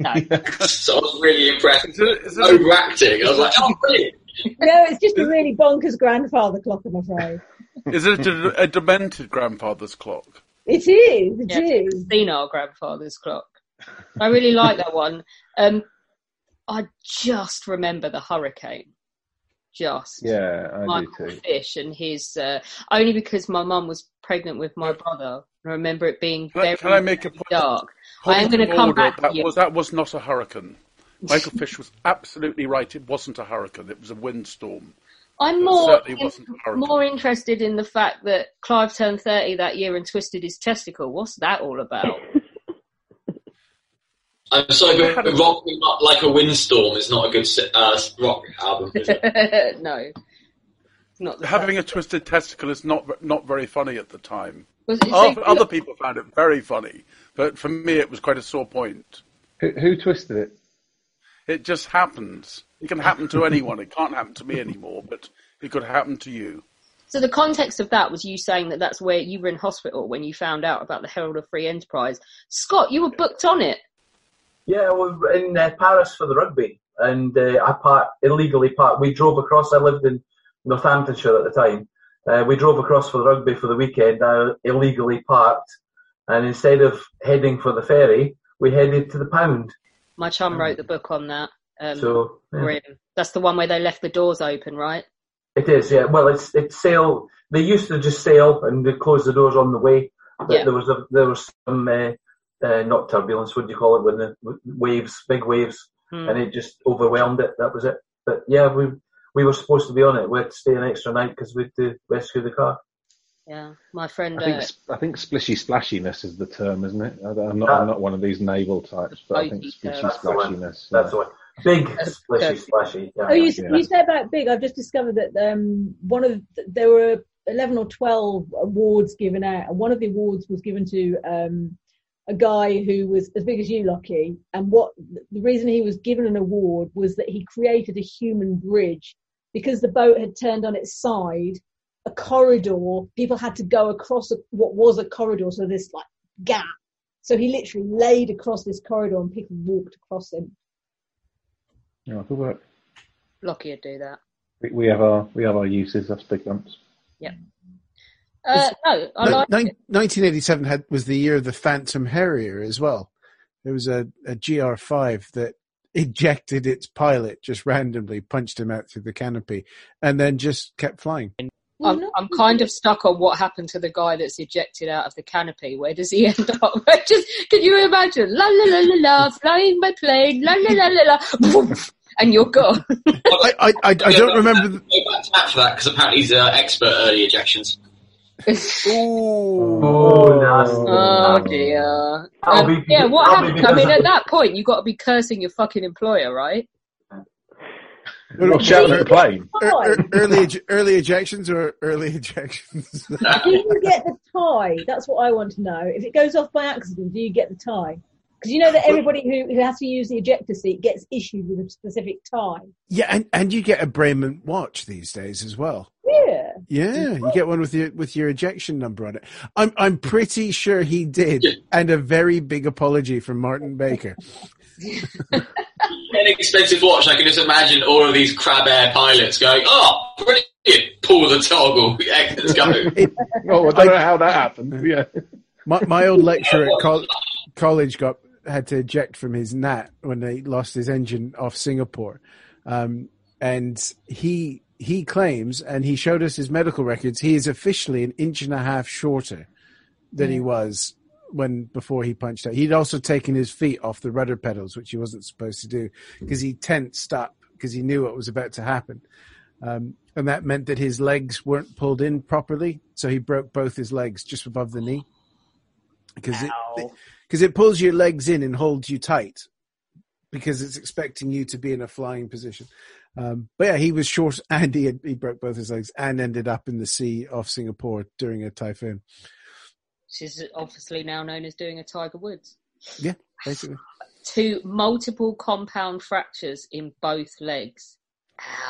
[LAUGHS] so I was really impressed. Overacting. I was like, oh, brilliant. no, it's just a really bonkers grandfather clock, I'm afraid. Is it a, a demented grandfather's clock? It is. It Yeah, is. senile grandfather's clock. I really like that one. Um, I just remember the hurricane. Just. Yeah, I Michael do too. Fish and his uh, only because my mum was pregnant with my brother. I remember it being Can very, can I make a very dark. I am going to come back That to you. was that was not a hurricane. Michael Fish was absolutely right. It wasn't a hurricane. It was a windstorm. I'm more certainly wasn't a hurricane. more interested in the fact that Clive turned thirty that year and twisted his testicle. What's that all about? I'm sorry, but Rock Me Not Like a Windstorm is not a good uh, rock album, is it? [LAUGHS] no, not the Having a twisted testicle is not not very funny at the time. Other, other people found it very funny, but for me it was quite a sore point. Who, who twisted it? It just happens. It can happen to anyone. It can't happen to me anymore, but it could happen to you. So the context of that was you saying that that's where you were in hospital when you found out about the Herald of Free Enterprise. Scott, you were booked on it. Yeah, we were in uh, Paris for the rugby, and uh, I parked illegally parked. We drove across. I lived in Northamptonshire at the time. Uh, we drove across for the rugby for the weekend. I illegally parked, and instead of heading for the ferry, we headed to the Pound. My chum wrote the book on that. Um, So, yeah. That's the one where they left the doors open, right? It is, yeah. Well, it's it's sail. They used to just sail and they close the doors on the way. But Yeah. there was a there was some uh, uh, not turbulence. What do you call it when the waves, big waves, Hmm. and it just overwhelmed it. That was it. But yeah, we we were supposed to be on it. We had to stay an extra night because we had to rescue the car. Yeah, my friend. I think Uh, I think splishy splashiness is the term, isn't it? I- I'm not I'm not one of these naval types, but I think splishy That's the one. splashiness. That's the one. Big, splashy, splashy. Yeah. Oh, you, Yeah. you said about big. I've just discovered that um, one of there were eleven or twelve awards given out, and one of the awards was given to um, a guy who was as big as you, Lockie. And what the reason he was given an award was that he created a human bridge because the boat had turned on its side. A corridor, people had to go across a, what was a corridor, so this like gap. So he literally laid across this corridor, and people walked across him. Yeah, good work. Lucky would do that. We- We have our we have our uses. That's big lumps. Yeah. Uh, no, I Nin- like nin- 1987 had, was the year of the Phantom Harrier as well. There was a, a GR5 that [LAUGHS] ejected its pilot just randomly, punched him out through the canopy, and then just kept flying. I'm, I'm kind of stuck on what happened to the guy that's ejected out of the canopy. Where does he [LAUGHS] end up? [LAUGHS] Just can you imagine? La la la la la, [LAUGHS] flying my plane, la la la la la, and you're gone. I, I, I, I don't remember. Go back to Matt for that because apparently he's an expert early ejections. Oh, nasty. Oh dear. Um, be- yeah, what happened? I mean, at that point, you've got to be cursing your fucking employer, right? Or shouting at the plane. Er- er- early, early ejections or early [LAUGHS] ejections? do you get the tie? That's what I want to know. If it goes off by accident, do you get the tie? Because you know that everybody who, who has to use the ejector seat gets issued with a specific tie. yeah, and, and you get a Bremont watch these days as well. Yeah. Yeah, you get one with your with your ejection number on it. I'm I'm pretty sure he did, and a very big apology from Martin Baker. Inexpensive watch. I can just imagine all of these crab air pilots going, "Oh, brilliant! Pull the toggle. [LAUGHS] Let's go." [LAUGHS] Oh, I don't know how that happened. Yeah. My my old lecturer at [LAUGHS] col- college got had to eject from his Gnat when they lost his engine off Singapore, um, and he he claims and he showed us his medical records. He is officially an inch and a half shorter than he was when before he punched out. He'd also taken his feet off the rudder pedals, which he wasn't supposed to do because he tensed up because he knew what was about to happen. Um, and that meant that his legs weren't pulled in properly, so he broke both his legs just above the knee. Because it, because it pulls your legs in and holds you tight because it's expecting you to be in a flying position. Um, but yeah, he was short [LAUGHS] and he had, he broke both his legs and ended up in the sea off Singapore during a typhoon. Which is obviously now known as doing a Tiger Woods. Yeah, basically. Two multiple compound fractures in both legs.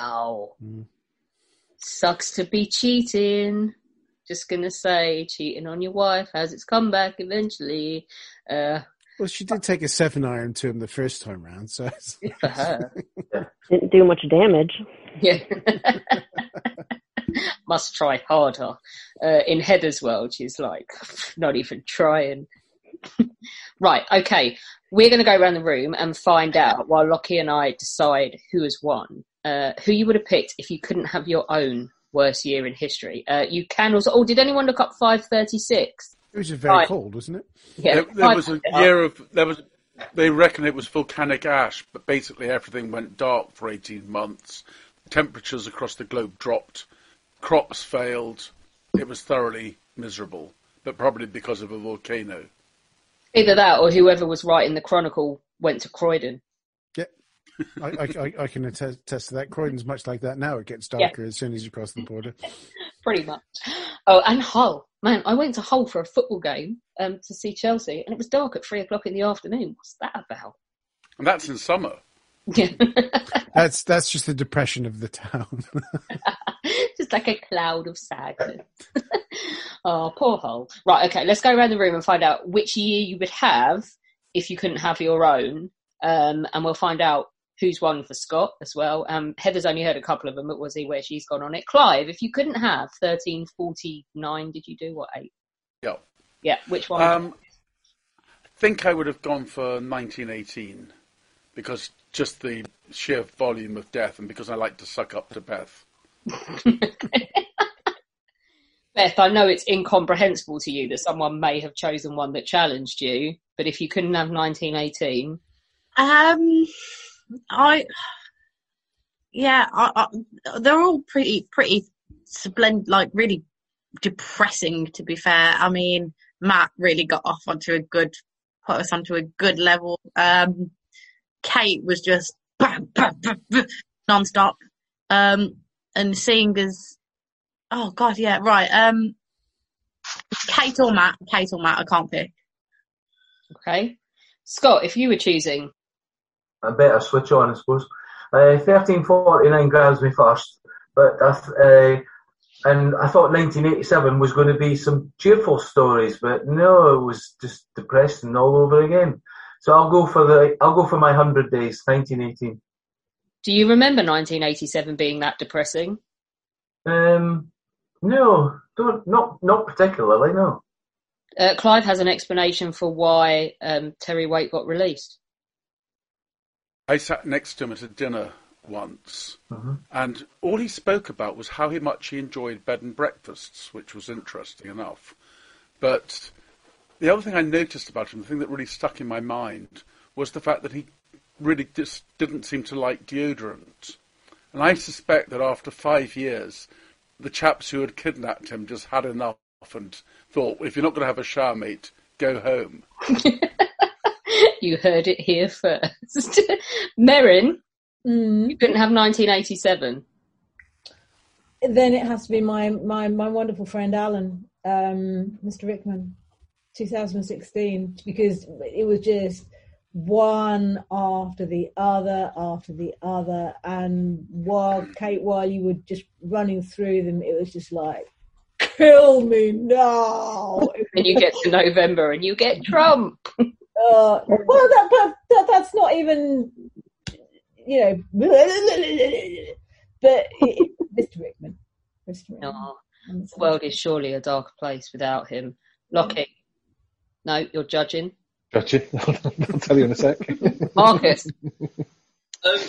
Ow. Mm. Sucks to be cheating. Just gonna say, cheating on your wife has its comeback eventually. Uh, Well, she did take a seven iron to him the first time round, so it's- [LAUGHS] for her. Didn't do much damage. Yeah. [LAUGHS] [LAUGHS] [LAUGHS] Must try harder. Uh, in Heather's world, she's like, [LAUGHS] not even trying. [LAUGHS] right, okay. We're going to go around the room and find out while Lockie and I decide who has won, uh, who you would have picked if you couldn't have your own worst year in history. Uh, you can also, oh, did anyone look up 536? it was just very Right. cold, wasn't it? Yeah, There, there was a year of there was. They reckon it was volcanic ash, but basically everything went dark for eighteen months. Temperatures across the globe dropped, crops failed. It was thoroughly miserable, but probably because of a volcano. Either that or whoever was writing the Chronicle went to Croydon. I, I, I, I can attest, attest to that. Croydon's much like that now. It gets Yeah. darker as soon as you cross the border. [LAUGHS] pretty much. Oh, and Hull. Man, I went to Hull for a football game um, to see Chelsea, and it was dark at three o'clock in the afternoon. What's that about? And that's in summer. Yeah. [LAUGHS] That's that's just the depression of the town. [LAUGHS] Just like a cloud of sadness. [LAUGHS] oh, poor hole. Right, okay, let's go around the room and find out which year you would have if you couldn't have your own, um, and we'll find out who's won for Scott as well. Um, Heather's only heard a couple of them, but we'll see where she's gone on it. Clive, if you couldn't have 1349, did you do what, eight? Yeah. Yeah, which one? Um, I think I would have gone for 1918 because just the sheer volume of death, and because I like to suck up to Beth. [LAUGHS] Beth, I know it's incomprehensible to you that someone may have chosen one that challenged you, but if you couldn't have 1918, Um, I, yeah, I, I, they're all pretty, pretty splendid, like really depressing, to be fair. I mean, Matt really got off onto a good, put us onto a good level. Um, Kate was just bam, bam, bam, bam, non-stop. Um, and seeing as, oh god, yeah, right. Um, Kate or Matt? Kate or Matt? I can't pick. okay. Scott, if you were choosing, I better switch on, I suppose. Uh, 1349 grabs me first, but I th- uh, and I thought 1987 was going to be some cheerful stories, but no, it was just depressing all over again. So I'll go for the I'll go for my 100 days, 1918. Do you remember 1987 being that depressing? Um, no, don't not not particularly. No. Uh, Clive has an explanation for why um, Terry Waite got released. I sat next to him at a dinner once, and all he spoke about was how much he enjoyed bed and breakfasts, which was interesting enough. But the other thing I noticed about him, the thing that really stuck in my mind, was the fact that he really just didn't seem to like deodorant. And I suspect that after five years, the chaps who had kidnapped him just had enough and thought, if you're not going to have a shower, mate, go home. [LAUGHS] You heard it here first. [LAUGHS] Merrin, you couldn't have 1987. Then it has to be my my my wonderful friend Alan, um, Mr. Rickman, 2016, because it was just one after the other after the other, and while Kate, while you were just running through them, it was just like, kill me now. And you get to November and you get Trump. [LAUGHS] Uh, well, that, but that, that's not even, you know, [LAUGHS] but it, Mr. Rickman. Mr. Rickman. The world is surely a darker place without him. Lockie, no, you're judging. Gotcha. [LAUGHS] I'll tell you in a sec. Marcus, Um,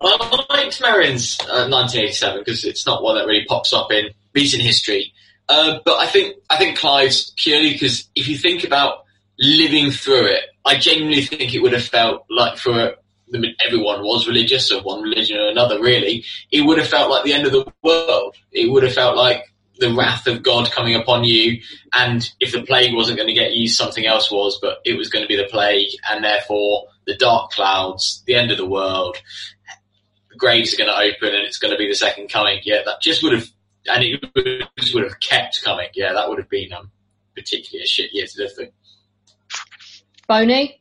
I liked Merrin's uh, 1987 because it's not one that really pops up in recent history. Uh, but I think I think Clive's purely because if you think about living through it, I genuinely think it would have felt like for the, everyone was religious of one religion or another. Really, it would have felt like the end of the world. It would have felt like the wrath of God coming upon you, and if the plague wasn't going to get you, something else was, but it was going to be the plague, and therefore the dark clouds, the end of the world, the graves are going to open, and it's going to be the second coming. Yeah, that just would have, and it would, just would have kept coming. Yeah, that would have been um, particularly a shit year to live through. Boney?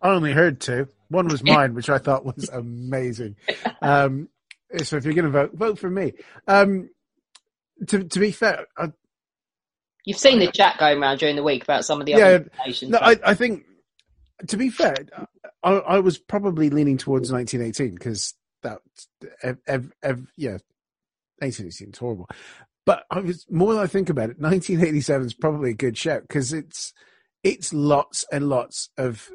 I only heard two. One was mine, [LAUGHS] which I thought was amazing. Um, so if you're going to vote, vote for me. Um, to to be fair, I, You've seen the chat going around during the week about some of the yeah, other nations. no, I, I think to be fair, I, I was probably leaning towards 1918 because that, ev, ev, ev, yeah, 1918 is horrible. But I was more than I think about it, 1987 is probably a good shout because it's it's lots and lots of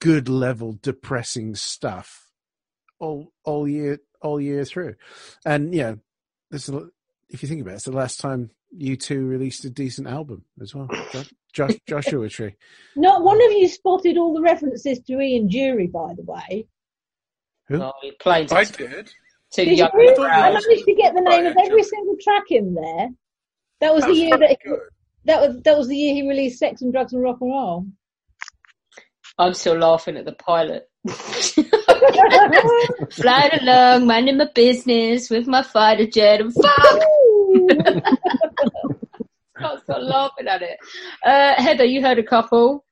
good level depressing stuff all all year all year through, and yeah, this is if you think about it, it's the last time U2 released a decent album as well. [LAUGHS] Jo- Josh, Joshua Tree. Not one of you spotted all the references to Ian Dury, by the way. Who? Oh, he played I it did. to Did young you? I managed to get the name of every single track in there. That was That the year that good. that was that was the year he released Sex and Drugs and Rock and Roll. I'm still laughing at the pilot. [LAUGHS] Flying along, minding my business with my fighter jet and fuck! Can't stop laughing at it. Uh, Heather, you heard a couple.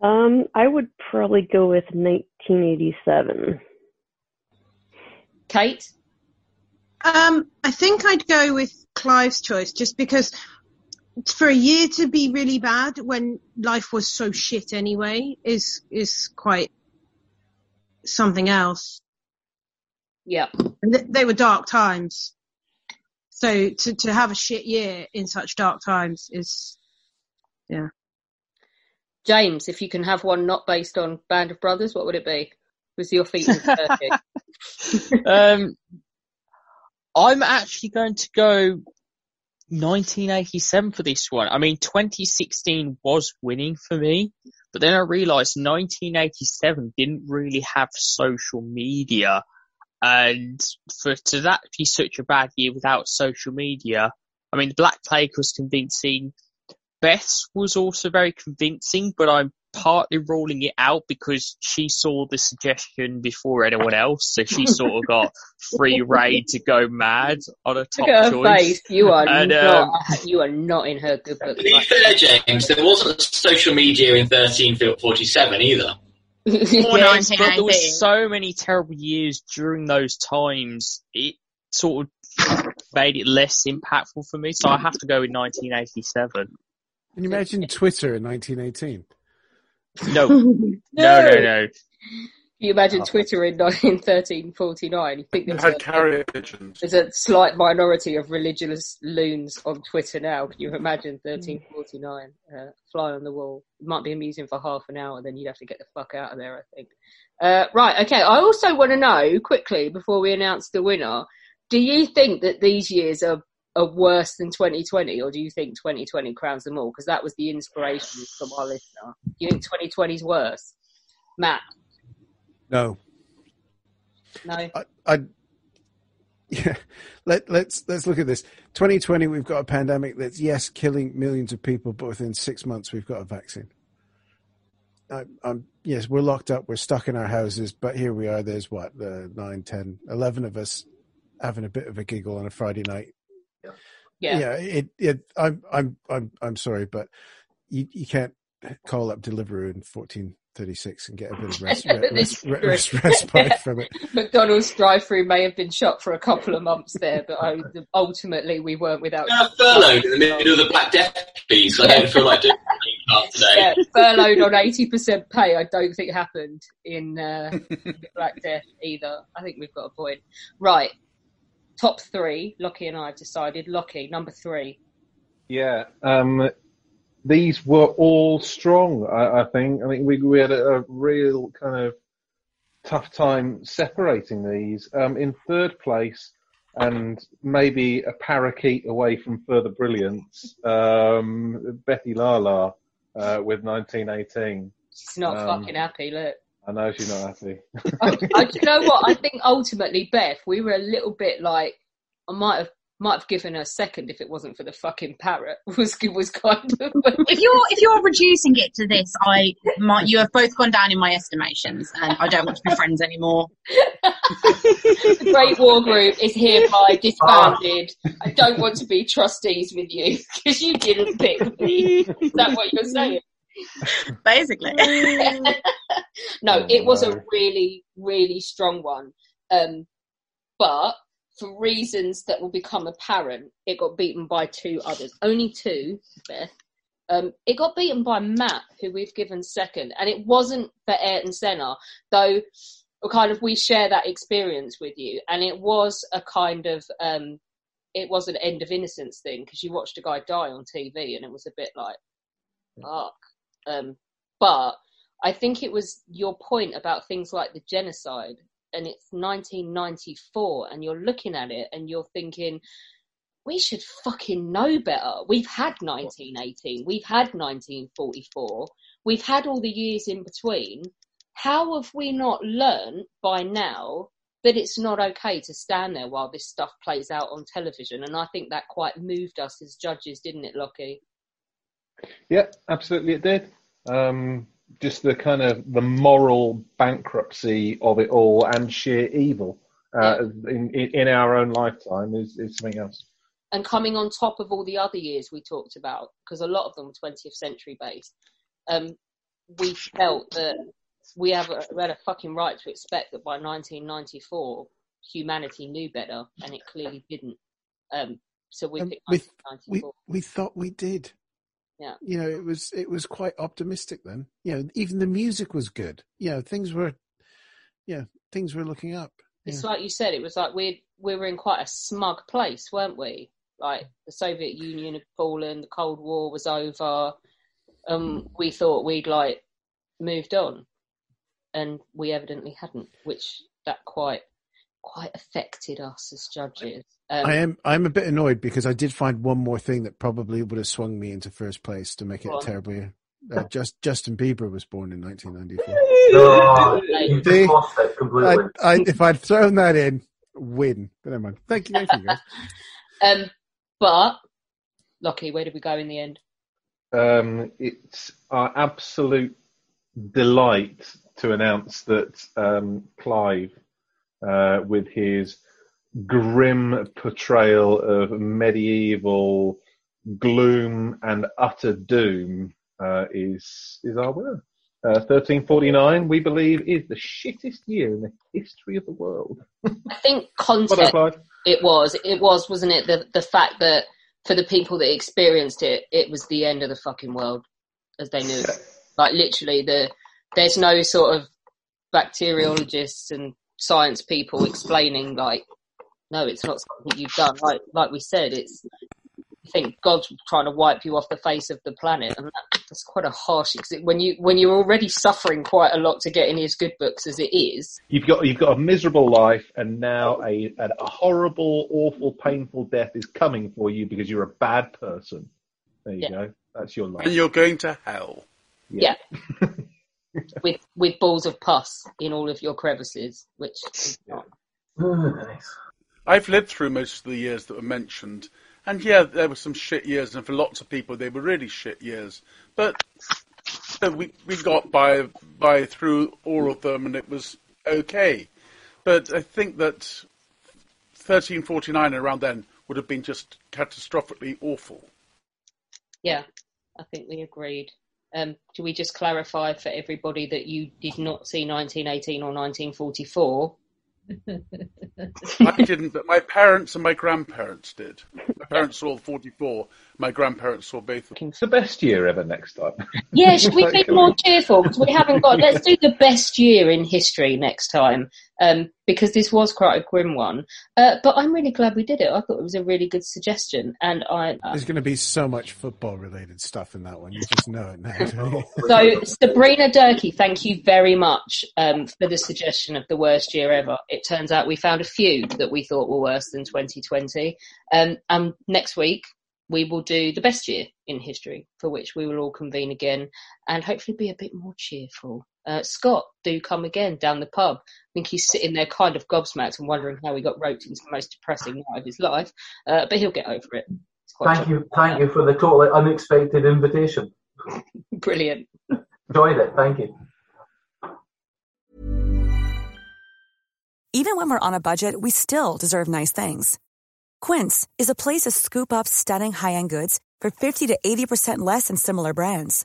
Um, I would probably go with 1987. Kate? Um, I think I'd go with Clive's choice just because for a year to be really bad when life was so shit anyway is is quite something else. Yeah. And th- They were dark times. So to to have a shit year in such dark times is yeah. James, if you can have one not based on Band of Brothers, what would it be? Was your feet in Turkey? [LAUGHS] um, I'm actually going to go 1987 for this one. I mean, 2016 was winning for me, but then I realised 1987 didn't really have social media, and for to that be such a bad year without social media, I mean, the Black Plague was convincing. Beth's was also very convincing, but I'm partly ruling it out because she saw the suggestion before anyone else, so she sort of got free rein to go mad on a top Look at her choice. face. You are And, not. um, you are not in her good book. To be fair, James, there wasn't social media in 1347 either. [LAUGHS] yes, but there was so many terrible years during those times. It sort of made it less impactful for me, so I have to go with 1987. Can you imagine Twitter in 1918? No, [LAUGHS] no, no, no. Can you imagine Twitter in [LAUGHS] 1349? You think there's Had a, carrier pigeons. there's a slight minority of religious loons on Twitter now. Can you imagine 1349? Uh, fly on the wall. It might be amusing for half an hour, then you'd have to get the fuck out of there, I think. Uh, right, okay. I also want to know, quickly, before we announce the winner, do you think that these years are, are worse than 2020, or do you think 2020 crowns them all? Because that was the inspiration from our listener. Do you think 2020 is worse? Matt? No. No? I, I yeah. Let let's let's look at this. 2020, we've got a pandemic that's yes killing millions of people, but within six months we've got a vaccine. I, I'm yes, we're locked up, we're stuck in our houses, but here we are. There's what uh, nine, ten, eleven of us having a bit of a giggle on a Friday night. Yeah. yeah. It it I'm I'm I'm I'm sorry, but you you can't call up Deliveroo in 1436 and get a bit of rest, re- [LAUGHS] This rest, rest, true. [LAUGHS] respite from it. McDonald's drive-through may have been shut for a couple of months there, but I, ultimately we weren't without. Uh, furloughed in the middle of the Black Death piece. I don't feel like doing today. Yeah, furloughed on eighty percent pay. I don't think happened in uh, the Black Death either. I think we've got a point. Right, top three. Lockie and I have decided. Lockie, number three. Yeah, um, these were all strong. I, I think. I think we we had a, a real kind of tough time separating these. Um, in third place, and maybe a parakeet away from further brilliance, um, Betty Lala uh, with 1918. She's not Um, fucking happy. Look. I know she's not happy. I, I, do you know what? I think ultimately, Beth, we were a little bit like I might have might have given her second if it wasn't for the fucking parrot. [LAUGHS] Was was kind of. if you're if you're reducing it to this, I might you have both gone down in my estimations, and I don't want to be friends anymore. the Great War Group is hereby disbanded. I don't want to be trustees with you because you didn't pick me. Is that what you're saying? [LAUGHS] Basically. [LAUGHS] no, it was a really, really strong one. Um, but for reasons that will become apparent, it got beaten by two others. Only two, Beth. Um, it got beaten by Matt, who we've given second, and it wasn't for Ayrton Senna, though. Kind of, we share that experience with you, and it was a kind of, um, it was an end of innocence thing because you watched a guy die on TV, and it was a bit like, fuck. Um, but I think it was your point about things like the genocide, and it's 1994, and you're looking at it and you're thinking, we should fucking know better. We've had 1918, we've had 1944, we've had all the years in between. How have we not learned by now that it's not okay to stand there while this stuff plays out on television? And I think that quite moved us as judges, didn't it, Lockie? Yeah, absolutely, it did. Um, just the kind of the moral bankruptcy of it all and sheer evil uh, in, in in our own lifetime is, is something else. and coming on top of all the other years we talked about, because a lot of them were 20th century based, um, we felt that we have a, we had a fucking right to expect that by 1994 humanity knew better, and it clearly didn't. Um, so we Um, picked we, we we thought we did. Yeah. You know, it was it was quite optimistic then. You know, even the music was good. You know, things were, yeah, things were looking up. It's Yeah. like you said, it was like we we were in quite a smug place, weren't we? Like the Soviet Union had fallen, the Cold War was over. Um, we thought we'd like moved on, and we evidently hadn't, which that quite quite affected us as judges. Um, I am I'm a bit annoyed because I did find one more thing that probably would have swung me into first place to make it Go terribly. Uh, just Justin Bieber was born in 1994. No, you See? just lost it completely. I, I, if I'd thrown that in, win. But never mind. Thank you, thank you guys. [LAUGHS] um, but Lockie, where did we go in the end? Um, it's our absolute delight to announce that um, Clive, uh, with his grim portrayal of medieval gloom and utter doom, uh, is is our winner. Uh, 1349, we believe, is the shittest year in the history of the world. I think Well done, context. It was. It was, wasn't it? The the fact that for the people that experienced it, it was the end of the fucking world, as they knew. it. Like literally, the there's no sort of bacteriologists and science people explaining like, no, it's not something you've done. Like like we said, it's. I think God's trying to wipe you off the face of the planet, and that, that's quite a harsh. Because when you when you're already suffering quite a lot to get in his good books as it is, You've got you've got a miserable life, and now a a, a horrible, awful, painful death is coming for you because you're a bad person. There you Yeah. go. That's your life. And you're going to hell. Yeah. [LAUGHS] with with balls of pus in all of your crevices, which is not. [SIGHS] I've lived through most of the years that were mentioned, and yeah, there were some shit years, and for lots of people, they were really shit years. But we we got by by through all of them, and it was okay. But I think that 1349 around then would have been just catastrophically awful. Yeah, I think we agreed. Um, do we just clarify for everybody that you did not see 1918 or 1944? I [LAUGHS] didn't, but my parents and my grandparents did. My parents saw 44. My grandparents saw both of them. It's the best year ever next time. Yeah, [LAUGHS] should we be more cheerful? Because we haven't got. Let's do the best year in history next time, um, because this was quite a grim one. Uh, but I'm really glad we did it. I thought it was a really good suggestion, and I. Uh, There's going to be so much football related stuff in that one. You just know it now. [LAUGHS] So, Sabrina Durkee, thank you very much um, for the suggestion of the worst year ever. It turns out we found a few that we thought were worse than 2020. Um, and next week, we will do the best year in history, for which we will all convene again and hopefully be a bit more cheerful. Uh, Scott, do come again down the pub. I think he's sitting there kind of gobsmacked and wondering how he got roped into the most depressing night of his life, uh, but he'll get over it. Thank you, thank you for the totally unexpected invitation. [LAUGHS] Brilliant. Enjoyed it. Thank you. Even when we're on a budget, we still deserve nice things. Quince is a place to scoop up stunning high-end goods for 50 to 80% less than similar brands.